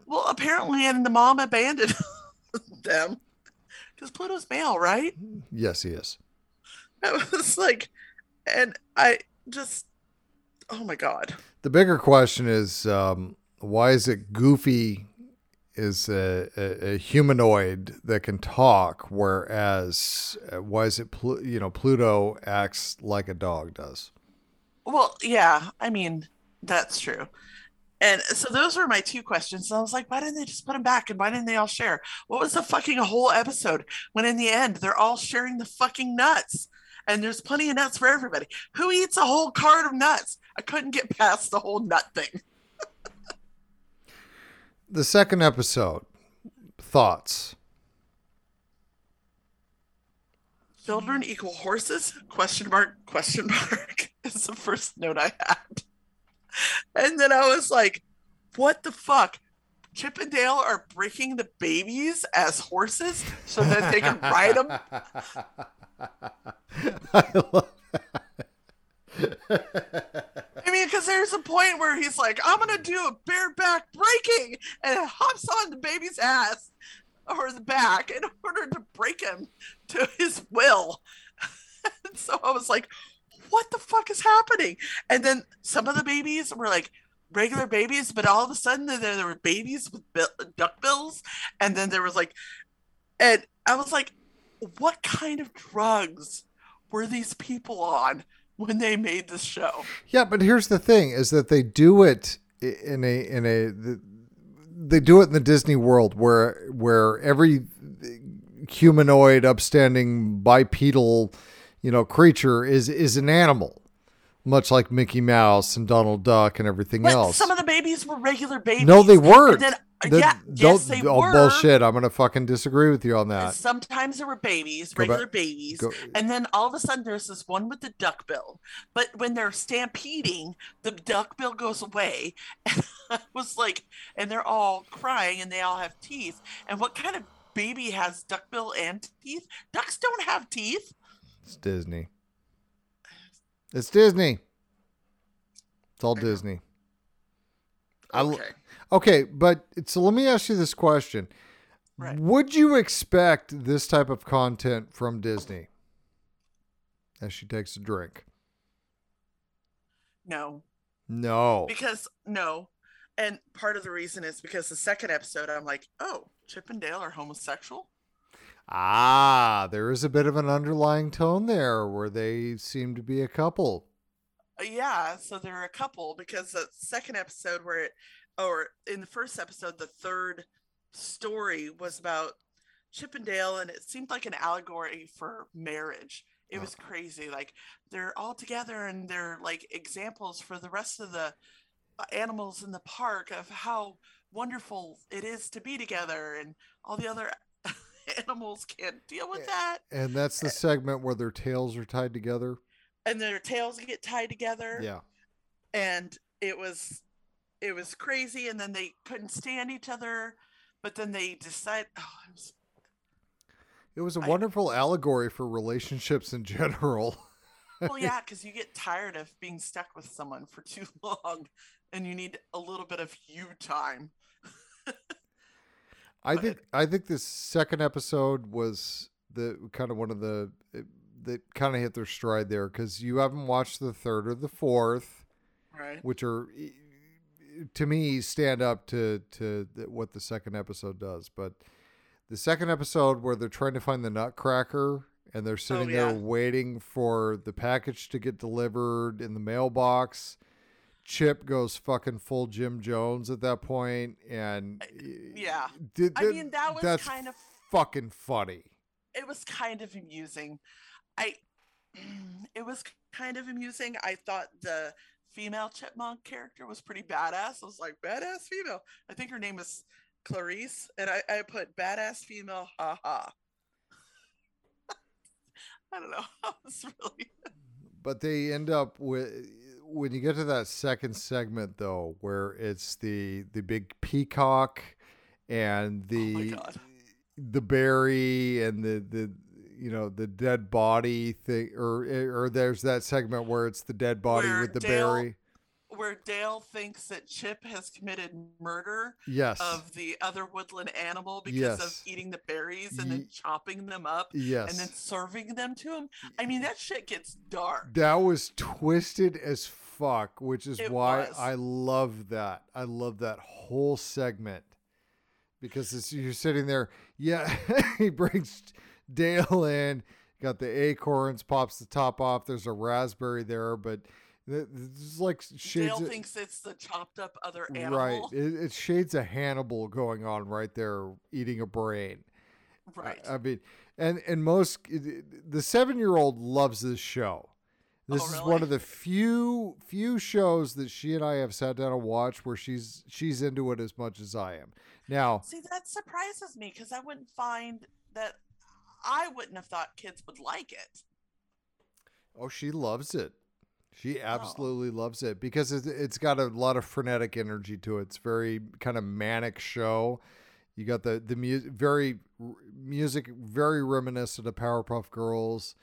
Well, apparently, and the mom abandoned them because Pluto's male, right? Yes, he is. I was like, and I just, oh my god. The bigger question is um, why is it Goofy is a, a, a humanoid that can talk, whereas uh, why is it Plu- you know Pluto acts like a dog does? Well, yeah, I mean, that's true. And so those were my two questions. And I was like, why didn't they just put them back? And why didn't they all share? What was the fucking whole episode when in the end they're all sharing the fucking nuts? And there's plenty of nuts for everybody. Who eats a whole cart of nuts? I couldn't get past the whole nut thing. The second episode, thoughts. Children equal horses? Question mark, question mark is the first note I had. And then I was like, what the fuck? Chip and Dale are breaking the babies as horses so that they can ride them. I love I mean, because there's a point where he's like, I'm going to do a bareback breaking and hops on the baby's ass or the back in order to break him to his will. and so I was like, what the fuck is happening? And then some of the babies were like regular babies, but all of a sudden there, there were babies with bill- duck bills. And then there was like, and I was like, what kind of drugs were these people on when they made this show? Yeah, but here's the thing: is that they do it in a in a they do it in the Disney world where where every humanoid, upstanding, bipedal, you know, creature is is an animal, much like Mickey Mouse and Donald Duck and everything But else. some of the babies were regular babies. no, they weren't. And then, Uh, the- yeah, yes, they oh, were. bullshit! I'm gonna fucking disagree with you on that. sometimes there were babies, Go back- regular babies, go- and then all of a sudden there's this one with the duck bill. But when they're stampeding, the duck bill goes away, and I was like, and they're all crying, and they all have teeth. And what kind of baby has duck bill and teeth? Ducks don't have teeth. It's Disney. It's Disney. It's all Disney. I l- Okay. But so let me ask you this question. Right. Would you expect this type of content from Disney? As she takes a drink. No, No. because no, and part of the reason is because the second episode, I'm like, oh, Chip and Dale are homosexual. Ah, there is a bit of an underlying tone there where they seem to be a couple. Uh, yeah so they're a couple because the second episode where it or in the first episode the third story was about chip and dale and it seemed like an allegory for marriage it was crazy like they're all together and they're like examples for the rest of the uh, animals in the park of how wonderful it is to be together and all the other animals can't deal with that And that's the segment where their tails are tied together. and their tails get tied together Yeah. and it was it was crazy and then they couldn't stand each other but then they decide oh, it was, It was a I- wonderful allegory for relationships in general. well yeah because you get tired of being stuck with someone for too long and you need a little bit of you time I think I think this second episode was the kind of one of the that kind of hit their stride there because you haven't watched the third or the fourth, right which are to me stand up to to the, what the second episode does. But the second episode where they're trying to find the Nutcracker and they're sitting oh, yeah. there waiting for the package to get delivered in the mailbox. Chip goes fucking full Jim Jones at that point, and yeah. did, I mean, that was that's kind of- fucking funny. it was kind of amusing i it was kind of amusing i thought the female chipmunk character was pretty badass. I was like badass female. I think her name is clarice and i, I put badass female haha i don't know. I was really But they end up with when you get to that second segment though, where it's the the big peacock and oh the god. the berry and the the you know the dead body thing, or eh, or there's that segment where it's the dead body Where with the Dale- berry. where Dale thinks that Chip has committed murder Yes. of the other woodland animal because Yes. of eating the berries and Ye- then chopping them up yes. and then serving them to him. I mean, that shit gets dark. That was twisted as fuck, which is It why was. I love that. I love that whole segment because it's, you're sitting there. Yeah, he brings Dale in, got the acorns, pops the top off. There's a raspberry there, but it's like shades. Dale of- thinks it's the chopped up other animal. right, it, it's shades of Hannibal going on right there, eating a brain. Right. I mean, and and most the seven year old loves this show. Oh, this Oh, is one of the few few shows that she and I have sat down and watched where she's she's into it as much as I am. Now, See, that surprises me because I wouldn't find that I wouldn't have thought kids would like it. oh, she loves it. She Oh. absolutely loves it because it, it's got a lot of frenetic energy to it. It's very kind of manic show. You got the the mu- very r- music very reminiscent of Powerpuff Girls,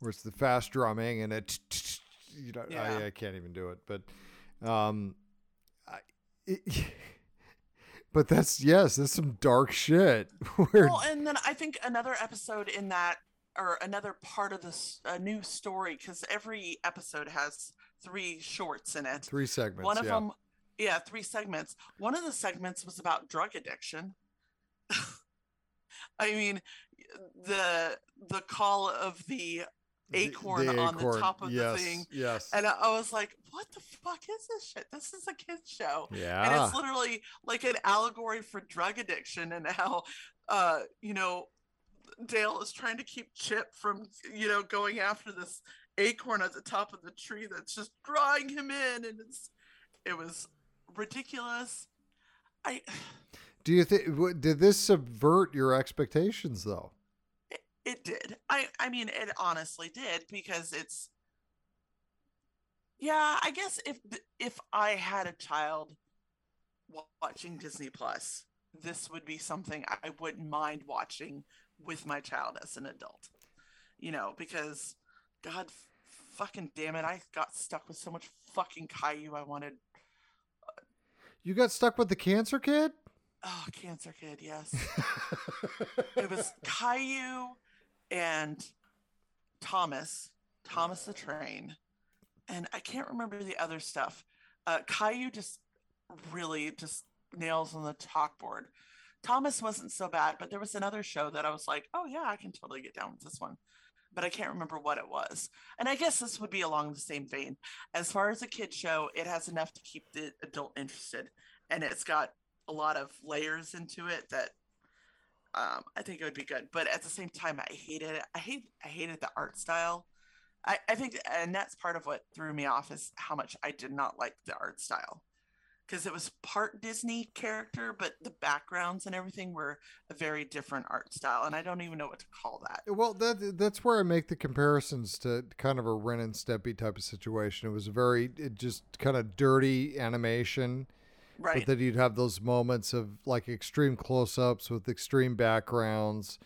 where it's the fast drumming and it. You know, Yeah. I, I can't even do it, but, um, I, it, but that's yes, that's some dark shit. Well, and then I think another episode in that, or another part of this, a new story, because every episode has three shorts in it. three segments. One of yeah. them, yeah, three segments. One of the segments was about drug addiction. I mean, the the call of the The- acorn the on the top of the thing. Yes. And I, I was like, what the fuck is this shit? This is a kid's show. Yeah. And it's literally like an allegory for drug addiction and how, uh, you know, Dale is trying to keep Chip from, you know, going after this acorn at the top of the tree that's just drawing him in. And it's, it was ridiculous. I, Do you think did this subvert your expectations though? It, did. I, I mean, it honestly did because it's, yeah, I guess if, if I had a child watching Disney Plus, this would be something I wouldn't mind watching with my child as an adult. You know, because God fucking damn it, I got stuck with so much fucking Caillou I wanted. You got stuck with the cancer kid? Oh, Cancer Kid, yes. it was Caillou and Thomas, Thomas the Train, and I can't remember the other stuff. Uh, Caillou just really just nails on the chalkboard. Thomas wasn't so bad, but there was another show that I was like, oh yeah, I can totally get down with this one. But I can't remember what it was. And I guess this would be along the same vein. As far as a kid show, it has enough to keep the adult interested. And it's got a lot of layers into it that um, I think it would be good. But at the same time, I hated it. I hate I hated the art style. I, I think and that's part of what threw me off is how much I did not like the art style. Because it was part Disney character, but the backgrounds and everything were a very different art style. And I don't even know what to call that. Well, that that's where I make the comparisons to kind of a Ren and Stimpy type of situation. It was very it just kind of dirty animation, Right. but then you'd have those moments of like extreme close-ups with extreme backgrounds,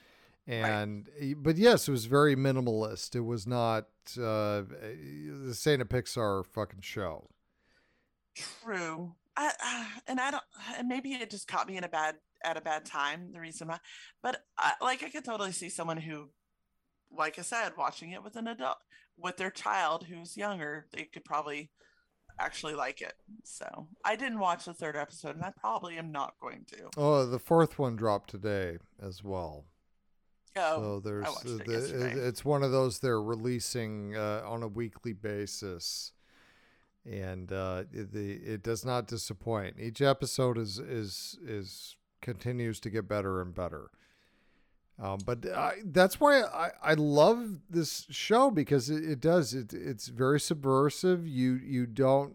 and but yes, it was very minimalist. It was not uh, this ain't a Pixar fucking show. True. I, I and I don't and maybe it just caught me in a bad at a bad time the reason why but I, like I could totally see someone who like I said watching it with an adult with their child who's younger they could probably actually like it. So I didn't watch the third episode and I probably am not going to. Oh, the fourth one dropped today as well. oh so there's I watched it the- it's one of those they're releasing uh, on a weekly basis. And uh, it, the it does not disappoint. Each episode is is is continues to get better and better um, but I, that's why I, I love this show because it, it does it, it's very subversive. You you don't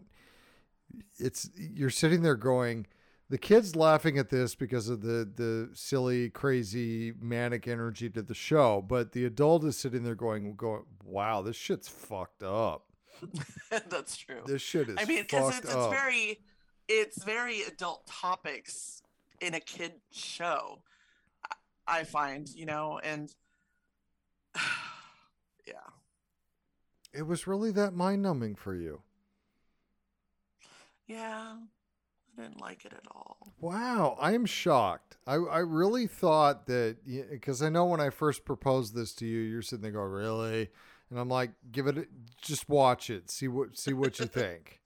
it's you're sitting there going the kid's laughing at this because of the the silly crazy manic energy to the show but the adult is sitting there going going wow this shit's fucked up. That's true. This shit is I mean because it's, it's very it's very adult topics in a kid show I- I find you know and yeah it was really that mind numbing for you Yeah, I didn't like it at all. Wow, I'm shocked. I, I really thought that because I know when I first proposed this to you, you're sitting there going, "Really?" And I'm like, "Give it, a, just watch it, see what see what you think."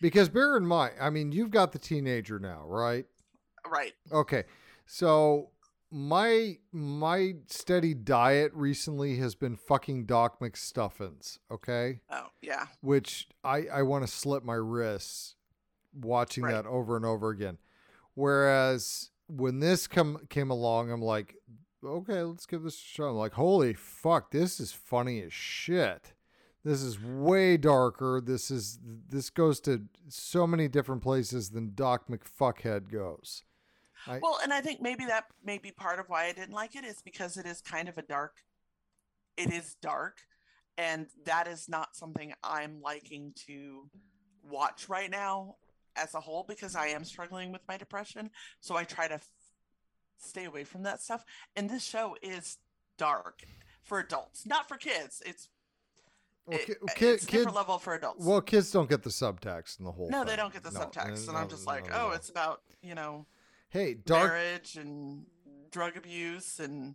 Because bear in mind, I mean, you've got the teenager now, right? Right. Okay, so my my steady diet recently has been fucking Doc McStuffins. Okay, Oh, yeah. which I I want to slip my wrists watching Right. that over and over again. Whereas when this come came along, I'm like, okay, let's give this a shot. I'm like, holy fuck, this is funny as shit. This is way darker. This is this goes to so many different places than Doc McFuckhead goes. I- Well, and I think maybe that may be part of why I didn't like it is because it is kind of a dark. It is dark, and that is not something I'm liking to watch right now as a whole because I am struggling with my depression. So I try to f- stay away from that stuff. And this show is dark for adults, not for kids. It's Well, it- ki- it's kid- different level for adults. Well, kids don't get the subtext in the whole. no, they don't get the No, subtext, and no, I'm just like, no, oh, it's about you know hey, dark. marriage and drug abuse and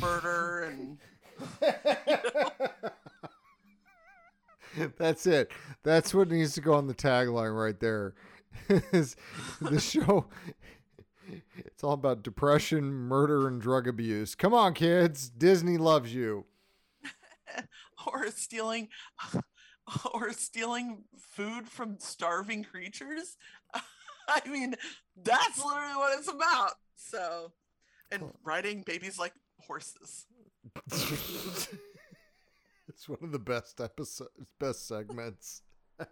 murder and That's it. That's what needs to go on the tagline right there. Is the show it's all about depression, murder, and drug abuse. Come on, kids. Disney loves you. or stealing or stealing food from starving creatures. I mean, that's literally what it's about. So, and riding babies like horses. it's one of the best episodes, best segments.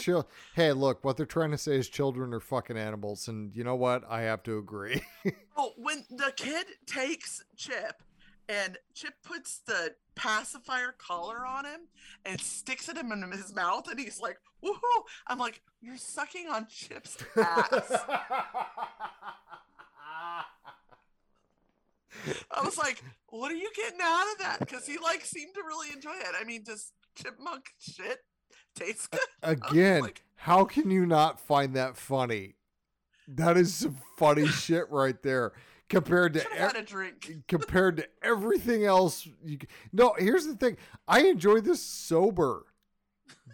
Chill. Hey, look, what they're trying to say is children are fucking animals, and you know what? I have to agree. Oh, when the kid takes Chip and Chip puts the pacifier collar on him and sticks it in his mouth, and he's like, woohoo! I'm like, you're sucking on Chip's ass. I was like, what are you getting out of that? Because he like seemed to really enjoy it. I mean, does chipmunk shit taste good? Again, like- how can you not find that funny? That is some funny shit right there compared to had a drink. compared to everything else. You, no, here's the thing. I enjoy this sober.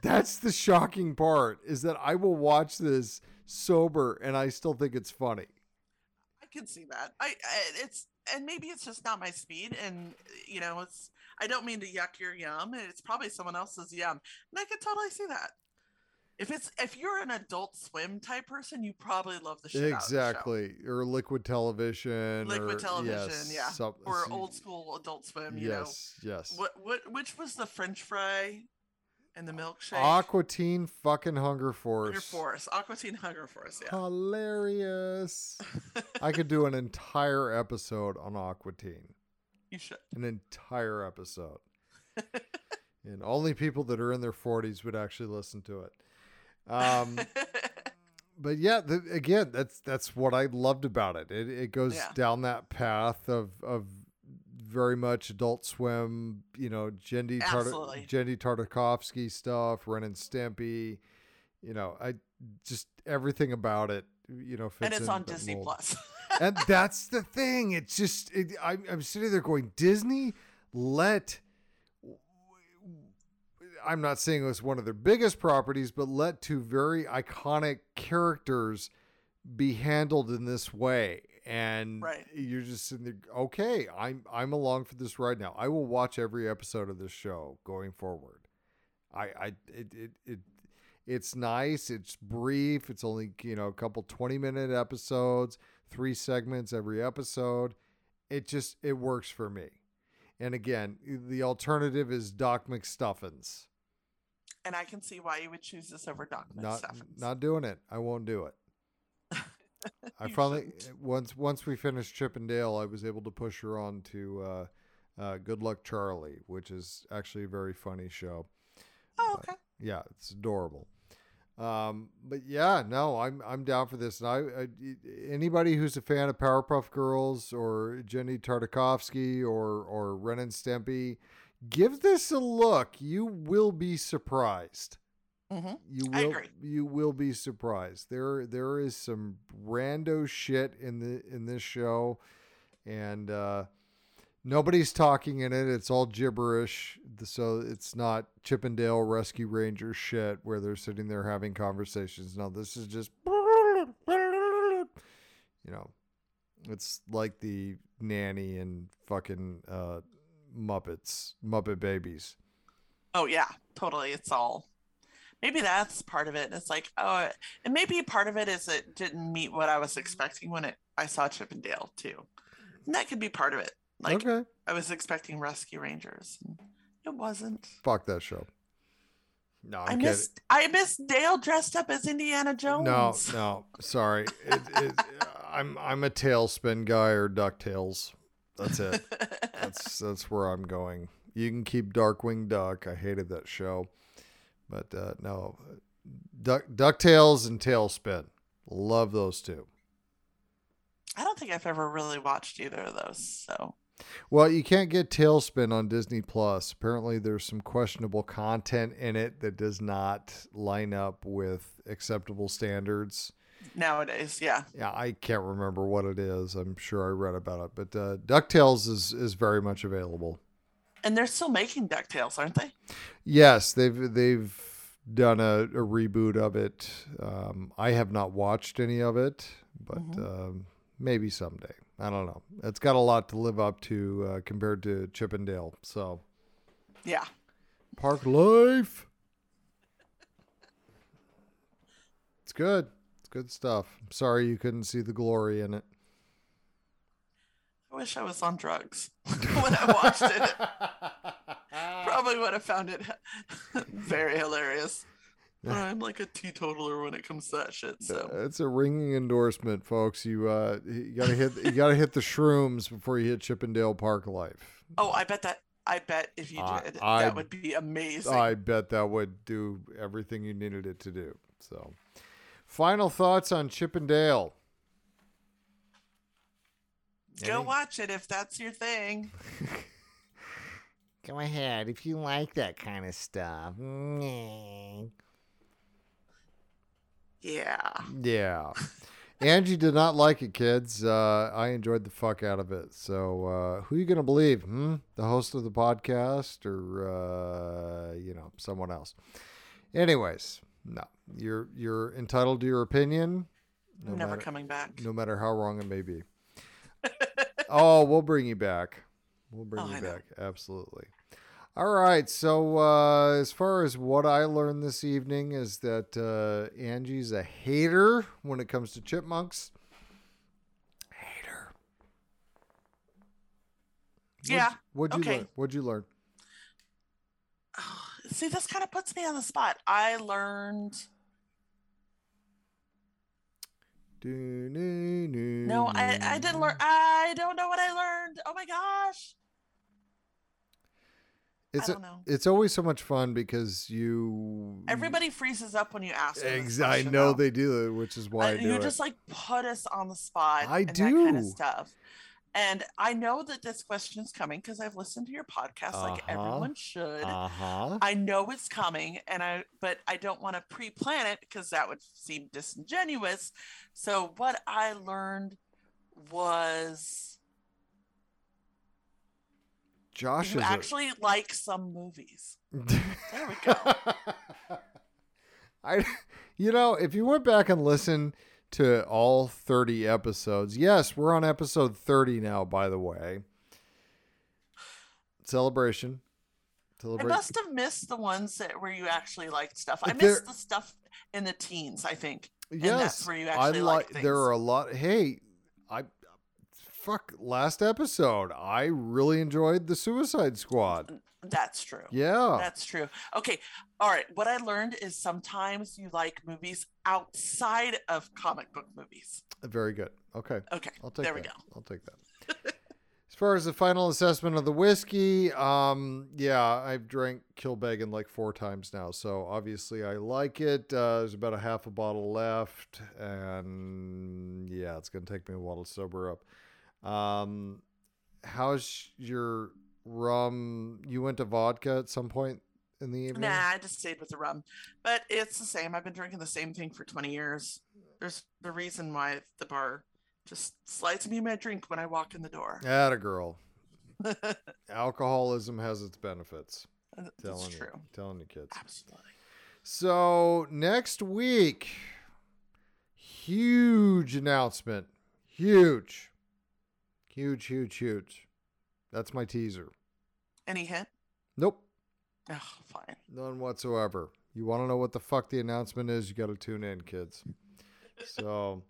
That's the shocking part is that I will watch this sober and I still think it's funny. I can see that. I, I it's and maybe it's just not my speed, and you know, it's. I don't mean to yuck your yum. It's probably someone else's yum, and I can totally see that. If it's if you're an Adult Swim type person, you probably love the shit out of the show. exactly. Or liquid television. Liquid or- television, yes, yeah, or old school Adult Swim. You Yes, yes. what what which was the French fry and the milkshake? Aqua Teen fucking Hunger Force. Hunger Force, Aqua Teen Hunger Force. Yeah, Hilarious. I could do an entire episode on Aqua Teen. you should. An entire episode. and only people that are in their 40s would actually listen to it. Um, but yeah, the, again, that's that's what I loved about it. It, it goes Yeah. down that path of of very much Adult Swim, you know, Genndy Tart-. Genndy Tartakovsky stuff, Ren and Stimpy. You know, I just everything about it. You know, fits and it's on Disney mold. Plus. and that's the thing. It's just it, I'm, I'm sitting there going, Disney, let. I'm not saying it was one of their biggest properties, but let two very iconic characters be handled in this way. And Right. you're just sitting there, okay, I'm I'm along for this ride now. I will watch every episode of this show going forward. I I it it, it it's nice. It's brief. It's only you know a couple twenty minute episodes, three segments every episode. It just it works for me. And again, the alternative is Doc McStuffins. And I can see why you would choose this over Doc Not McStuffins. not doing it. I won't do it. I finally once once we finished Chip and Dale, I was able to push her on to uh, uh, Good Luck Charlie, which is actually a very funny show. oh, okay. yeah, it's adorable. Um, but yeah, no, I'm I'm down for this. And I, I anybody who's a fan of Powerpuff Girls or Genndy Tartakovsky or or Ren and Stimpy, give this a look. You will be surprised. Mhm. You will you will be surprised. There there is some rando shit in the in this show and uh nobody's talking in it. It's all gibberish. So it's not Chip 'N' Dale Rescue Rangers shit where they're sitting there having conversations. No, this is just you know, it's like the nanny and fucking uh Muppets, Muppet Babies. Oh yeah, totally. It's all. Maybe that's part of it. It's like, oh, and maybe part of it is it didn't meet what I was expecting when it I saw Chip 'N' Dale too. And that could be part of it. Like okay. I was expecting Rescue Rangers. and It wasn't. Fuck that show. No, I'm i kidding. missed I missed Dale dressed up as Indiana Jones. No, no, sorry. It, it, I'm I'm a TaleSpin guy or Ducktales. That's it. that's that's where I'm going. You can keep Darkwing Duck. I hated that show, but uh, no, Duck Ducktales and TaleSpin. Love those two. I don't think I've ever really watched either of those. So Well, you can't get TaleSpin on Disney Plus. Apparently, there's some questionable content in it that does not line up with acceptable standards. Nowadays, yeah. Yeah, I can't remember what it is. I'm sure I read about it, but uh, Ducktales is is very much available. And they're still making DuckTales, aren't they? Yes, they've they've done a, a reboot of it. Um, I have not watched any of it, but um, maybe someday. I don't know. It's got a lot to live up to uh, compared to Chip 'N' Dale. So Yeah. Park Life. It's good. Good stuff. Sorry you couldn't see the glory in it. I wish I was on drugs when I watched it. Probably would have found it very hilarious. But I'm like a teetotaler when it comes to that shit. So It's a ringing endorsement, folks. You uh, you gotta hit you gotta hit the shrooms before you hit Chip 'N' Dale Park Life. Oh, I bet that I bet if you did, I- that would be amazing. I bet that would do everything you needed it to do. So, final thoughts on Chip 'N' Dale. Go watch it if that's your thing. Go ahead if you like that kind of stuff. Yeah. Yeah. Angie did not like it, kids. Uh, I enjoyed the fuck out of it. So, uh, who are you gonna believe? Hmm? The host of the podcast, or uh, you know, someone else? Anyways, no, you're you're entitled to your opinion. No Never matter, coming back. no matter how wrong it may be. oh, we'll bring you back. We'll bring Oh, you I know. back. Absolutely. All right. So, uh, as far as what I learned this evening is that uh, Angie's a hater when it comes to chipmunks. Hater. Yeah. What'd you okay. learn? What'd you learn? See, this kind of puts me on the spot. I learned. No, I, I didn't learn. I don't know what I learned. Oh my gosh. It's don't a- it's always so much fun because you. Everybody freezes up when you ask. them I know they do, which is why I Uh, do you it. just like put us on the spot. I and That kind of stuff. And I know that this question is coming because I've listened to your podcast like Uh-huh. everyone should. Uh huh. I know it's coming, and I but I don't want to pre-plan it because that would seem disingenuous. So what I learned was Josh you is a- actually like some movies. There we go. I, you know, if you went back and listened to all 30 episodes, yes, we're on episode 30 now, by the way. Celebration. I must have missed the ones that where you actually liked stuff. I There- missed the stuff in the teens. I think. And yes. that's where you actually like, like there are a lot. Hey, I, fuck, last episode, I really enjoyed the Suicide Squad. That's true. Yeah. That's true. Okay. All right. What I learned is sometimes you like movies outside of comic book movies. Very good. Okay. Okay. I'll take there we go. I'll take that. as far as the final assessment of the whiskey, um, yeah, I've drank Kilbeggan like four times now, so obviously I like it. Uh, there's about a half a bottle left, and yeah, it's gonna take me a while to sober up. Um, how's your rum? You went to vodka at some point in the evening? Nah, I just stayed with the rum. But it's the same. I've been drinking the same thing for 20 years. There's the reason why the bar just slides me my drink when I walk in the door. Atta girl. Alcoholism has its benefits. Uh, that's Telling true. you, telling you kids. Absolutely. So next week, huge announcement. Huge. Huge, huge, huge. That's my teaser. Any hint? Nope. Oh, fine. None whatsoever. You want to know what the fuck the announcement is? You got to tune in, kids. So,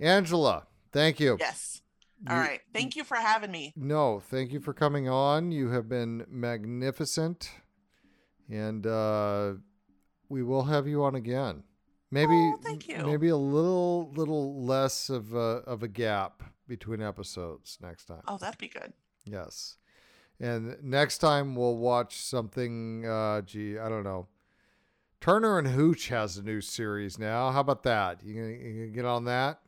Angela, thank you. Yes. All You- right. Thank you for having me. No, thank you for coming on. You have been magnificent. And uh, we will have you on again. Maybe Oh, thank you. maybe a little little less of a, of a gap between episodes next time. Oh, that'd be good. Yes. And next time we'll watch something uh gee, I don't know. Turner and Hooch has a new series now. How about that? You gonna, you gonna get on that?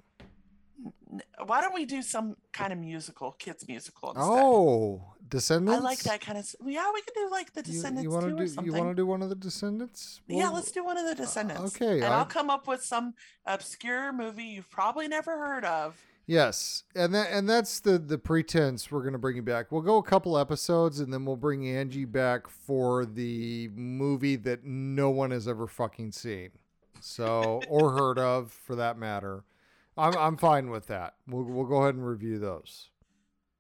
Why don't we do some kind of musical, kids musical instead? Oh, Descendants. I like that kind of. Yeah, we could do like the You, Descendants you want to do? something. You want to do one of the Descendants? yeah, let's do one of the Descendants. okay, and I- I'll come up with some obscure movie you've probably never heard of. Yes, and that and that's the the pretense we're gonna bring you back. We'll go a couple episodes, and then we'll bring Angie back for the movie that no one has ever fucking seen, so or heard of, for that matter. I'm I'm fine with that. We'll we'll go ahead and review those.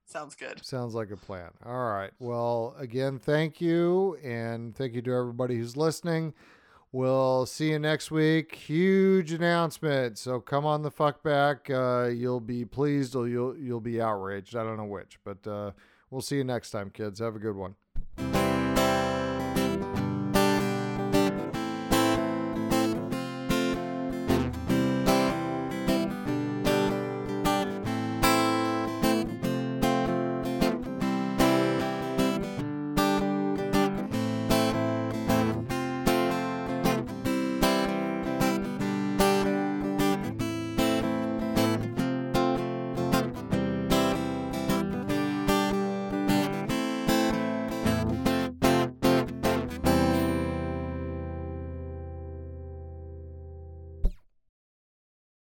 Sounds good. Sounds like a plan. All right. Well, again, thank you, and thank you to everybody who's listening. We'll see you next week. Huge announcement. So come on the fuck back. Uh, you'll be pleased or you'll you'll be outraged. I don't know which, but uh, we'll see you next time, kids. Have a good one.